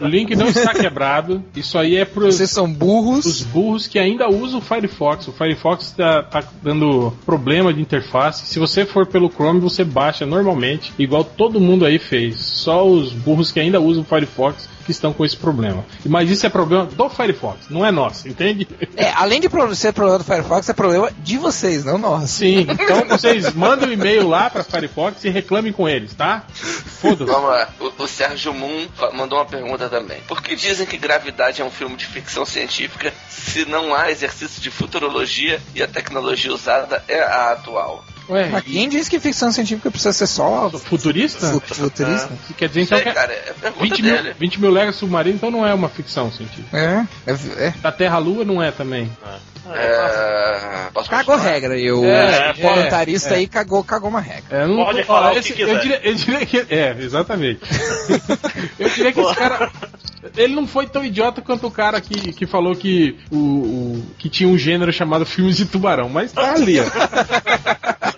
O link não está quebrado. Isso aí é pros Vocês são burros. os burros que ainda usam o Firefox. O Firefox está tá dando problema de interface. Se você for pelo Chrome, você baixa normalmente, igual todo mundo aí fez. Só os burros que ainda usam o Firefox que estão com esse problema. Mas isso é problema do Firefox, não é nosso, entende? É, além de ser problema do Firefox, é problema de vocês, não nosso. Sim, então vocês mandem um e-mail lá pra Firefox e reclamem com eles, tá? Foda-se. Vamos lá. O, o Sérgio Moon mandou uma pergunta também. Por que dizem que Gravidade é um filme de ficção científica se não há exercício de futurologia e a tecnologia usada é a atual? Ué, Mas quem disse que ficção científica precisa ser só futurista? fu- futurista? Quer dizer então sei, que cara, é pergunta 20 mil, dele. 20 mil legas submarino então não é uma ficção científica. É, é, é. Da Terra à Lua não é também. É... Posso Cagou continuar? regra e o É, o comentarista aí cagou, cagou uma regra. É, não, Pode ó, falar o esse- que eu, quiser. diria, eu diria que. É, exatamente. eu diria que esse cara. Ele não foi tão idiota quanto o cara que, que falou que, o, o- que tinha um gênero chamado filmes de tubarão, mas tá ali, ó.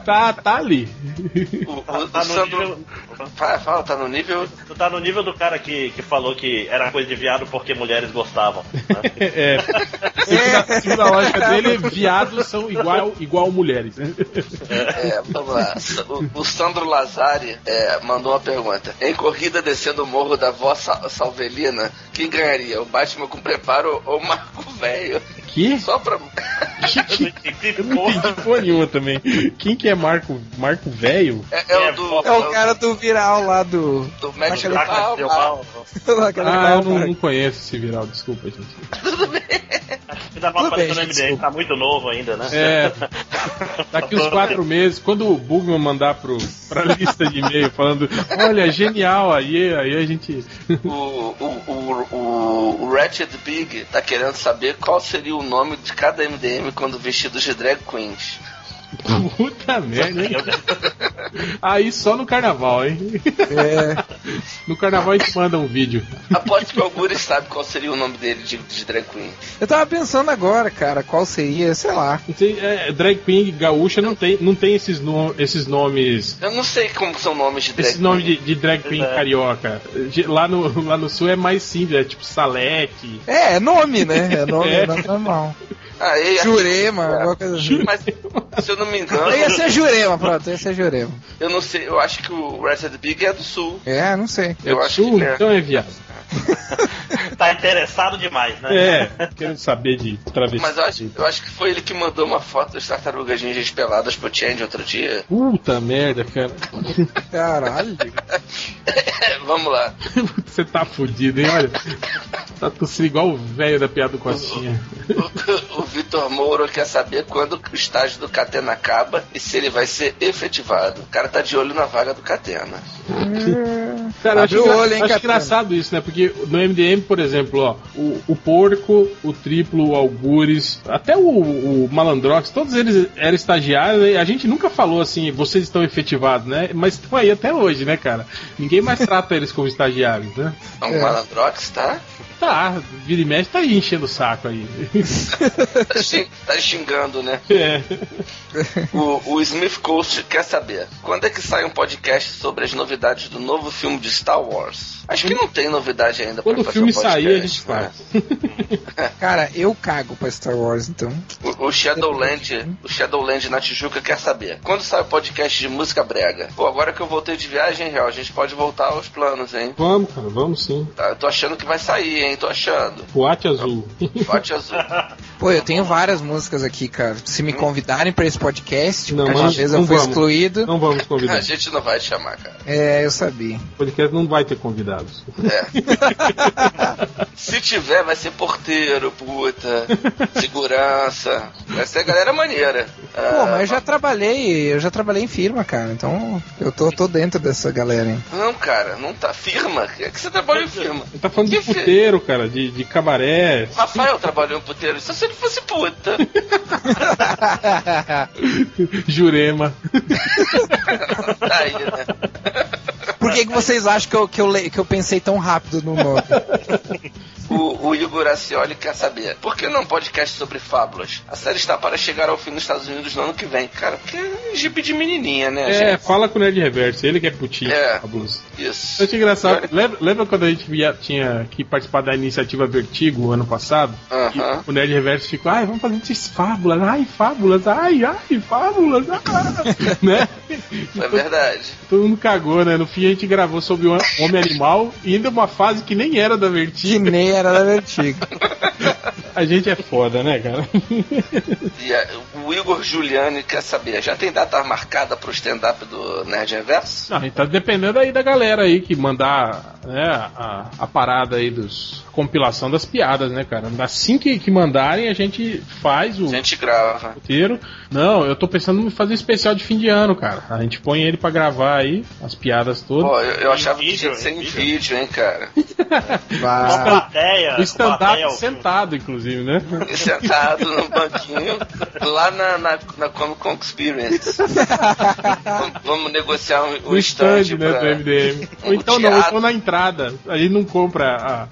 tá, tá ali. O, Tá no nível- Fala, fala, tá no nível... Tu tá no nível do cara que, que falou que era coisa de viado porque mulheres gostavam. né? É, segundo, a, segundo a lógica dele, viados são igual, igual mulheres. né? É, vamos lá. O, o Sandro Lazari é, mandou uma pergunta. Em corrida descendo o morro da Vó Sa- Salvelina, quem ganharia? O Batman com preparo ou o Marco Velho? Que? Só pra... Eu não entendi Eu não entendi porra nenhuma também. Quem que é Marco, Marco Velho? É, é o do... É o cara do viral lá do. do pau. Naquele Ah, canal, eu não, cara. não conheço esse viral, desculpa, gente. Acho que dava Tudo aparecendo bem, no gente, MDM, tá muito novo ainda, né? É. Daqui uns quatro meses, quando o Bugman mandar pro, pra lista de e-mail falando, olha, genial, aí, aí a gente. O, o, o, o, o Ratchet Big tá querendo saber qual seria o nome de cada MDM quando vestidos de drag queens. Puta merda, hein? Aí só no carnaval, hein? É, No carnaval a gente manda um vídeo. Aposto que o Algures sabe qual seria o nome dele de, de drag queen. eu tava pensando agora, cara, qual seria, sei lá. Sei, é, drag queen gaúcha não tem, não tem esses, no- esses nomes. Eu não sei como são nomes de drag Esse nome de, de drag queen Exato. carioca. De- Lá no, lá no sul é mais simples, é tipo Salete. É, é nome, né? É nome, É. é nome normal. Ah, e Jurema, alguma coisa assim. Mas, se eu não me engano, ia ser Jurema, pronto, ia ser Jurema. eu não sei, eu acho que o Ratchet Big é do sul. É, não sei. É Eu do acho sul, que é. então é viado. Tá interessado demais, né? É, querendo saber de travesti. Mas eu acho, eu acho que foi ele que mandou uma foto das tartarugas ninjas peladas pro Change outro dia. Puta merda, cara. Caralho. Vamos lá. Você tá fudido, hein? Olha. Tá tossindo igual o velho da piada do Costinha. O, o Vitor Moura quer saber quando o estágio do Catena acaba e se ele vai ser efetivado. O cara tá de olho na vaga do Catena. Cara, acho, o olho, hein, acho Catena? engraçado isso, né? Porque no MDM, por exemplo, ó, o, o Porco, o Triplo, o Algures, até o, o Malandrox, todos eles eram estagiários e a gente nunca falou assim, vocês estão efetivados, né? Mas estão aí até hoje, né, cara? Ninguém mais trata eles como estagiários, né? É um É. malandrox, tá? Tá, vira e mexe tá aí enchendo o saco aí. Tá, tá xingando, né? É. O, o Smith Coast quer saber quando é que sai um podcast sobre as novidades do novo filme de Star Wars? Acho que não tem novidade ainda Quando pra o fazer filme um podcast, sair, a gente né? faz. Cara, eu cago pra Star Wars, então. O, o Shadowland, o Shadowland na Tijuca quer saber quando sai o podcast de música brega? Pô, agora que eu voltei de viagem, real, a gente pode voltar aos planos, hein? Vamos, cara, vamos sim. Tá, eu tô achando que vai sair, hein? Tô achando. Boate azul. Bote azul. Pô, eu tenho várias músicas aqui, cara. Se me convidarem pra esse podcast, Não, porque às vezes não eu fui vamos. excluído. Não vamos A convidar. gente não vai te chamar, cara. É, eu sabia. O podcast não vai ter convidados. É. Se tiver, vai ser porteiro, puta, segurança. Vai ser galera maneira. Pô, Ah, mas eu já trabalhei, eu já trabalhei em firma, cara. Então eu tô, tô dentro dessa galera, hein. Não, cara, não tá. Firma? É que você trabalhou em firma. Ele tá falando de Que fi- puteiro, cara, de, de cabaré. Rafael trabalhou em puteiro. Só se ele fosse puta. Jurema. Tá aí, né? Por que, que vocês acham que eu, que, eu, que eu pensei tão rápido no nome? O, o Igor Acioli quer saber, por que não podcast sobre fábulas? A série está para chegar ao fim nos Estados Unidos no ano que vem. Cara, porque é jipe de menininha, né, É, gente? fala com o Nerd Reverso, ele que é putinho. É. fabuloso. Isso. Eu achei engraçado. Lembra, lembra quando a gente via- tinha que participar da iniciativa Vertigo ano passado? Aham. E o Nerd Reverso ficou, ai, vamos fazer esses fábulas, ai, fábulas, ai, ai, fábulas, ah, né? É verdade. Todo mundo cagou, né? No fim a gente gravou sobre o Homem Animal e ainda uma fase que nem era da Que Vertigo. nem era da Vertigo. A gente é foda, né, cara? E a- o Igor Giuliani quer saber, já tem data marcada pro stand-up do Nerd Reverso? Não, então dependendo aí da galera aí que mandar né, a, a parada aí dos a compilação das piadas, né, cara? Assim que, que mandarem, a gente faz o A gente grava. roteiro. Não, eu tô pensando em fazer um especial de fim de ano, cara. A gente põe ele pra gravar aí, as piadas todas. Pô, eu, eu achava que vídeo, tinha que ser em vídeo. vídeo, hein, cara. Uma Vai. plateia. o stand-up plateia, o- sentado, inclusive, né? Sentado no banquinho, lá na, na, na Comic Con Experience. vamos, vamos negociar um, um No stand, stand, né, pra... do MDM. Ou um então não, ou na entrada. A gente não compra a.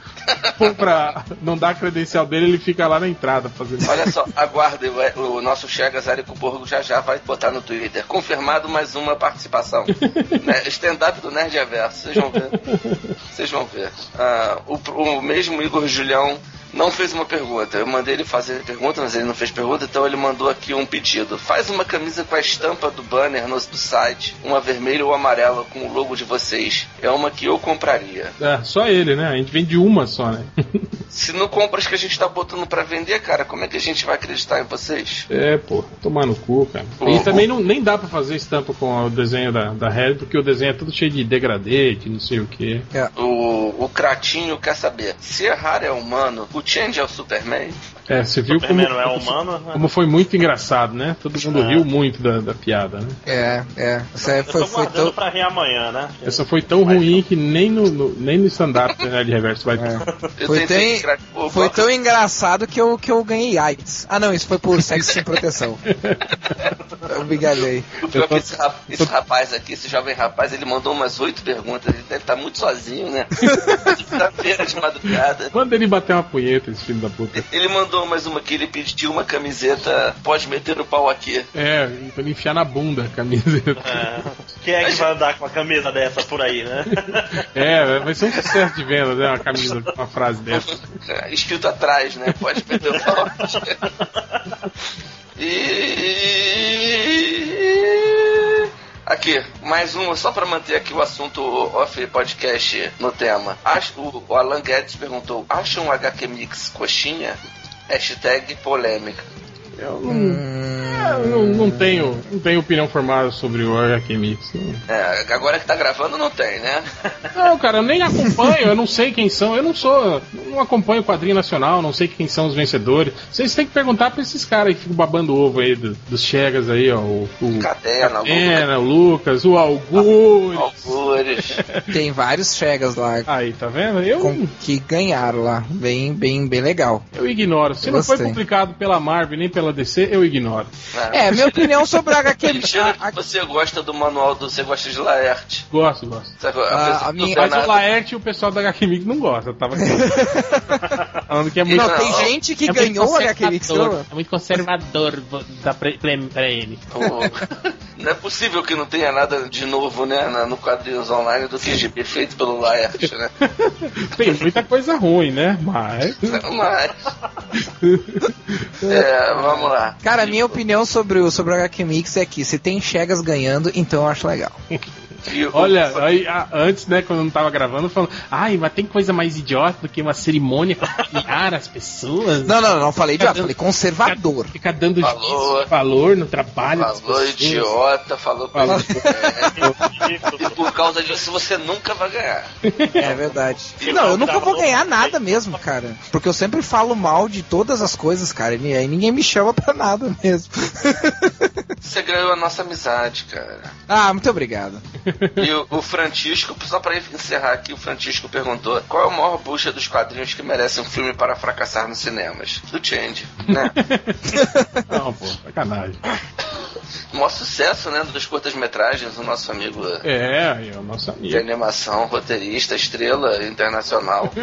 compra. Não dá a credencial dele, ele fica lá na entrada fazendo. Olha só, aguardem, o, o nosso Chegas Érico Borgo já já vai botar no Twitter. Confirmado mais uma participação. né? Stand-up do Nerd Averso, vocês vão ver. Vocês vão ver. Ah, o, o mesmo Igor Julião não fez uma pergunta. Eu mandei ele fazer pergunta, mas ele não fez pergunta, então ele mandou aqui um pedido. Faz uma camisa com a estampa do banner no, do site, uma vermelha ou amarela com o logo de vocês. É uma que eu compraria. É, só ele, né? A gente vende uma só, né? Se não compras que a gente tá botando pra vender, cara, como é que a gente vai acreditar em vocês? É, pô, tomar no cu, cara. E também não, nem dá pra fazer estampa com o desenho da, da Red, porque o desenho é todo cheio de degradê, de não sei o que. O, o Cratinho quer saber: se errar é humano, o Change é o Superman? É, você viu como, não é humano, né? como foi muito engraçado, né? Todo mundo É. riu muito da, da piada, né? É, é. Isso aí Eu foi, tô foi tão. pra rir amanhã, né? Essa foi tão ruim que nem no, no- nem no stand-up do Nerd Reverso vai ter. É. Foi Foi tão engraçado que eu, que eu ganhei AIDS. Ah, não, isso foi por sexo sem proteção. Eu é que Eu tô- esse, rap- esse rapaz aqui, esse jovem rapaz, ele mandou umas oito perguntas. Ele deve estar muito sozinho, né? Quinta-feira de madrugada. Manda ele bater uma punheta, esse filho da puta. Ele mandou mais uma que ele pediu uma camiseta. Pode meter o pau aqui. É, pra ele enfiar na bunda a camiseta. É. Quem é que vai andar com uma camisa dessa por aí, né? É, vai ser um sucesso de venda, né? Uma camisa com uma frase dessa. É, Escrito atrás, né? Pode meter o pau. E. Aqui, mais uma, só pra manter aqui o assunto off podcast no tema. Acho, o, o Alan Guedes perguntou: acha um HQ Mix coxinha? Hashtag polêmica. Eu não, é, eu não, não tenho, não tenho opinião formada sobre o HQ Mix. É, agora que tá gravando, não tem, né? Não, cara, eu nem acompanho, eu não sei quem são, eu não sou, não acompanho o quadrinho nacional, não sei quem são os vencedores. Vocês têm que perguntar pra esses caras aí que ficam babando ovo aí, do- dos Chegas aí, ó, o, o Catena, Catena, o Lucas, o Algures. Algures. Tem vários Chegas lá Aí, tá vendo? Eu, com- que ganharam lá. Bem, bem, bem legal. eu ignoro. Se não foi publicado pela Marvel nem pela DC, eu ignoro. É, minha opinião sobre HQ. A- a- que você gosta do manual do Você Gosta de Laerte. Gosto, gosto. Sabe, Ah, apesar a de minha- não Mas o Laerte e o pessoal da HQ Mix não gosta, eu tava falando que é muito... Não, Não, tem não. gente que É ganhou o HQ Mix. É muito conservador dar pra, pra, ele. Não é possível que não tenha nada de novo, né, no quadrinhos online do que GB feito pelo Laerte, né? Tem muita coisa ruim, né? Mas... Mas. É, vamos lá. Cara, a minha opinião sobre o, sobre o HQ Mix é que se tem Chegas ganhando, então eu acho legal. O- Olha, aí, a- antes, né, quando eu não tava gravando, falando, ai, mas tem coisa mais idiota do que uma cerimônia pra premiar as pessoas. Não, não, não falei idiota, falei conservador. Ficar dando Falou. valor no trabalho. Falou idiota, falou. E por causa disso você nunca vai ganhar. É verdade. Não, eu nunca vou ganhar nada mesmo, cara. Porque eu sempre falo mal de todas as coisas, cara. E aí ninguém me chama pra nada mesmo. Você ganhou a nossa amizade, cara. ah, muito obrigado. E o, o Francisco, só pra encerrar aqui, o Francisco perguntou qual é o maior bucha dos quadrinhos que merece um filme para fracassar nos cinemas? Do Change, né? Não, pô, sacanagem. O maior sucesso, né? Das curtas-metragens, o nosso amigo É, é o nosso de amigo. animação, roteirista, estrela internacional.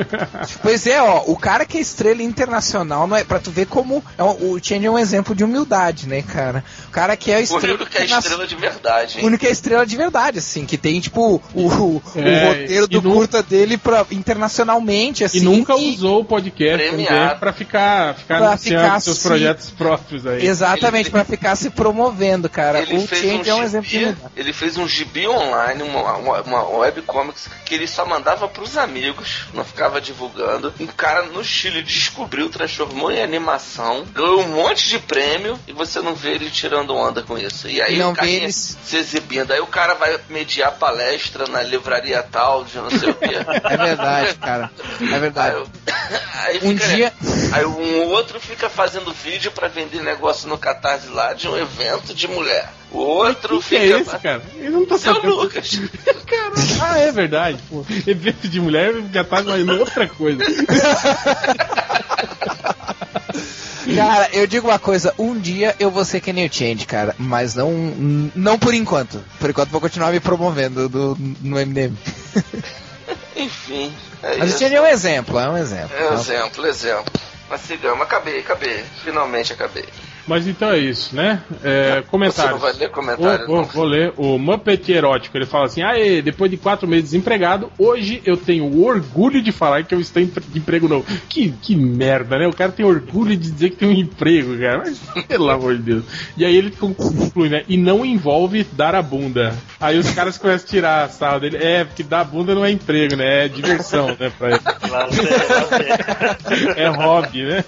Pois é, ó, o cara que é estrela internacional, não é pra tu ver como é o Change é um exemplo de humildade, né, cara? O cara que é O estrela único que é estrela de verdade, O hein? único que é estrela de verdade, assim, que tem, tipo, o, o, o É, roteiro e do nu- curta dele pra, internacionalmente, assim. E nunca e- usou o podcast também pra ficar, ficar Pra anunciando ficar seus assim- projetos próprios aí. Exatamente, Ele- pra ficar se promovendo, cara. Ele o fez, Change é um um exemplo de gibi, humildade. ele fez um gibi online, uma, uma, uma webcomics que ele só mandava pros amigos, não ficava divulgando. Um cara no Chile descobriu, transformou em animação, ganhou um monte de prêmio e você não vê ele tirando onda com isso. E aí Não o cara vê eles- se exibindo. Aí o cara vai mediar palestra na livraria tal, de não sei o quê. É verdade, cara. É Aí, verdade. eu- aí Um fica- dia- Aí um outro fica fazendo vídeo pra vender negócio no Catarse lá de um evento de mulher. O outro que fica. é esse, cara? Ele não tá Seu sabendo. Lucas. Ah, é verdade. Pô. Evento de mulher já tá imaginando outra coisa. Cara, eu digo uma coisa, um dia eu vou ser que nem o Change, cara, mas não, não por enquanto. Por enquanto vou continuar me promovendo do, no MDM. Enfim. É Mas o. Change é um exemplo, é um exemplo. É exemplo, exemplo. Mas sigamos, acabei, acabei. Finalmente acabei. Mas então é isso, né? É, Você comentários. não vai ler comentário, Vou, vou, vou ler o Muppet Erótico. Ele fala assim: Aê, depois de quatro meses desempregado, hoje eu tenho o orgulho de falar que eu estou em de emprego novo. Que, que merda, né? O cara tem orgulho de dizer que tem um emprego, cara. Mas, pelo amor de Deus. E aí ele conclui, né? E não envolve dar a bunda. Aí os caras começam a tirar a sala dele. É, porque dar a bunda não é emprego, né? É diversão, né? Pra ele. Lazer, lazer. É hobby, né?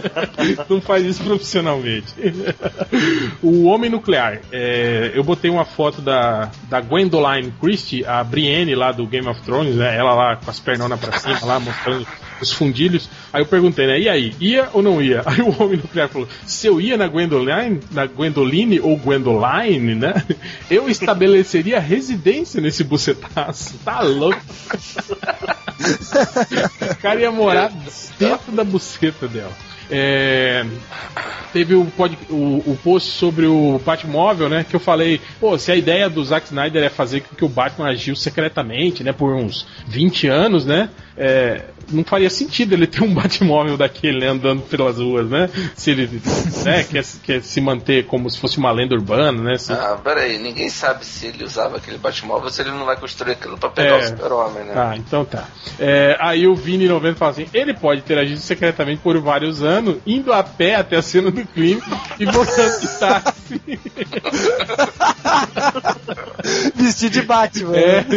Não faz isso profissionalmente. O Homem Nuclear. é, eu botei uma foto da, da Gwendoline Christie, a Brienne lá do Game of Thrones, né? Ela lá com as pernonas pra cima, lá mostrando os fundilhos. Aí eu perguntei, né? E aí, ia ou não ia? Aí o Homem Nuclear falou: se eu ia na Gwendoline, na Gwendoline ou Gwendoline, né? Eu estabeleceria residência nesse bucetaço. Tá louco? O cara ia morar dentro da buceta dela. É, teve o, pod- o, o post sobre o Batmóvel, né? Que eu falei, pô, se a ideia do Zack Snyder é fazer com que o Batman agiu secretamente, né? Por uns 20 anos, né? é, não faria sentido ele ter um Batmóvel daquele né, andando pelas ruas, né? Se ele né, quer, quer se manter como se fosse uma lenda urbana, né? Se- Ah, peraí, ninguém sabe se ele usava aquele Batmóvel, se ele não vai construir aquilo pra pegar É. o super-homem, né? Ah, então tá. É, aí o Vini 90 fala assim: ele pode ter agido secretamente por vários anos, indo a pé até a cena do crime e voltando de táxi. Vestir de Batman. É.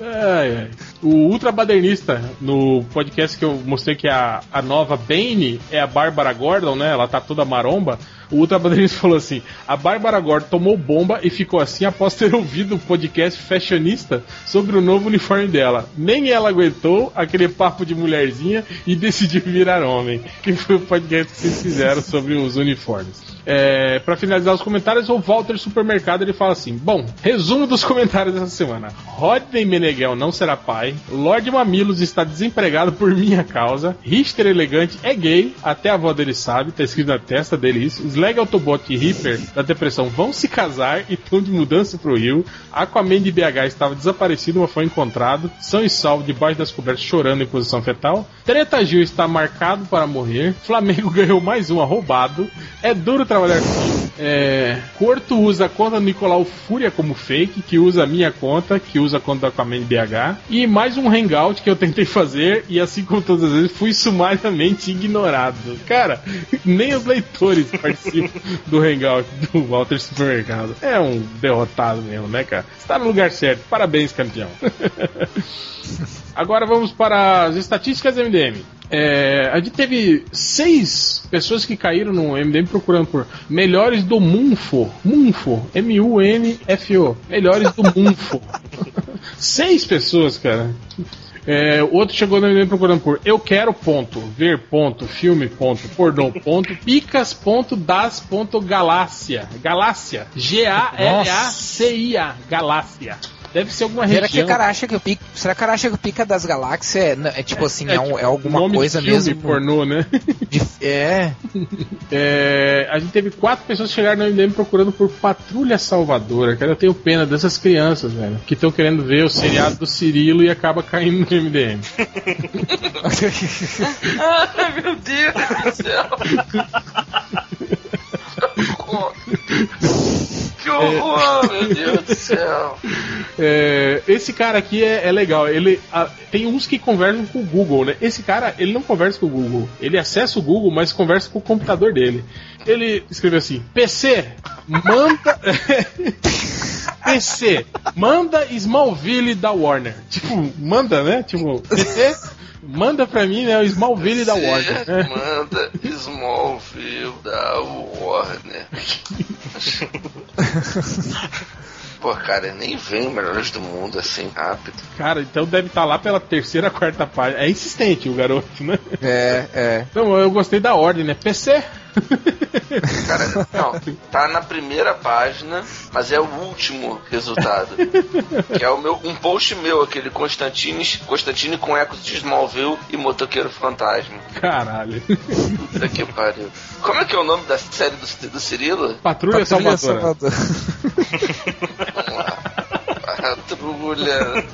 Ai, ai. O Ultra Badernista, no podcast que eu mostrei que a, a nova Bane é a Bárbara Gordon, né? Ela tá toda maromba. O Ultra Badernista falou assim: a Bárbara Gordon tomou bomba e ficou assim após ter ouvido o podcast fashionista sobre o novo uniforme dela. Nem ela aguentou aquele papo de mulherzinha e decidiu virar homem. Que foi o podcast que vocês fizeram sobre os uniformes. É, para finalizar os comentários, o Walter Supermercado ele fala assim: Bom, resumo dos comentários dessa semana. Rodney Meneghel não será pai. Lorde Mamilos está desempregado por minha causa. Richter Elegante é gay, até a avó dele sabe, tá escrito na testa dele isso. Slag Autobot e Reaper da depressão vão se casar e estão de mudança pro Rio. Aquaman de BH estava desaparecido, mas foi encontrado. São e salvo debaixo das cobertas chorando em posição fetal. Treta Gil está marcado para morrer. Flamengo ganhou mais um roubado. É duro trabalhar com é, Corto usa a conta do Nicolau Fúria como fake, que usa a minha conta, que usa a conta do Aquaman BH. E mais um hangout que eu tentei fazer e assim como todas as vezes fui sumariamente ignorado. Cara, nem os leitores participam do hangout do Walter Supermercado. É um derrotado mesmo, né, cara? Está no lugar certo. Parabéns, campeão. Agora vamos para as estatísticas MDM. É, a gente teve seis pessoas que caíram no MDM procurando por melhores do Munfo. Munfo. M-U-N-F-O. Melhores do Munfo. seis pessoas, cara. É, o outro chegou no MDM procurando por eu quero ponto, ver ponto, filme ponto, pornô ponto, picas ponto, das ponto, galáxia. Galáxia. G-A-L-A-C-I-A. Galáxia. Deve ser alguma Será que região. o cara acha que o pica, será que o cara acha que o pica das galáxias é, é tipo assim, é, um- é alguma nome de coisa filme mesmo? pornô, né? de- é. É, a gente teve quatro pessoas que chegaram no MDM procurando por Patrulha Salvadora. Cara, eu tenho pena dessas crianças, velho, que estão querendo ver o seriado do Cirilo e acaba caindo no MDM. Ai, meu Deus do céu. Que horror, meu Deus do céu. É, esse cara aqui é, é legal. Ele ah, tem uns que conversam com o Google, né? Esse cara ele não conversa com o Google. Ele acessa o Google, mas conversa com o computador dele. Ele escreveu assim: PC, manda. PC, manda Smallville da Warner. Tipo, manda, né? Tipo, PC, manda pra mim, né? O Smallville da Warner. Né? manda Smallville da Warner. Pô, cara, nem vem Melhores do Mundo assim rápido. Cara, então deve estar lá pela terceira, quarta página. É insistente o garoto, né? É, é. Então, eu gostei da ordem, né? PC. Cara, não, tá na primeira página, mas é o último resultado. Que é o meu, um post meu, aquele Constantine, Constantine com ecos de Smallville e Motoqueiro Fantasma. Caralho. Puta que pariu. Como é que é o nome da série do, do Cirilo? Patrulha, Patrulha Salvadora. Vamos lá. Patrulha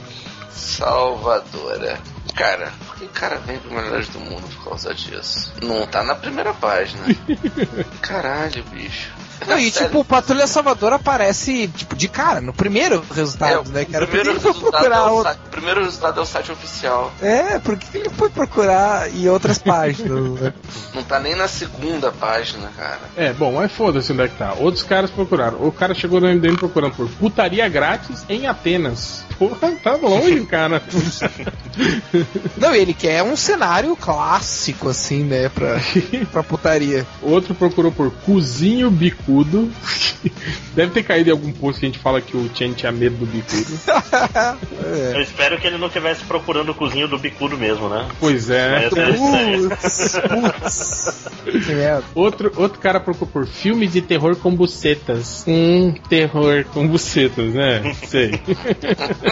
Salvadora. Cara, que o cara vem pro Melhores do Mundo por causa disso? Não tá na primeira página. Caralho, bicho. Não, e Sério. tipo, o Patrulha Salvador aparece, tipo, de cara, no primeiro resultado, né? Que era o primeiro, ele foi resultado é procurar o outro. primeiro resultado é o site oficial. É, porque ele foi procurar em outras páginas, né? Não tá nem na segunda página, cara. É, bom, mas foda-se onde é que tá. Outros caras procuraram. O cara chegou no MDM procurando por putaria grátis em Atenas. Porra, tá longe, cara. Não, ele quer um cenário clássico, assim, né, pra, pra putaria. Outro procurou por cozinho bicudo. Deve ter caído em algum post que a gente fala que o Chen tinha medo do bicudo. É. Eu espero que ele não estivesse procurando o cozinho do bicudo mesmo, né? Pois é. É estranho. Putz, putz. Que merda. Outro, outro cara procurou por filme de terror com bucetas. Um terror com bucetas, né? Sei.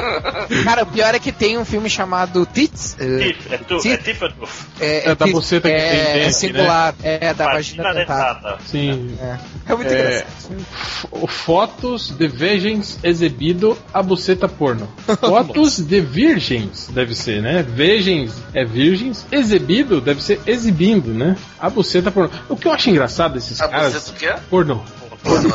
Cara, o pior é que tem um filme chamado Tits. eh, Tif, é, tu, Tif- é ou Tuf? é, É da Tits, buceta que é, tem dente, né? singular. É, da vagina dentada. Sim. É, é muito É, engraçado. fotos de virgens exibido a buceta porno. Fotos de virgens, deve ser, né? Virgens é virgens, exibido deve ser exibindo, né? A buceta porno. O que eu acho engraçado desses A caras. buceta o quê? Porno. Pornô.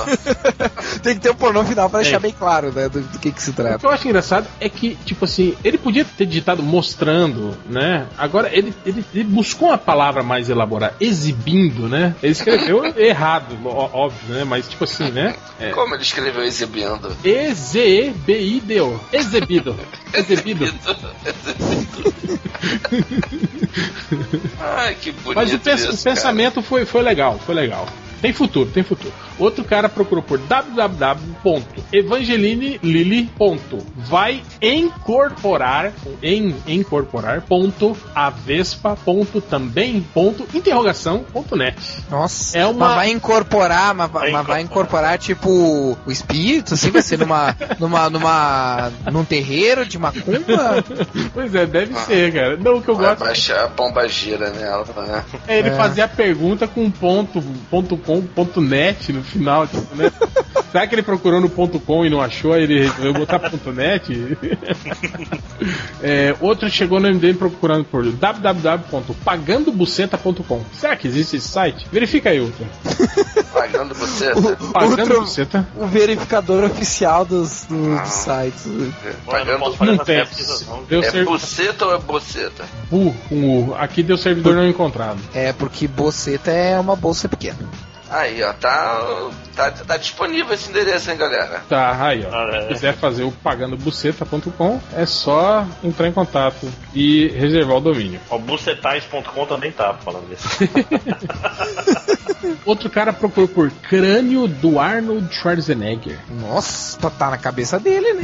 Tem que ter um pornô final pra deixar É. bem claro, né, do, do que que se O trata. que eu acho engraçado é que, tipo assim, ele podia ter digitado mostrando, né? Agora ele, ele, ele buscou uma palavra mais elaborada, exibindo, né? Ele escreveu errado, ó- óbvio, né? Mas, tipo assim, né? É, Como ele escreveu exibindo? E-Z-E-B-I-D-O. Exibido. Exibido. Ai, que bonito. Mas o, pens- isso, o pensamento foi, foi legal, foi legal. Tem futuro, tem futuro. Outro cara procurou por www.evangelinelili. Vai incorporar em incorporar ponto avespa ponto também ponto interrogação ponto net. Nossa, É uma- mas vai incorporar, mas, vai- mas vai incorporar. tipo o espírito, assim, vai ser numa, numa, numa, num terreiro de macumba? Pois é, deve ser, cara. Não, o que eu Vai gosto baixar a pomba gira nela, né? é ele É. fazer a pergunta com ponto, ponto com, ponto net no final, tipo, né? Será que ele procurou no ponto .com e não achou? Ele resolveu botar ponto .net? É, outro chegou no MDM procurando por www.pagandobuceta.com. Será que existe esse site? Verifica aí, outro. Pagando você. Pagando Outro- buceta. O verificador oficial dos, dos Ah. sites. Pagando. Não tem. Deu É buceta ou é boceta? Bu com U. Aqui deu servidor não encontrado. É, porque boceta é uma bolsa pequena. Aí, ó, tá, tá, tá disponível esse endereço, hein, galera? Tá, aí, ó. Ah, é. Se quiser fazer o pagandobuceta.com, é só entrar em contato e reservar o domínio. O bucetais.com também tá falando disso. Outro cara procurou por crânio do Arnold Schwarzenegger. Nossa, tá- tá na cabeça dele, né?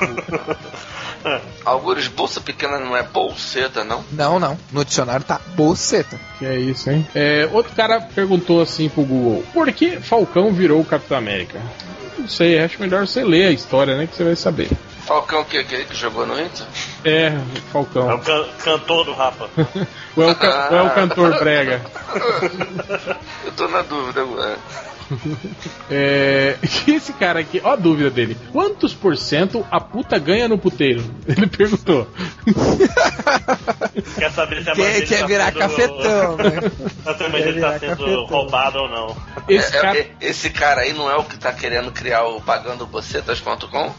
Algures, bolsa pequena não é bolseta, não? não, não. No dicionário tá boceta. Que é isso, hein? É, outro cara perguntou assim pro Google: por que Falcão virou o Capitão América? Não sei, acho melhor você ler a história, né? Que você vai saber. Falcão, que aquele que jogou no Inter? É, É Falcão. o can- cantor do Rapa. Ou é o, ca- ou é o cantor brega? Eu tô na dúvida agora. É, esse cara aqui, ó a dúvida dele. Quantos por cento a puta ganha no puteiro? Ele perguntou. Quer saber se a Quer, Marcele quer tá virar sendo- cafetão, né? Pra saber Quer se ele tá virar sendo cafetão. roubado ou não. Esse É- é- cara. é- esse cara aí não é o que tá querendo criar o pagandobocetas.com?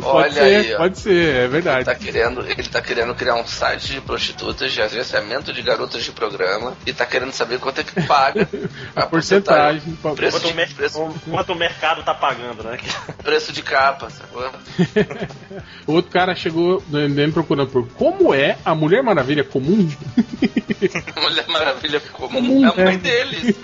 Pode Olha ser, aí, ó. pode ser, é verdade. Tá querendo, ele tá querendo criar um site de prostitutas, de agenciamento de garotas de programa e tá querendo saber quanto é que paga A porcentagem. Preço Quanto de, preço, quanto o mercado tá pagando, né? preço de capa, sacou? O outro cara chegou no MDM procurando por como é a Mulher Maravilha comum. Mulher Maravilha comum Comum, é a mãe é. deles.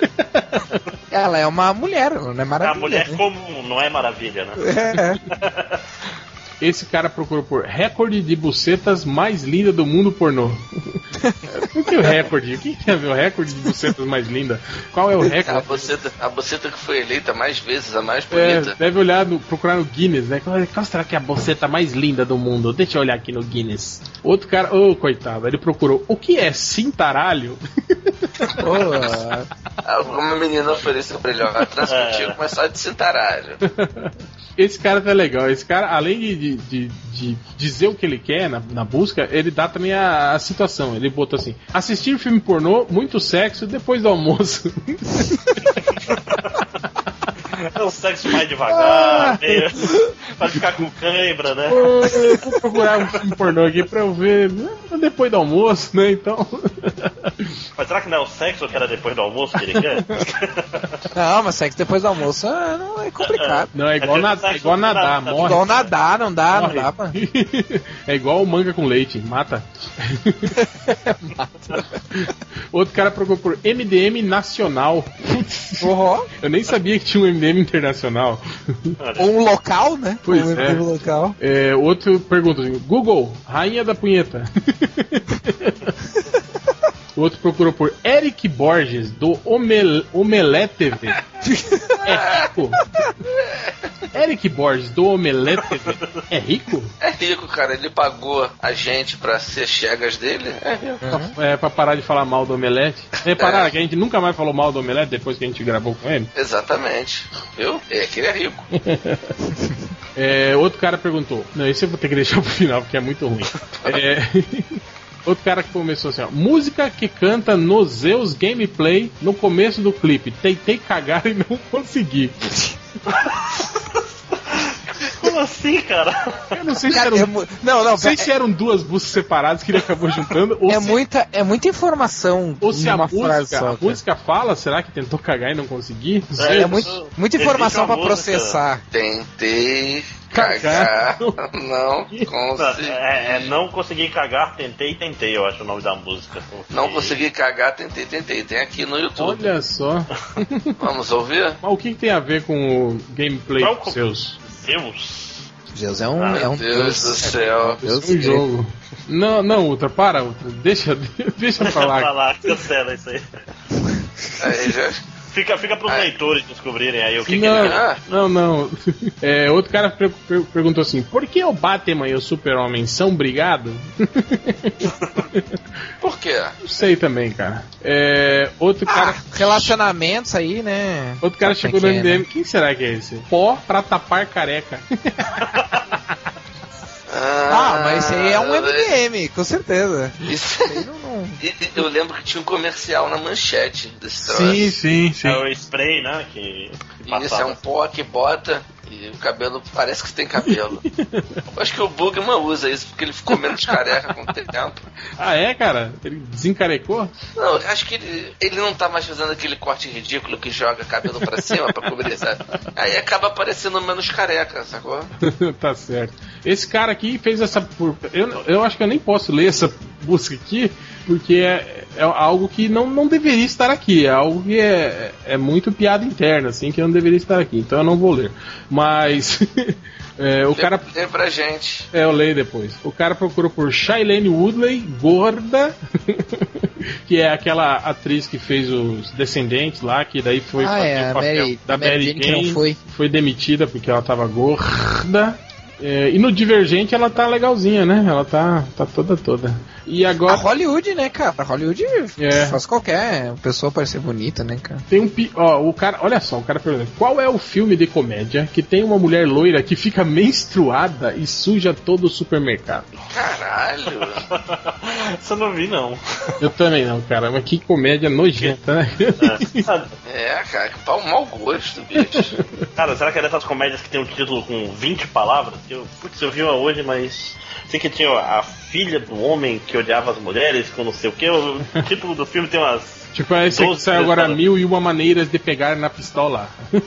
Ela é uma mulher, não é A maravilha. mulher né? comum, não é maravilha, né? É, Esse cara procurou por recorde de bucetas mais linda do mundo pornô. o que é o recorde? O que tem a ver o recorde de bucetas mais linda? Qual é o A recorde? boceta, a boceta que foi eleita mais vezes, a mais É, bonita. deve olhar, no, procurar no Guinness, né? Qual, qual será que é a boceta mais linda do mundo? Deixa eu olhar aqui no Guinness. Outro cara, ô coitado, ele procurou o que é cintaralho? Pô, Alguma menina ofereceu pra ele, ó, transmitir É. mas só de cintaralho. Esse cara tá legal. Esse cara, além de, de, de- de dizer o que ele quer na, na busca, ele dá também a, a situação. Ele botou assim: assistir filme pornô, muito sexo depois do almoço. É o sexo mais Ah. devagar, meio- pra ficar com cãibra, né? Eu Vou procurar um filme pornô aqui pra eu ver né, depois do almoço, né? Então. Mas será que não é o sexo que era depois do almoço que ele quer? não, mas sexo depois do almoço ah, não é complicado. Não, é igual, É na- é igual nadar, sexo morre. Igual nadar, não dá, morre. não dá pra. É igual manga com leite, mata. Outro cara procurou por MDM nacional. Putz, Forró. eu nem sabia que tinha um MDM internacional. Ou um local, né? Pois um é. local. É, outro pergunta assim, Google, rainha da punheta. O outro procurou por Eric Borges, do Omel Omelé TV. É rico? Eric Borges, do Omelé TV. É rico? É rico, cara. Ele pagou a gente pra ser chegas dele. É rico. É, pra parar de falar mal do Omelete. Repararam que a gente nunca mais falou mal do Omelete depois que a gente gravou com ele? Exatamente. Viu? É que ele é rico. É, outro cara perguntou. Não, esse eu vou ter que deixar pro final porque é muito ruim. É, Outro cara que começou assim, ó. Música que canta no Zeus Gameplay no começo do clipe. Tentei cagar e não consegui. Como assim, cara? Eu não sei se Cara, eram, é mu- não, não, sei é, se eram duas buscas separadas que ele acabou juntando. Ou é se, muita, é muita informação ou se a música, só. a música fala, será que tentou cagar e não conseguir? Não É. É muito, muita informação música- processar. Tentei Cagar. cagar. Não consegui. É, é, não consegui cagar, tentei, tentei, eu acho o nome da música. Não consegui cagar, tentei, tentei. Tem aqui no YouTube. Olha só. Vamos ouvir? Mas o que, tem a ver com o gameplay Qual seus? Deus. Deus é um, Ah, é um Deus Deus. do céu. Deus um jogo. Não, não, Ultra, para, Ultra. Deixa, deixa pra Vai lá. lá, cancela isso aí. Aí já. Fica, fica pros É. leitores descobrirem aí o que, que Não, ele Ah. não, não. É, outro cara per- per- perguntou assim: por que o Batman e o Super-Homem são brigados? Por quê? Não sei também, cara. É, outro cara. Ah, relacionamentos aí, né? Outro cara chegou no como é que é, MDM. Quem será que é esse? Pó pra tapar careca. Ah, mas esse aí é um MDM, com certeza. Isso, Aí não- não- eu lembro que tinha um comercial na manchete desse troço. sim, sim, sim. É o spray, né? Que, que passava. é um pó que bota e o cabelo parece que tem cabelo. Eu acho que o Bugman usa isso porque ele ficou menos careca com o tempo. Ah, é, cara? Ele desencarecou? Não, eu acho que ele, ele não tá mais fazendo aquele corte ridículo que joga cabelo pra cima pra cobrir, sabe? Aí acaba parecendo menos careca, sacou? tá certo. Esse cara aqui fez essa. Eu, eu acho que eu nem posso ler essa busca aqui, porque é, é algo que não, não deveria estar aqui. É algo que é, é muito piada interna, assim, que não deveria estar aqui. Então eu não vou ler. Mas. É, o cara. Lê pra gente. É, eu leio depois. O cara procurou por Shailene Woodley, gorda, que é aquela atriz que fez os Descendentes lá, que daí foi Ah, fazer é, o papel Mary- da Mary Mary Jane que não Jane, foi. foi demitida porque ela tava gorda. É, e no Divergente ela tá legalzinha, né? Ela tá, tá toda toda. E A agora Hollywood, né, cara? A Hollywood É. faz qualquer pessoa parecer bonita, né, cara? tem um. pi- Ó, o cara. Olha só, o cara pergunta: qual é o filme de comédia que tem uma mulher loira que fica menstruada e suja todo o supermercado? Caralho. Isso eu não vi, não. Eu também não, cara, mas que comédia nojenta, né? É. É, cara, que pau mau gosto, bicho. Cara, será que é dessas comédias que tem um título com 20 palavras? Eu, putz, eu vi uma hoje, mas. Sei que tinha a filha do homem que odiava as mulheres, com não sei o que. O título do filme tem umas. Tipo, esse aqui saiu agora mil e uma maneiras de pegar na pistola.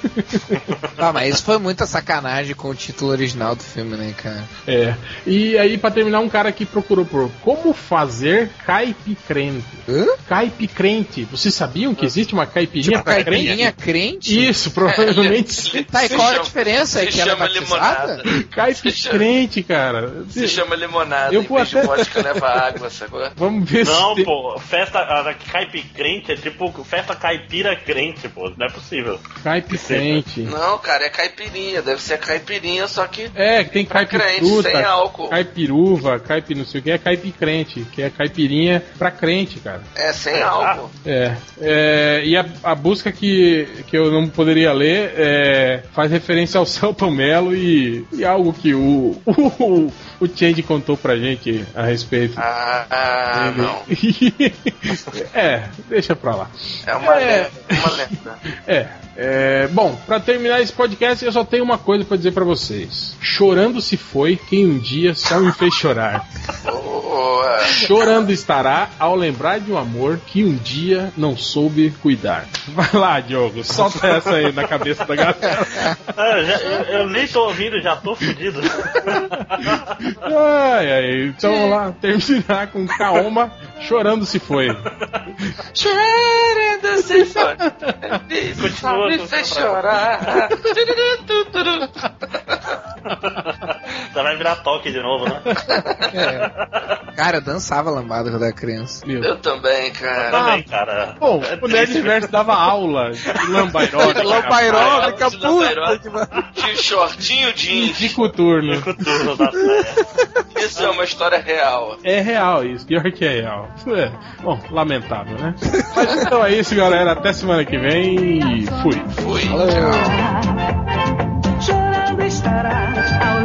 Ah, mas isso foi muita sacanagem com o título original do filme, né, cara? É. E aí, pra terminar, um cara que procurou por como fazer caipicrente. Hã? Caipicrente. Vocês sabiam que existe uma caipirinha Tipo, pra caipirinha crente? crente? Isso, provavelmente sim. Tá, e qual é a chama- diferença? É que ela é chama batizada? Caipicrente, cara. Se chama limonada. Eu vou até- vodka leva água, sacou? Vamos ver Não, se. pô, festa a caipi crente é tipo festa caipira crente, pô. Não é possível. Caipicrente. Não, cara, é caipirinha. Deve ser caipirinha, só que É, que tem caipifruta, sem álcool. caipiruva, caipi não sei o que, é caipicrente, que é caipirinha pra crente, cara. É sem álcool. É. é, e a, a busca que, que eu não poderia ler é, faz referência ao Celton Mello e, e algo que o, o, o Change contou pra gente a respeito. Ah, ah, não. é, deixa pra lá. É uma É. lenda. Uma lenda. É, é, bom, pra terminar esse podcast, eu só tenho uma coisa pra dizer pra vocês. Chorando se foi quem um dia só me fez chorar. Chorando estará ao lembrar de um amor que um dia não soube cuidar. Vai lá, Diogo, solta essa aí na cabeça da galera. Ah, já- eu, eu nem tô ouvindo, já tô fudido. Ai, ai, então vamos lá, terminar com Kaoma chorando se foi. Chorando se foi. Continua, Me fez chorar. Já vai virar toque de novo, né? É. Cara, eu dançava lambada quando era criança. Meu. Eu também, cara. Também, cara. Bom, É o Nerdverse dava aula de lambairona. Lambairônica, Rapaz, puta. Tinha shortinho jeans. De coturno. Turno da Sé. Isso é uma história real. É real isso, pior que é real. Isso é, bom, lamentável, né? Mas então é isso, galera. Até semana que vem e fui. Fui. Tchau.